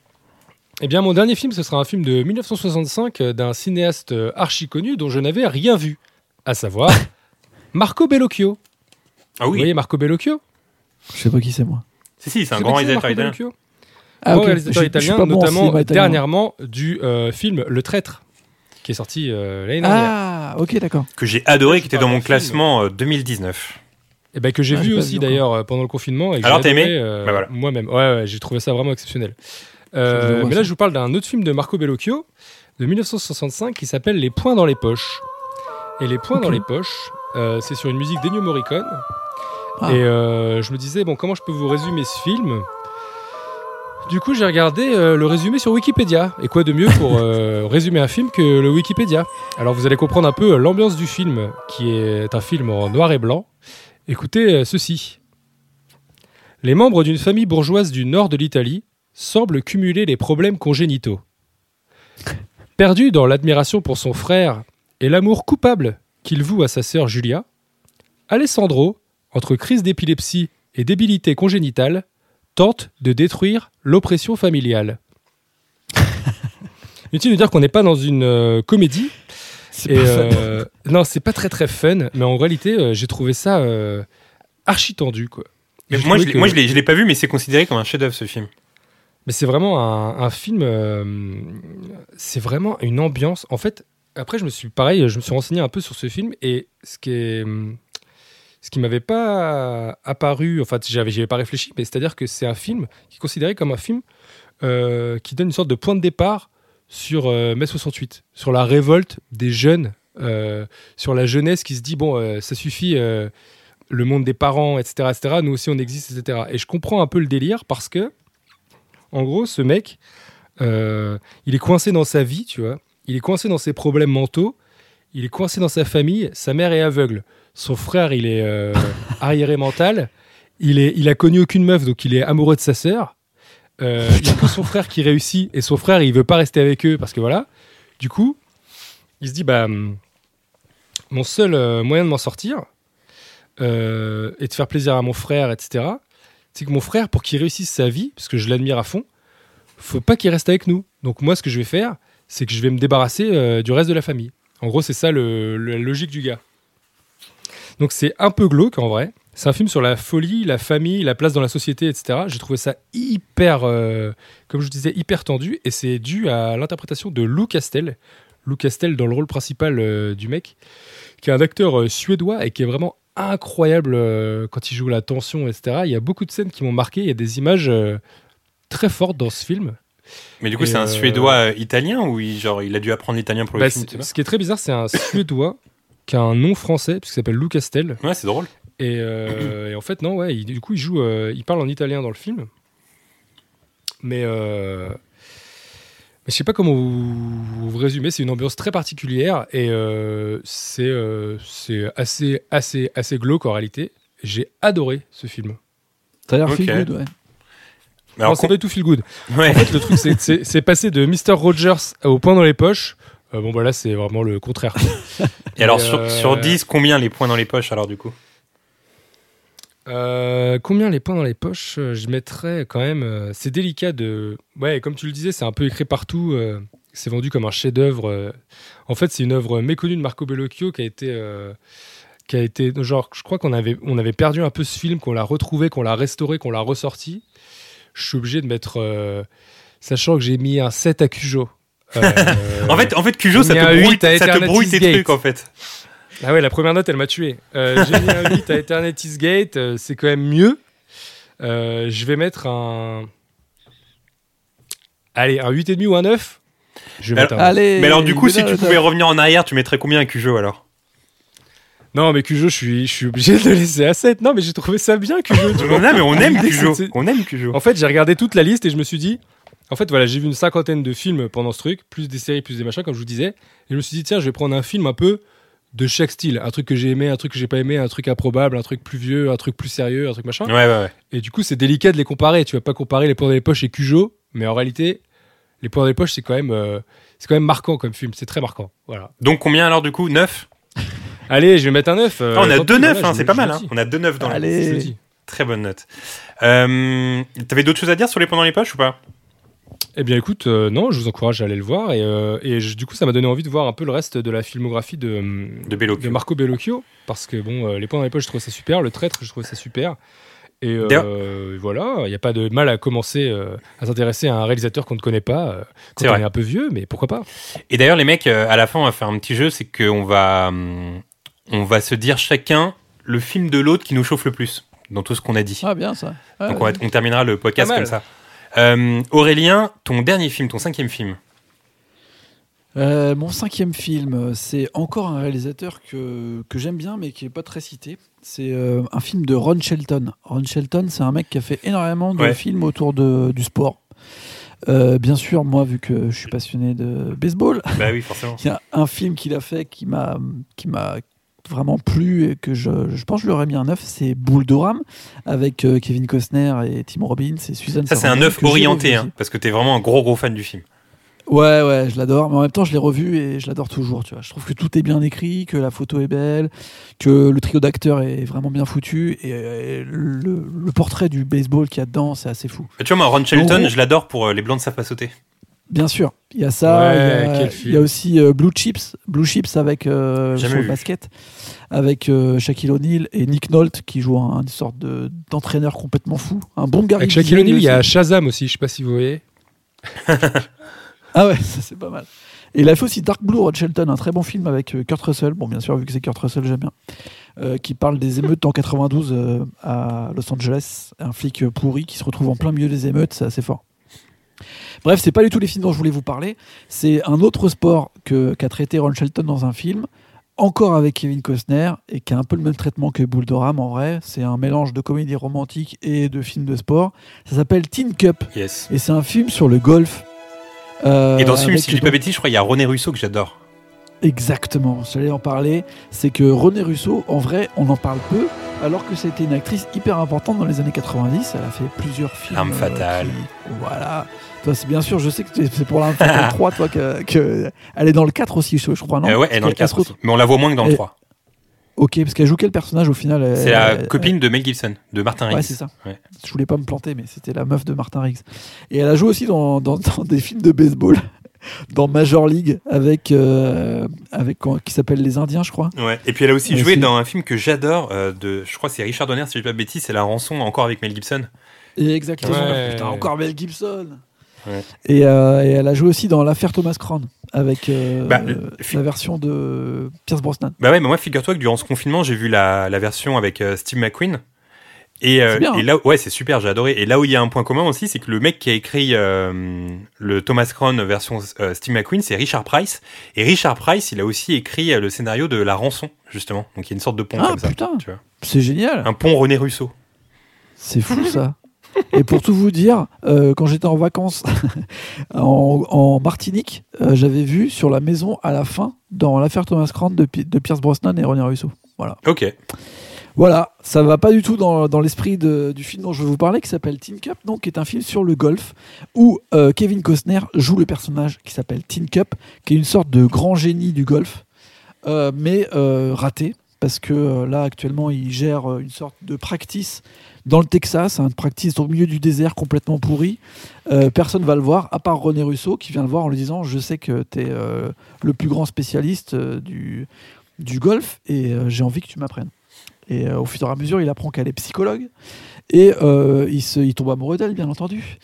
Eh bien, mon dernier film, ce sera un film de 1965 euh, d'un cinéaste euh, archi connu dont je n'avais rien vu, à savoir Marco Bellocchio. Ah Vous oui, voyez Marco Bellocchio? Je sais pas qui c'est moi. si, si, c'est un Vous grand réalisateur italien. Bellocchio? Ah, Grand ok. réalisateur italien, bon notamment italien. dernièrement du euh, film Le Traître, qui est sorti euh, l'année dernière. Ah, ok, d'accord. que j'ai adoré, qui était dans mon film. classement euh, 2019. Et ben que j'ai Ah, vu aussi d'ailleurs pendant le confinement. Et que Alors, j'ai t'as aimé euh, Bah voilà. Moi-même. Ouais, ouais, j'ai trouvé ça vraiment exceptionnel. Euh, mais là, je vous parle d'un autre film de Marco Bellocchio de 1965 qui s'appelle Les points dans les poches. Et Les points dans les poches, euh, c'est sur une musique d'Ennio Morricone. Ah. Et euh, je me disais, bon, comment je peux vous résumer ce film? Du coup, j'ai regardé euh, le résumé sur Wikipédia. Et quoi de mieux pour euh, résumer un film que le Wikipédia? Alors, vous allez comprendre un peu l'ambiance du film, qui est un film en noir et blanc. Écoutez euh, ceci. Les membres d'une famille bourgeoise du nord de l'Italie semblent cumuler les problèmes congénitaux. Perdu dans l'admiration pour son frère et l'amour coupable qu'il voue à sa sœur Julia, Alessandro, entre crise d'épilepsie et débilité congénitale, tente de détruire l'oppression familiale. Inutile de dire qu'on n'est pas dans une euh, comédie. C'est Et pas fun. euh, non, c'est pas très très fun, mais en réalité, euh, j'ai trouvé ça euh, archi tendu, quoi. Mais moi, je que- moi, je l'ai je l'ai pas vu, mais c'est considéré comme un chef-d'œuvre ce film. Mais c'est vraiment un, film. euh, c'est vraiment une ambiance. En fait, après, je me suis pareil, je me suis renseigné un peu sur ce film et ce qui est, ce qui m'avait pas apparu, enfin, j'avais, j'y avais pas réfléchi, mais c'est-à-dire que c'est un film qui est considéré comme un film euh, qui donne une sorte de point de départ sur euh, mai 68, sur la révolte des jeunes, euh, sur la jeunesse qui se dit bon, ça suffit, le monde des parents, etc., etc. Nous aussi, on existe, etc. Et je comprends un peu le délire parce que, en gros, ce mec, euh, il est coincé dans sa vie, tu vois. Il est coincé dans ses problèmes mentaux. Il est coincé dans sa famille. Sa mère est aveugle. Son frère, il est euh, arriéré mental. Il, est, il a connu aucune meuf, donc il est amoureux de sa sœur. Euh, il n'y a que son frère qui réussit et son frère, il veut pas rester avec eux parce que voilà. Du coup, il se dit bah hum, mon seul moyen de m'en sortir euh, et de faire plaisir à mon frère, etc. C'est que mon frère, pour qu'il réussisse sa vie, parce que je l'admire à fond, faut pas qu'il reste avec nous. Donc moi, ce que je vais faire, c'est que je vais me débarrasser euh, du reste de la famille. En gros, c'est ça le, la logique du gars. Donc c'est un peu glauque en vrai. C'est un film sur la folie, la famille, la place dans la société, etc. J'ai trouvé ça hyper, euh, comme je disais, hyper tendu. Et c'est dû à l'interprétation de Lou Castel. Lou Castel dans le rôle principal euh, du mec, qui est un acteur suédois et qui est vraiment incroyable euh, quand il joue la tension, etc. Il y a beaucoup de scènes qui m'ont marqué. Il y a des images euh, très fortes dans ce film. Mais du coup, c'est un euh, Suédois italien ou il, genre, il a dû apprendre l'italien pour le Bah, film, ce qui est très bizarre, c'est un suédois qui a un nom français, puisqu'il s'appelle Lou Castel. Ouais, c'est drôle. Et, et en fait, non, ouais, il- du coup, il joue, il parle en italien dans le film. Mais, mais je sais pas comment vous, vous résumer. C'est une ambiance très particulière et euh, c'est euh, c'est assez, assez, assez glauque en réalité. J'ai adoré ce film. T'as l'air Ok. feel good, ouais. Mais alors, non, c'est pas du tout feel good. ouais. En fait, le truc, c'est- c'est c'est passé de Mr. Rogers au point dans les poches. Euh, bon, bah là, c'est vraiment le contraire. Et alors, sur, euh, sur 10, combien les points dans les poches alors du coup? Euh, combien les points dans les poches euh, Je mettrais quand même. euh, c'est délicat de. Ouais, comme tu le disais, c'est un peu écrit partout. euh, c'est vendu comme un chef-d'œuvre. En fait, c'est une œuvre méconnue de Marco Bellocchio qui a été. qui a été genre, je crois qu'on avait, on avait perdu un peu ce film, qu'on l'a retrouvé, qu'on l'a restauré, qu'on l'a ressorti. Je suis obligé de mettre, sachant que j'ai mis un 7 à Cujo. En fait, en fait Cujo, ça te un brouille, ça te brouille tes trucs en fait. Ah ouais, la première note, elle m'a tué. Euh, J'ai mis un 8 à Eternity's Gate, euh, c'est quand même mieux. Euh, je vais mettre un. Allez, un 8,5 ou un 9 Je vais Alors- mettre un. Allez. Mais alors, du coup, si tu pouvais revenir en arrière, tu mettrais combien à Cujo alors? Non, mais Cujo, je suis, je suis obligé de le laisser à 7. Non, mais j'ai trouvé ça bien, Cujo. tu vois. Non, mais on aime Cujo. On aime Cujo. En fait, j'ai regardé toute la liste et je me suis dit. En fait, voilà, j'ai vu une cinquantaine de films pendant ce truc, plus des séries, plus des machins, comme je vous disais. Et je me suis dit, tiens, je vais prendre un film un peu de chaque style. Un truc que j'ai aimé, un truc que j'ai pas aimé, un truc improbable, un truc plus vieux, un truc plus sérieux, un truc machin. Ouais, ouais, ouais. Et du coup, c'est délicat de les comparer. Tu vas pas comparer Les Points dans les poches et Cujo, mais en réalité, Les Points dans les poches, c'est quand même, euh, c'est quand même marquant comme film. C'est très marquant. Voilà. Donc, combien alors du coup? 9 Allez, je vais mettre un 9. euh, Ah, On a deux pis, 9, voilà, hein, je- c'est pas mal. Hein. On a deux 9 dans Allez. Le. Très bonne note. Euh, T'avais d'autres choses à dire sur les points dans les poches ou pas? Eh bien, écoute, euh, non, je vous encourage à aller le voir. Et, euh, et je- du coup, ça m'a donné envie de voir un peu le reste de la filmographie de, De Bellocchio. de Marco Bellocchio. Parce que, bon, euh, Les Points dans les poches, je trouve ça super. Le Traître, je trouve ça super. Et euh, D'ailleurs- voilà, il n'y a pas de mal à commencer euh, à s'intéresser à un réalisateur qu'on ne connaît pas euh, quand C'est on vrai. est un peu vieux, mais pourquoi pas Et d'ailleurs, les mecs, euh, à la fin, on va faire un petit jeu, c'est qu'on va, hum, on va se dire chacun le film de l'autre qui nous chauffe le plus dans tout ce qu'on a dit. Ah, bien ça. Ah, Donc on, va- on terminera le podcast comme ça. Euh, Aurélien, ton dernier film, ton cinquième film. Euh, mon cinquième film, c'est encore un réalisateur que, que j'aime bien, mais qui n'est pas très cité. C'est euh, un film de Ron Shelton. Ron Shelton, c'est un mec qui a fait énormément de Ouais. films autour de, du sport. Euh, bien sûr, moi, vu que je suis passionné de baseball, bah oui, forcément. il y a un film qu'il a fait qui m'a qui m'a vraiment plu et que je, je pense que je lui aurais mis un 9, c'est Boule d'Oram avec euh, Kevin Costner et Tim Robbins et Susan Ça, c'est un Sarandon, œuf que j'ai orienté, revu hein, parce que t'es vraiment un gros gros fan du film. Ouais, ouais, je l'adore, mais en même temps, je l'ai revu et je l'adore toujours. Tu vois. Je trouve que tout est bien écrit, que la photo est belle, que le trio d'acteurs est vraiment bien foutu et, le, le portrait du baseball qu'il y a dedans, c'est assez fou. Tu vois, moi, Ron Shelton, je l'adore pour euh, Les Blancs savent pas sauter. Bien sûr, il y a ça. Ouais, il, y a, y aussi euh, Blue Chips, Blue Chips avec euh, sur le vu. basket, avec euh, Shaquille O'Neal et Nick Nolte qui joue un, une sorte de- d'entraîneur complètement fou, un bon gars. Avec Shaquille O'Neal, il y a Shazam aussi, je sais pas si vous voyez. Ah ouais, ça c'est pas mal. Et il a fait aussi Dark Blue Rod Shelton, un très bon film avec euh, Kurt Russell. Bon, bien sûr, vu que c'est Kurt Russell, j'aime bien. Qui parle des émeutes en 92 euh, à Los Angeles. Un flic pourri qui se retrouve en plein milieu des émeutes, c'est assez fort. Bref, c'est pas du tout les films dont je voulais vous parler. C'est un autre sport qu'a traité Ron Shelton dans un film, encore avec Kevin Costner, et qui a un peu le même traitement que Bull Durham en vrai. C'est un mélange de comédie romantique et de film de sport. Ça s'appelle Teen Cup, Yes. et c'est un film sur le golf. Euh, Et dans ce film, si je dis pas bêtise, je crois qu'il y a René Russo que j'adore. Exactement, j'allais en parler. C'est que René Russo, en vrai, on en parle peu, alors que c'était une actrice hyper importante dans les années 90. Elle a fait plusieurs films. L'arme fatale. qui- Voilà. Toi, c'est bien sûr, je sais que c'est pour fatale 3, toi, que, que- Elle est dans le 4 aussi, je, crois, non? Euh, ouais, elle est dans le Parce qu'elle 4 se aussi. Mais on la voit moins que dans le Et- 3. Ok, parce qu'elle joue quel personnage au final elle- C'est la elle- copine de Mel Gibson, de Martin Riggs. Ouais, c'est ça. Ouais. Je voulais pas me planter, mais c'était la meuf de Martin Riggs. Et elle a joué aussi dans, dans- dans des films de baseball, dans Major League, avec, euh, avec qui s'appelle Les Indiens, je crois. Ouais. Et puis elle a aussi joué dans un film que j'adore, euh, de, je crois que c'est Richard Donner, si je dis pas de bêtise, c'est La Rançon, encore avec Mel Gibson. Et exactement. Ouais. Putain, encore Mel Gibson. Ouais. Et, euh, et elle a joué aussi dans l'affaire Thomas Crown avec euh, Bah, la version de Pierce Brosnan. Bah ouais, mais moi, figure-toi que durant ce confinement, j'ai vu la, la version avec euh, Steve McQueen. Et, C'est bien, et hein. là, ouais, c'est super, j'ai adoré. Et là où il y a un point commun aussi, c'est que le mec qui a écrit le Thomas Crown version Steve McQueen, c'est Richard Price. Et Richard Price, il a aussi écrit le scénario de La Rançon, justement. Donc il y a une sorte de pont Ah, comme ça. putain. C'est génial. Un pont René Russo. C'est fou ça. Et pour tout vous dire, euh, quand j'étais en vacances en, en Martinique, euh, j'avais vu sur la maison à la fin dans l'affaire Thomas Crown de, Pi- de Pierce Brosnan et René Russo. Voilà. Ok. Voilà, ça va pas du tout dans, dans l'esprit du film dont je vais vous parler, qui s'appelle Teen Cup, donc qui est un film sur le golf, où euh, Kevin Costner joue le personnage qui s'appelle Teen Cup, qui est une sorte de grand génie du golf, mais raté, parce que là actuellement il gère une sorte de practice dans le Texas, un practice au milieu du désert complètement pourri. Euh, personne va le voir, à part René Russo qui vient le voir en lui disant Je sais que tu es le plus grand spécialiste euh, du, du golf et euh, j'ai envie que tu m'apprennes. Et euh, au fur et à mesure, il apprend qu'elle est psychologue. Et euh, il, se, il tombe amoureux d'elle, bien entendu.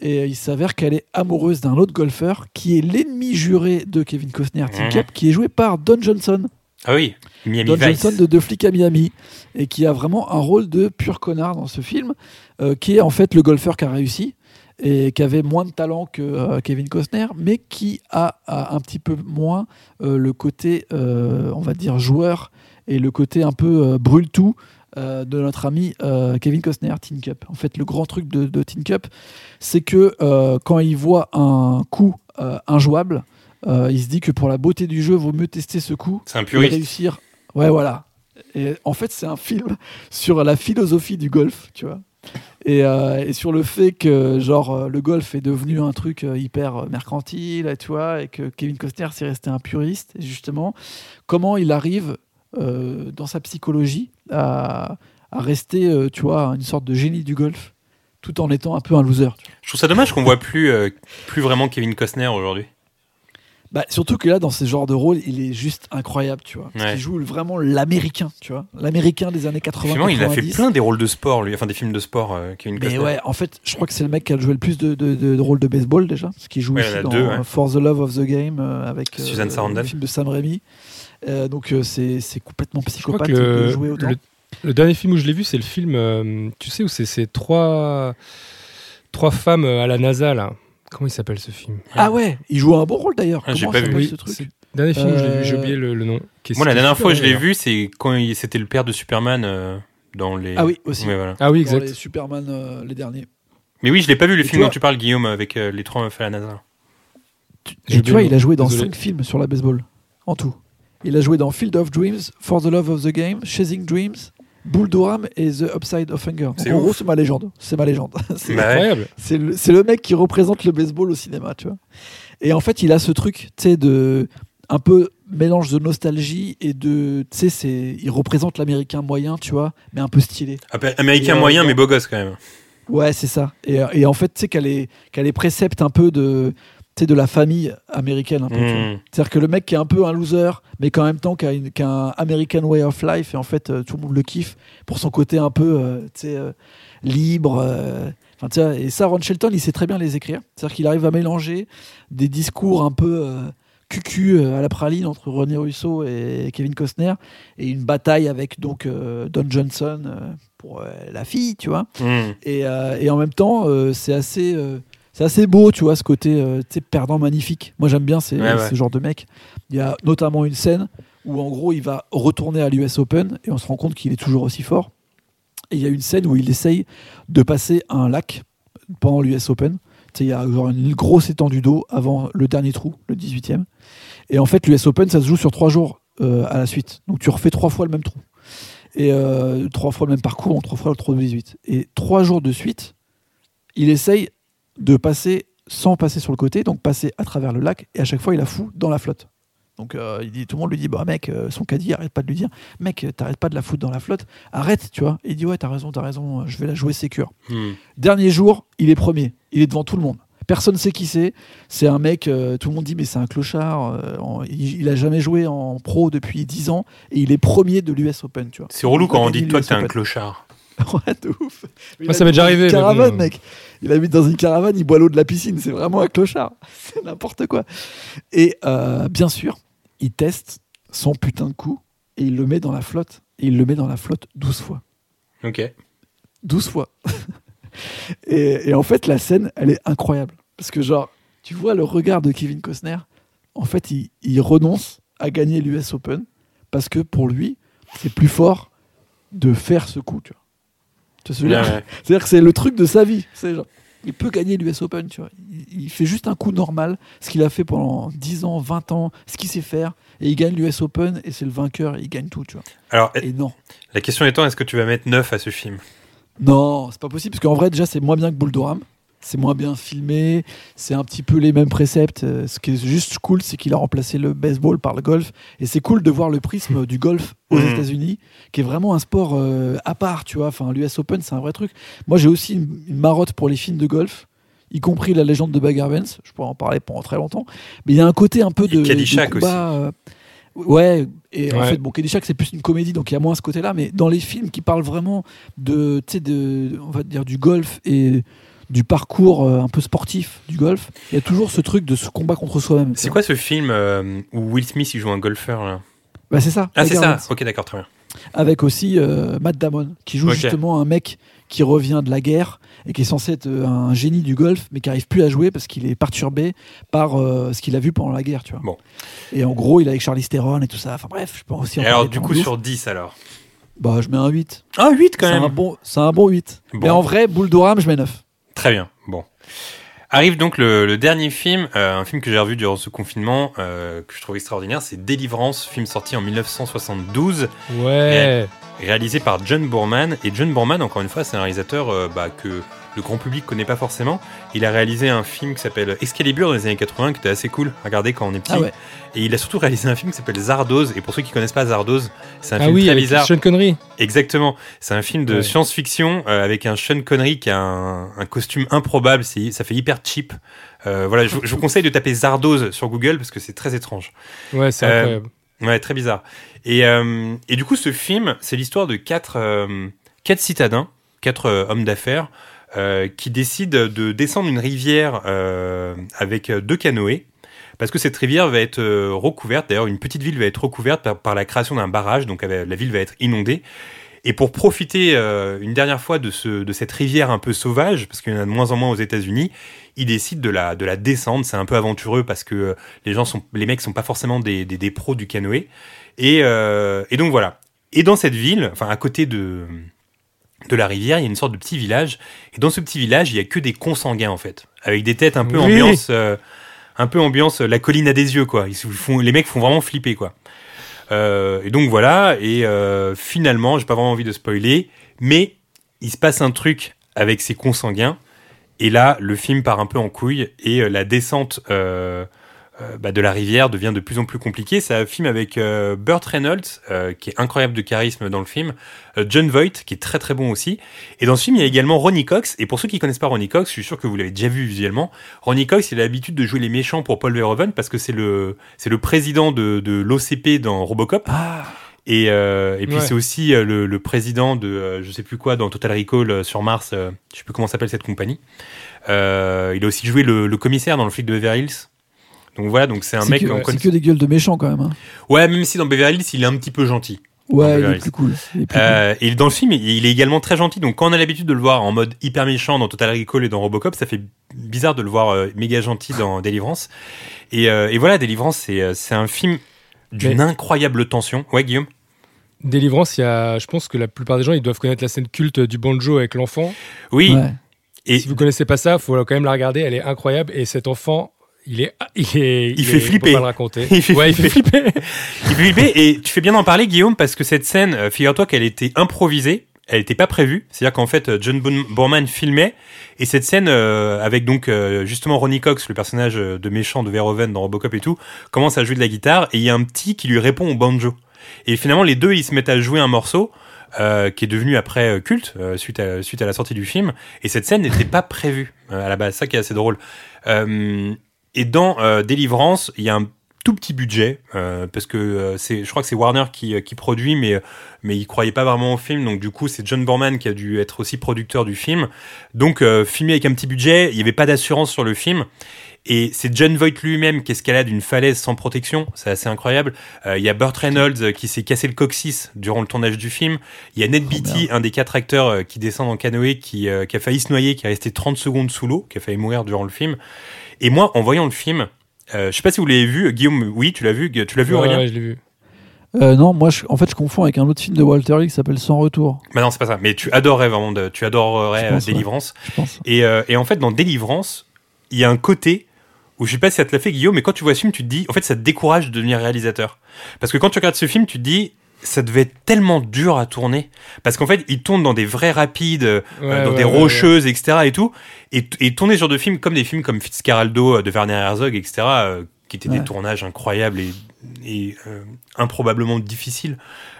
Et il s'avère qu'elle est amoureuse d'un autre golfeur qui est l'ennemi juré de Kevin Costner, Mhm. Cup, qui est joué par Don Johnson. Ah oui, Miami Don Vice. Johnson de Deux flics à Miami. Et qui a vraiment un rôle de pur connard dans ce film, euh, qui est en fait le golfeur qui a réussi et qui avait moins de talent que euh, Kevin Costner, mais qui a, a un petit peu moins euh, le côté, on va dire, joueur et le côté un peu brûle-tout euh, de notre ami Kevin Costner, Teen Cup. En fait, le grand truc de, de Teen Cup, c'est que quand il voit un coup injouable, euh, il se dit que pour la beauté du jeu, vaut mieux tester ce coup C'est un et réussir. Ouais, voilà. Et en fait, c'est un film sur la philosophie du golf, tu vois. Et, euh, et sur le fait que genre euh, le golf est devenu un truc hyper mercantile, tu vois, et que Kevin Costner s'est resté un puriste. Justement, comment il arrive euh, dans sa psychologie à, à rester, euh, tu vois, une sorte de génie du golf, tout en étant un peu un loser. Je trouve ça dommage qu'on voit plus, plus vraiment Kevin Costner aujourd'hui. Bah, surtout que là, dans ce genre de rôle, il est juste incroyable, tu vois. Parce Ouais. qu'il joue vraiment l'américain, tu vois. L'américain des années 80. Finalement, il a fait 90. plein des rôles de sport, lui, enfin des films de sport, euh, Kevin Mais Costner. ouais, en fait, je crois que c'est le mec qui a joué le plus de, de, de- de rôles de baseball déjà, parce qu'il joue Ouais, aussi il y en a dans deux, ouais. For the Love of the Game euh, avec euh, Susan Sarandon. le film de Sam Raimi. Euh, donc euh, c'est c'est complètement Je crois psychopathe que de le, jouer autant. le- le dernier film où je l'ai vu, c'est le film, euh, tu sais, où c'est ces trois, trois femmes à la NASA, là. Comment il s'appelle ce film? Ah ouais, il joue un bon rôle d'ailleurs. Ah, j'ai Comment pas vu. ce truc? Dernier film vu, j'ai Euh, oublié le, le nom. Moi, la dernière fois que je l'ai vu, c'est quand il- c'était le père de Superman euh, dans les. Ah oui, aussi. Ouais, voilà. Ah oui, Dans exact. les Superman, euh, les derniers. Mais oui, je l'ai pas vu le Et film toi dont tu parles, Guillaume, avec euh, les trois meufs à la NASA. Et tu vois, il a joué dans Désolé. cinq films sur la baseball, en tout. Il a joué dans Field of Dreams, For the Love of the Game, Chasing Dreams, Bull Durham et The Upside of C'est en ouf. gros, c'est ma légende. C'est ma légende. C'est-. Incroyable. C'est le, mec qui représente le baseball au cinéma, tu vois. Et en fait, il a ce truc, tu sais, de un peu mélange de nostalgie et de, tu sais, c'est, il représente l'américain moyen, tu vois, mais un peu stylé. Après, Américain Et, euh, moyen, mais beau gosse quand même. Ouais, c'est ça. Et, et en fait, tu sais qu'elle est, qu'elle est précepte un peu de, sais, de la famille américaine, un peu. Mmh. C'est-à-dire que le mec qui est un peu un loser, mais qu'en même temps qui a, une- qui a un American way of life, et en fait, euh, tout le monde le kiffe pour son côté un peu, euh, tu sais, euh, libre. Enfin, et ça, Ron Shelton, il sait très bien les écrire. C'est-à-dire qu'il arrive à mélanger des discours un peu cucu à la praline entre René Russo et Kevin Costner et une bataille avec donc Don Johnson pour la fille, tu vois. Hmm. Et, et en même temps, c'est assez, c'est assez beau, tu vois, ce côté euh, perdant magnifique. Moi, j'aime bien ces, Ouais, ouais. ce genre de mec. Il y a notamment une scène où, en gros, il va retourner à l'US Open et on se rend compte qu'il est toujours aussi fort. Et il y a une scène où il essaye de passer un lac pendant l'US Open. Il y a genre une grosse étendue d'eau avant le dernier trou, le 18e. Et en fait, l'US Open, ça se joue sur trois jours euh, à la suite. Donc tu refais trois fois le même trou. Et euh, trois fois le même parcours, en trois fois le trou de 18. Et trois jours de suite, il essaye de passer sans passer sur le côté, donc passer à travers le lac, et à chaque fois, il la fout dans la flotte. Donc euh, il dit, tout le monde lui dit, bah mec, euh, son caddie arrête pas de lui dire, mec, euh, t'arrêtes pas de la foutre dans la flotte, arrête, tu vois. Et il dit, ouais, t'as raison, t'as raison, je vais la jouer sécure. Hmm. Dernier jour, il est premier, il est devant tout le monde. Personne sait qui c'est. C'est un mec, euh, tout le monde dit, mais c'est un clochard. euh, en- il, il a jamais joué en pro depuis 10 ans et il est premier de l'US Open, tu vois. C'est relou quand on dit toi t'es un clochard. Ouais, de ouf. Mais Moi, ça m'est déjà arrivé, mais caravane, bon. mec. Il habite dans une caravane, il boit l'eau de la piscine. C'est vraiment un clochard. C'est n'importe quoi. Et euh, bien sûr, il teste son putain de coup et il le met dans la flotte. Et il le met dans la flotte 12 fois. Ok. 12 fois. et, et en fait, la scène, elle est incroyable. Parce que, genre, tu vois le regard de Kevin Costner. En fait, il, il renonce à gagner l'US Open parce que pour lui, c'est plus fort de faire ce coup, tu vois. Tu vois ce que je veux Ouais, dire ouais. C'est-à-dire que c'est le truc de sa vie. C'est genre, il peut gagner l'US Open, tu vois. Il, il fait juste un coup normal, ce qu'il a fait pendant 10 ans, 20 ans, ce qu'il sait faire, et il gagne l'US Open, et c'est le vainqueur, et il gagne tout, tu vois. Alors, Et non. la question étant, est-ce que tu vas mettre 9 à ce film? Non, c'est pas possible, parce qu'en vrai, déjà, c'est moins bien que Bull Durham. C'est moins bien filmé, c'est un petit peu les mêmes préceptes. Euh, Ce qui est juste cool, c'est qu'il a remplacé le baseball par le golf. Et c'est cool de voir le prisme du golf aux Mhm. États-Unis, qui est vraiment un sport euh, à part, tu vois. Enfin, l'US Open, c'est un vrai truc. Moi, j'ai aussi une, une marotte pour les films de golf, y compris la légende de Bagger Vance. Je pourrais en parler pendant très longtemps. Mais il y a un côté un peu Et de. de combat, euh, Ouais, et en fait, bon, Caddyshack, c'est plus une comédie, donc il y a moins ce côté-là, mais dans les films qui parlent vraiment de, tu sais, de, on va dire, du golf et du parcours euh, un peu sportif du golf, il y a toujours ce truc de ce combat contre soi-même. C'est quoi ce film euh, où Will Smith il joue un golfeur là? Bah, C'est ça. Ah, c'est ça. Ok, d'accord, très bien. Avec aussi euh, Matt Damon, qui joue justement un mec qui revient de la guerre et qui est censé être un génie du golf, mais qui arrive plus à jouer parce qu'il est perturbé par euh, ce qu'il a vu pendant la guerre, tu vois. Bon. Et en gros, il est avec Charlie Theron et tout ça. Enfin bref, je peux aussi en Et alors, du coup, sur 10 alors? Bah, je mets un 8. Ah, 8 quand C'est un même bon, c'est un bon 8. Bon. Mais en vrai, Boule d'Oram, je mets 9. Très bien, bon. Arrive donc le, le dernier film, euh, un film que j'ai revu durant ce confinement, euh, que je trouve extraordinaire, c'est Délivrance, film sorti en 1972, Ouais. Réalisé par John Boorman. Et John Boorman, encore une fois, c'est un réalisateur euh, bah, que le grand public connaît pas forcément. Il a réalisé un film qui s'appelle Excalibur dans les années 80, qui était assez cool à regarder quand on est petit. Ah ouais. Et il a surtout réalisé un film qui s'appelle Zardoz. Et pour ceux qui connaissent pas Zardoz, c'est un Ah film oui, très avec bizarre. Sean Connery. Exactement. C'est un film de Ouais. science-fiction euh, avec un Sean Connery qui a un, un costume improbable. C'est, ça fait hyper cheap. Euh, voilà, je, je vous conseille de taper Zardoz sur Google parce que c'est très étrange. Ouais, c'est Euh, incroyable. Ouais, très bizarre. Et, euh, et du coup, ce film, c'est l'histoire de quatre, euh, quatre citadins, quatre euh, hommes d'affaires, qui décident de descendre une rivière avec deux canoës. Parce que cette rivière va être recouverte, d'ailleurs une petite ville va être recouverte par, par la création d'un barrage, donc la ville va être inondée. Et pour profiter euh, une dernière fois de, ce, de cette rivière un peu sauvage, parce qu'il y en a de moins en moins aux États-Unis, ils décident de la, de la descendre. C'est un peu aventureux parce que euh, les gens sont, les mecs sont pas forcément des, des, des pros du canoë. Et, euh, et donc voilà. Et dans cette ville, enfin à côté de de la rivière, il y a une sorte de petit village. Et dans ce petit village, il y a que des consanguins en fait, avec des têtes un peu Oui. ambiance, euh, un peu ambiance euh, la colline à des yeux quoi. Ils font, les mecs font vraiment flipper quoi. Euh, et donc voilà. Et euh, finalement, j'ai pas vraiment envie de spoiler, mais il se passe un truc avec ces consanguins. Et là, le film part un peu en couille et euh, la descente euh, bah, de la rivière devient de plus en plus compliquée. C'est un film avec euh, Burt Reynolds, euh, qui est incroyable de charisme dans le film, euh, John Voight, qui est très très bon aussi. Et dans ce film, il y a également Ronnie Cox. Et pour ceux qui connaissent pas Ronnie Cox, je suis sûr que vous l'avez déjà vu visuellement. Ronnie Cox, il a l'habitude de jouer les méchants pour Paul Verhoeven parce que c'est le c'est le président de, de l'OCP dans Robocop. Ah, Et, euh, et puis Ouais. c'est aussi euh, le, le président de euh, je sais plus quoi dans Total Recall sur Mars, euh, je sais plus comment s'appelle cette compagnie. Euh, il a aussi joué le, le commissaire dans le flic de Beverly Hills. Donc voilà, donc c'est un mec c'est connaît. que des gueules de méchants quand même. hein. Ouais, même si dans Beverly Hills il est un petit peu gentil. Ouais, il est plus cool. Il est plus Euh, et dans le film, il est également très gentil. Donc, quand on a l'habitude de le voir en mode hyper méchant dans Total Recall et dans Robocop, ça fait bizarre de le voir euh, méga gentil dans Délivrance. Et, euh, et voilà, Délivrance, c'est c'est un film d'une Mais- incroyable tension. Ouais, Guillaume? Délivrance, il y a, je pense que la plupart des gens ils doivent connaître la scène culte du banjo avec l'enfant. Oui. cool. Ouais. Et Si vous connaissez pas ça, faut quand même la regarder. Elle est incroyable et cet enfant, il est, il est, Il fait est- flipper. Pas le raconter. Il fait ouais, il fait flipper. il fait flipper. Et tu fais bien d'en parler, Guillaume, parce que cette scène, euh, figure-toi qu'elle était improvisée. Elle n'était pas prévue. C'est-à-dire qu'en fait, euh, John Boorman filmait. Et cette scène, euh, avec donc euh, justement Ronnie Cox, le personnage euh, de méchant de Verhoeven dans Robocop et tout, commence à jouer de la guitare. Et il y a un petit qui lui répond au banjo. Et finalement, les deux, ils se mettent à jouer un morceau. euh, qui est devenu après euh, culte euh, suite à suite à la sortie du film et cette scène n'était pas prévue euh, à la base ça qui est assez drôle Euh, et dans euh, Délivrance il y a un tout petit budget euh, parce que euh, c'est je crois que c'est Warner qui, euh, qui produit mais mais il croyait pas vraiment au film donc du coup c'est John Borman qui a dû être aussi producteur du film donc euh, filmé avec un petit budget il y avait pas d'assurance sur le film et c'est John Voight lui-même qui escalade une falaise sans protection, c'est assez incroyable. Euh, Il y a Burt Reynolds euh, qui s'est cassé le coccyx durant le tournage du film. Il y a Ned Beatty, un des quatre acteurs euh, qui descend en canoë, qui, euh, qui a failli se noyer, qui est resté 30 secondes sous l'eau, qui a failli mourir durant le film. Et moi, en voyant le film, euh, je sais pas si vous l'avez vu, Guillaume, oui, tu l'as vu, tu l'as vu Ouais, Aurélien ouais, je l'ai vu. Euh, non, moi, je- en fait, je confonds avec un autre film de Walter Hill qui s'appelle Sans Retour, Bah non, c'est pas ça, mais tu adorerais vraiment, de, tu adorerais Je pense, euh, Délivrance. je pense. Et, euh, et en fait, dans Délivrance, il y a un côté où je sais pas si ça te l'a fait, Guillaume, mais quand tu vois ce film, tu te dis, en fait, ça te décourage de devenir réalisateur. Parce que quand tu regardes ce film, tu te dis, ça devait être tellement dur à tourner. Parce qu'en fait, il tourne dans des vrais rapides, euh, dans ouais, des ouais, rocheuses, etc. et tout. Et, et tourner sur de films comme des films comme Fitzcarraldo euh, de Werner Herzog, etc., euh, qui étaient des tournages incroyables et, et euh, improbablement difficiles.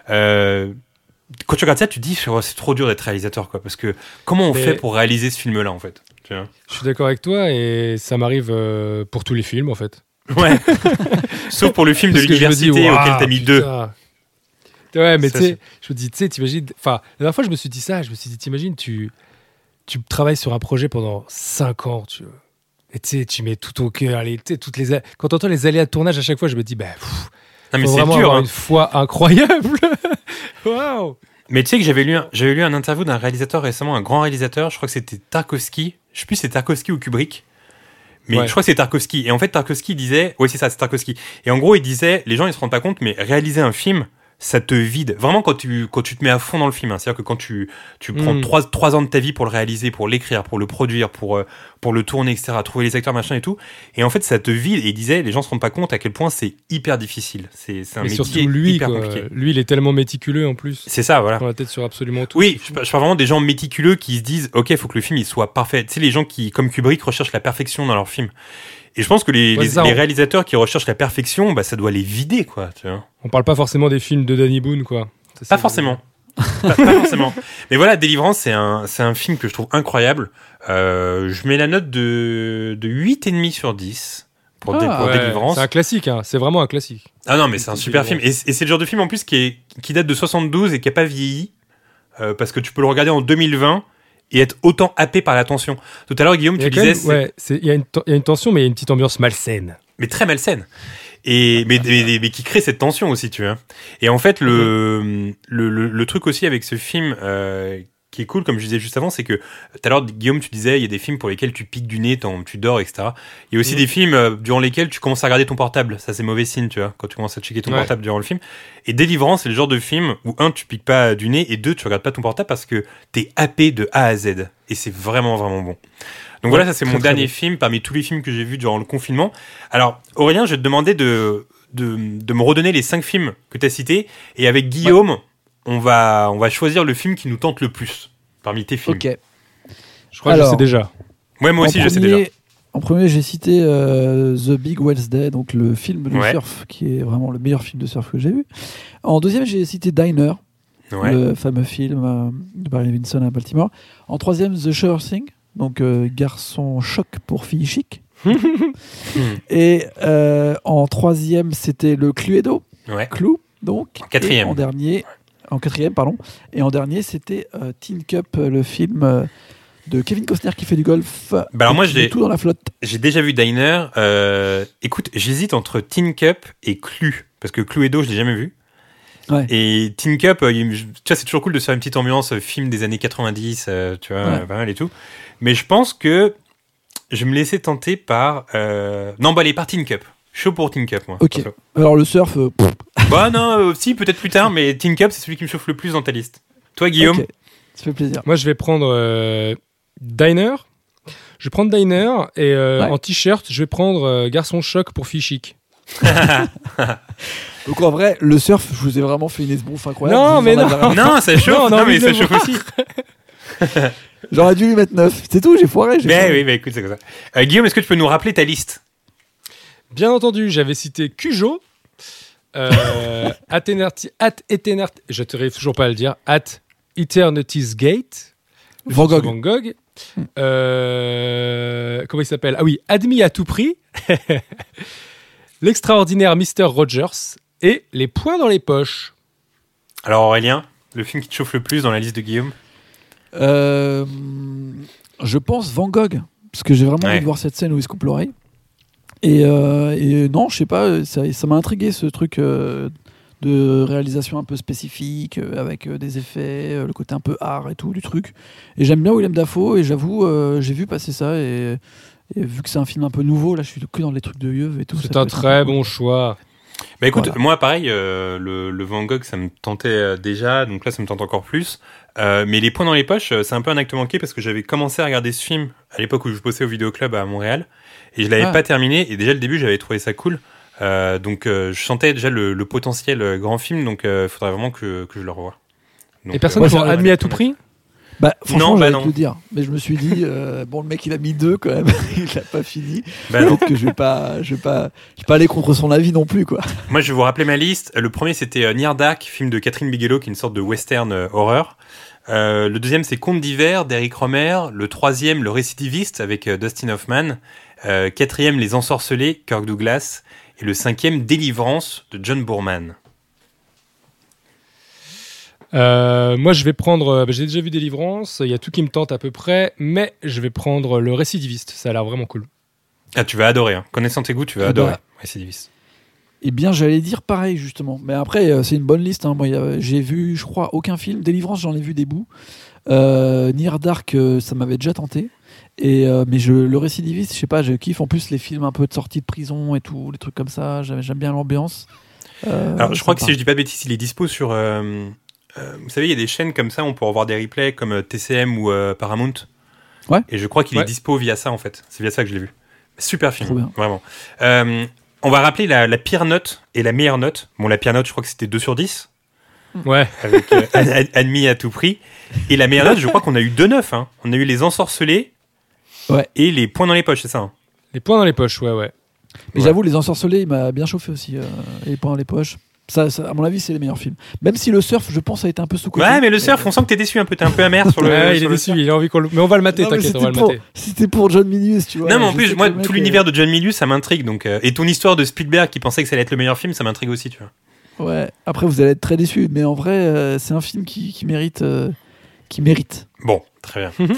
Quand tu regardes ça, tu te dis, oh, c'est trop dur d'être réalisateur, quoi. Parce que comment on Mais- fait pour réaliser ce film-là, en fait tu vois? Je suis d'accord avec toi et ça m'arrive pour tous les films en fait. Ouais. Sauf pour le film de l'université auquel t'as mis deux. Ouais, mais tu sais, je me dis, tu sais, t'imagines. Enfin, la dernière fois, je me suis dit ça. Je me suis dit, t'imagines, tu, tu travailles sur un projet pendant 5 ans, tu vois. Et tu sais, tu mets tout ton cœur. les- toutes les, quand t'entends les aléas de tournage, à chaque fois, je me dis, bah, pff, Non, mais c'est vraiment dur. hein. une foi incroyable. Waouh! Mais tu sais que j'avais lu, j'avais lu un interview d'un réalisateur récemment, un grand réalisateur, je crois que c'était Tarkovsky, je sais plus si c'est Tarkovsky ou Kubrick, mais Ouais. je crois que c'est Tarkovsky. Et en fait, Tarkovsky disait, oui c'est ça, c'est Tarkovsky. Et en gros, il disait, les gens ils se rendent pas compte, mais réaliser un film, ça te vide. Vraiment quand tu, quand tu te mets à fond dans le film, hein. c'est-à-dire que quand tu, tu prends Mm. trois, trois ans de ta vie pour le réaliser, pour l'écrire, pour le produire, pour, euh, pour le tourner, etc., trouver les acteurs, machin et tout, et en fait ça te vide. Et il disait, les gens se rendent pas compte à quel point c'est hyper difficile. C'est c'est un Mais métier surtout lui, hyper quoi. compliqué. Lui, il est tellement méticuleux en plus. C'est ça, voilà. Dans la tête sur absolument tout. Oui, je, je parle vraiment des gens méticuleux qui se disent ok, il faut que le film il soit parfait. Tu sais, les gens qui, comme Kubrick, recherchent la perfection dans leur film. Et je pense que les, Ouais, les, ça, les réalisateurs qui recherchent la perfection, bah, ça doit les vider, quoi. Tu vois. On parle pas forcément des films de Danny Boone, quoi. Ça, Pas forcément. pas, pas forcément. Mais voilà, Délivrance, c'est un, c'est un film que je trouve incroyable. Euh, je mets la note de, de 8,5 sur 10 pour, Dé- Ah, pour Ouais, Délivrance. C'est un classique, hein. c'est vraiment un classique. Ah non, mais c'est un super film. Et c'est le genre de film en plus qui, est, qui date de 72 et qui n'a pas vieilli. euh, parce que tu peux le regarder en 2020 et être autant happé par la tension. Tout à l'heure, Guillaume, Il tu disais, c'est- ouais, il y, a une ten- il y a une tension, mais il y a une petite ambiance malsaine. mais très malsaine. Et mais, mais, mais- mais qui crée cette tension aussi, tu vois. Et en fait, le, le, le, le truc aussi avec ce film euh, qui est cool, comme je disais juste avant, c'est que tout à l'heure, Guillaume, tu disais, il y a des films pour lesquels tu piques du nez, tu dors, etc. Il y a aussi Mhm. des films euh, durant lesquels tu commences à regarder ton portable. Ça, c'est mauvais signe, tu vois, quand tu commences à checker ton Ouais. portable durant le film. Et Délivrance, c'est le genre de film où, un, tu piques pas du nez, et deux, tu regardes pas ton portable parce que t'es happé de A à Z. Et c'est vraiment, vraiment bon. Donc voilà, ça c'est mon dernier bon. film parmi tous les films que j'ai vus durant le confinement. Alors, Aurélien, je vais te demander de, de, de me redonner les cinq films que tu as cités. Et avec Guillaume, on, va, on va choisir le film qui nous tente le plus parmi tes films. Ok. Je crois Alors. que je sais déjà. Ouais, moi aussi, je sais déjà. En premier, j'ai cité euh, The Big Wednesday, donc le film de Ouais. surf, qui est vraiment le meilleur film de surf que j'ai vu. En deuxième, j'ai cité Diner, Ouais. le fameux film euh, de Barry Levinson à Baltimore. En troisième, The Sure Thing, donc euh, garçon choc pour fille chic. Et euh, en troisième, c'était le Cluedo, Ouais. Clou, Donc, Quatrième. et en dernier, en quatrième, pardon. Et en dernier, c'était euh, Teen Cup, euh, le film euh, de Kevin Costner qui fait du golf. Bah alors et moi, met tout dans la flotte. J'ai déjà vu Diner. Euh, écoute, j'hésite entre Teen Cup et Clue. Parce que Cluedo, je l'ai jamais vu. Ouais. Et Teen Cup, tu vois, c'est toujours cool de faire une petite ambiance film des années 90, euh, tu vois, Ouais. pas mal et tout. Mais je pense que je me laisser tenter par. Non, bah, allez, par Teen Cup. Chaud pour Teen Cup, moi. Ok. Alors le surf, euh, Bah, non, euh, si, peut-être plus tard, mais Teen Cup, c'est celui qui me chauffe le plus dans ta liste. Toi, Guillaume ok. ça fait plaisir. Moi, je vais prendre euh, Diner. Je vais prendre Diner et euh, Ouais. en t-shirt, je vais prendre euh, Garçon Choc pour fille chic. Donc en vrai, le surf, je vous ai vraiment fait une esbrouffe incroyable. Non, mais non. Non, ça chauffe. Non, non, mais ça chauffe aussi. J'aurais dû lui mettre 9. C'est tout, j'ai foiré. Mais foiré. oui, bah, écoute, c'est comme ça. Euh, Guillaume, est-ce que tu peux nous rappeler ta liste? Bien entendu, j'avais cité Cujo, euh, at, Eternity- at Eternity- je ne t'arrive toujours pas à le dire, at Eternity's Gate, Van Gogh. Van Gogh. Euh, comment il s'appelle? Ah oui, Admis à tout prix, l'extraordinaire Mr. Rogers et les points dans les poches. Alors, Aurélien, le film qui te chauffe le plus dans la liste de Guillaume? Euh, je pense Van Gogh, parce que j'ai vraiment Ouais. envie de voir cette scène où il se coupe l'oreille. Et, euh, et non, je sais pas, ça ça m'a intrigué ce truc euh, de réalisation un peu spécifique, euh, avec euh, des effets, euh, le côté un peu art et tout du truc. Et j'aime bien Willem Dafoe, et j'avoue, euh, j'ai vu passer ça, et, et vu que c'est un film un peu nouveau, là je suis que dans les trucs de Yeuve et tout. C'est un très cool. bon choix. Bah écoute, Voilà. moi pareil, euh, le, le Van Gogh, ça me tentait déjà, donc là ça me tente encore plus. Euh, mais les points dans les poches, c'est un peu un acte manqué parce que j'avais commencé à regarder ce film à l'époque où je bossais au vidéoclub à Montréal et je l'avais Ah. pas terminé et déjà le début j'avais trouvé ça cool. Euh, donc euh, je sentais déjà le, le potentiel euh, grand film, donc il faudrait vraiment que, que je le revoie. Donc, Et personne euh, ça, Admis à tout prix Bah, franchement, Non, bah non. te dire. Mais je me suis dit, euh, bon, le mec, il a mis deux quand même. il l'a pas fini. Bah non. Peut-être que je vais pas, je vais pas, je vais pas aller contre son avis non plus, quoi. Moi, je vais vous rappeler ma liste. Le premier, c'était Near Dark, film de Catherine Bigelow, qui est une sorte de western euh, horreur. Euh, le deuxième, c'est Conte d'hiver d'Eric Romer. Le troisième, Le récidiviste, avec euh, Dustin Hoffman. Euh, quatrième, Les ensorcelés, Kirk Douglas. Et le cinquième, Délivrance, de John Boorman. Euh, moi, je vais prendre. euh, bah, J'ai déjà vu Délivrance. Il y a tout qui me tente à peu près, mais je vais prendre le récidiviste. Ça a l'air vraiment cool. Ah, tu vas adorer. Hein. Connaissant tes goûts, tu vas Eh adorer. bah. Récidiviste. Eh bien, j'allais dire pareil, justement. Mais après, c'est une bonne liste. hein. Moi, j'ai vu, je crois, aucun film. Délivrance, j'en ai vu des bouts. Euh, Near Dark, euh, ça m'avait déjà tenté. Et, euh, mais je, le récidiviste, je sais pas, je kiffe en plus les films un peu de sortie de prison et tout, les trucs comme ça. J'aime bien l'ambiance. Euh, Alors, je crois que si je dis pas de bêtises, il est dispo sur. euh, vous savez, il y a des chaînes comme ça, on peut revoir des replays comme TCM ou Paramount. Ouais. Et je crois qu'il Ouais. est dispo via ça, en fait. C'est via ça que je l'ai vu. Super film, vraiment. On va rappeler la, la pire note et la meilleure note. Bon, la pire note, je crois que c'était 2 sur 10, Ouais. avec euh, ad- ad- admis à tout prix. Et la meilleure note, je crois qu'on a eu 2 9. Hein. On a eu les ensorcelés Ouais. et les points dans les poches, c'est ça hein Les points dans les poches, ouais, ouais. Mais Ouais. j'avoue, Les Ensorcelés, il m'a bien chauffé aussi. euh, et les points dans les poches. Ça, ça, à mon avis, c'est les meilleurs films. Même si le surf, je pense, a été un peu sous-côté. Ouais, mais le surf, on sent que t'es déçu un peu, t'es un peu amer sur le. Ouais, il sur est déçu, il a envie qu'on le. Mais on va le mater, t'inquiète, on le pour, mater. c'était pour John Milius, tu vois. Non, mais en plus, moi, tout l'univers de John Milius, ça m'intrigue. Donc, euh, et ton histoire de Spielberg qui pensait que ça allait être le meilleur film, ça m'intrigue aussi, tu vois. Ouais, après, vous allez être très déçus. Mais en vrai, euh, c'est un film qui, qui mérite. euh, qui mérite. Bon, très bien.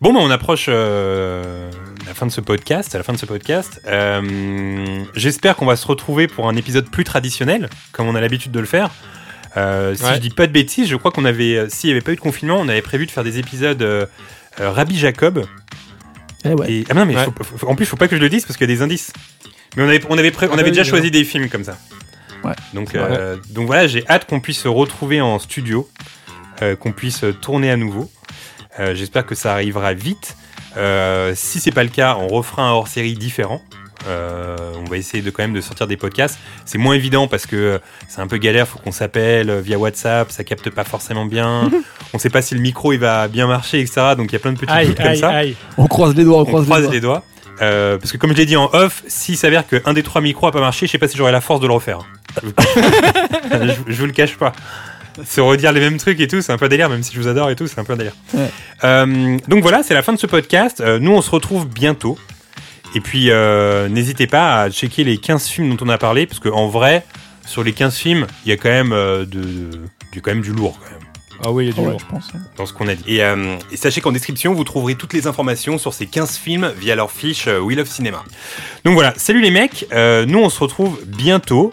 bon, bah, on approche euh, la fin de ce podcast, à la fin de ce podcast. Euh, J'espère qu'on va se retrouver pour un épisode plus traditionnel, comme on a l'habitude de le faire. Euh, si Ouais. je dis pas de bêtises, je crois qu'on avait, euh, s'il n'y avait pas eu de confinement, on avait prévu de faire des épisodes Rabbi Jacob. Eh ouais. Et, ah non, mais Ouais. faut- faut- en plus, faut pas que je le dise parce qu'il y a des indices. Mais on avait, on avait, pré- on Ah avait déjà oui, choisi des films comme ça. Ouais. Donc, euh, donc voilà, j'ai hâte qu'on puisse se retrouver en studio, euh, qu'on puisse tourner à nouveau. Euh, J'espère que ça arrivera vite. Euh, si c'est pas le cas, on refera un hors-série différent. Euh, on va essayer de quand même de sortir des podcasts. C'est moins évident parce que c'est un peu galère. Faut qu'on s'appelle via WhatsApp, ça capte pas forcément bien. on sait pas si le micro il va bien marcher, etc. Donc il y a plein de petits Aïe, trucs comme aïe, ça aïe. On croise les doigts, on, on croise, croise les doigts. les doigts. Euh, parce que comme je l'ai dit en off, s'il s'avère qu'un des trois micros a pas marché, je sais pas si j'aurai la force de le refaire. Je, je- vous le cache pas. Se redire les mêmes trucs et tout, c'est un peu délire, même si je vous adore et tout, c'est un peu délire. Ouais. Euh, donc voilà, c'est la fin de ce podcast. Euh, nous, on se retrouve bientôt. Et puis, euh, n'hésitez pas à checker les 15 films dont on a parlé, parce qu'en vrai, sur les 15 films, il y a quand même, euh, de, de- du, quand même du lourd quand même, Ah oui, il y a du lourd. je pense. dans ce qu'on a dit. Et, euh, et sachez qu'en description, vous trouverez toutes les informations sur ces 15 films via leur fiche euh, We Love Cinéma. Donc voilà, salut les mecs, euh, nous on se retrouve bientôt.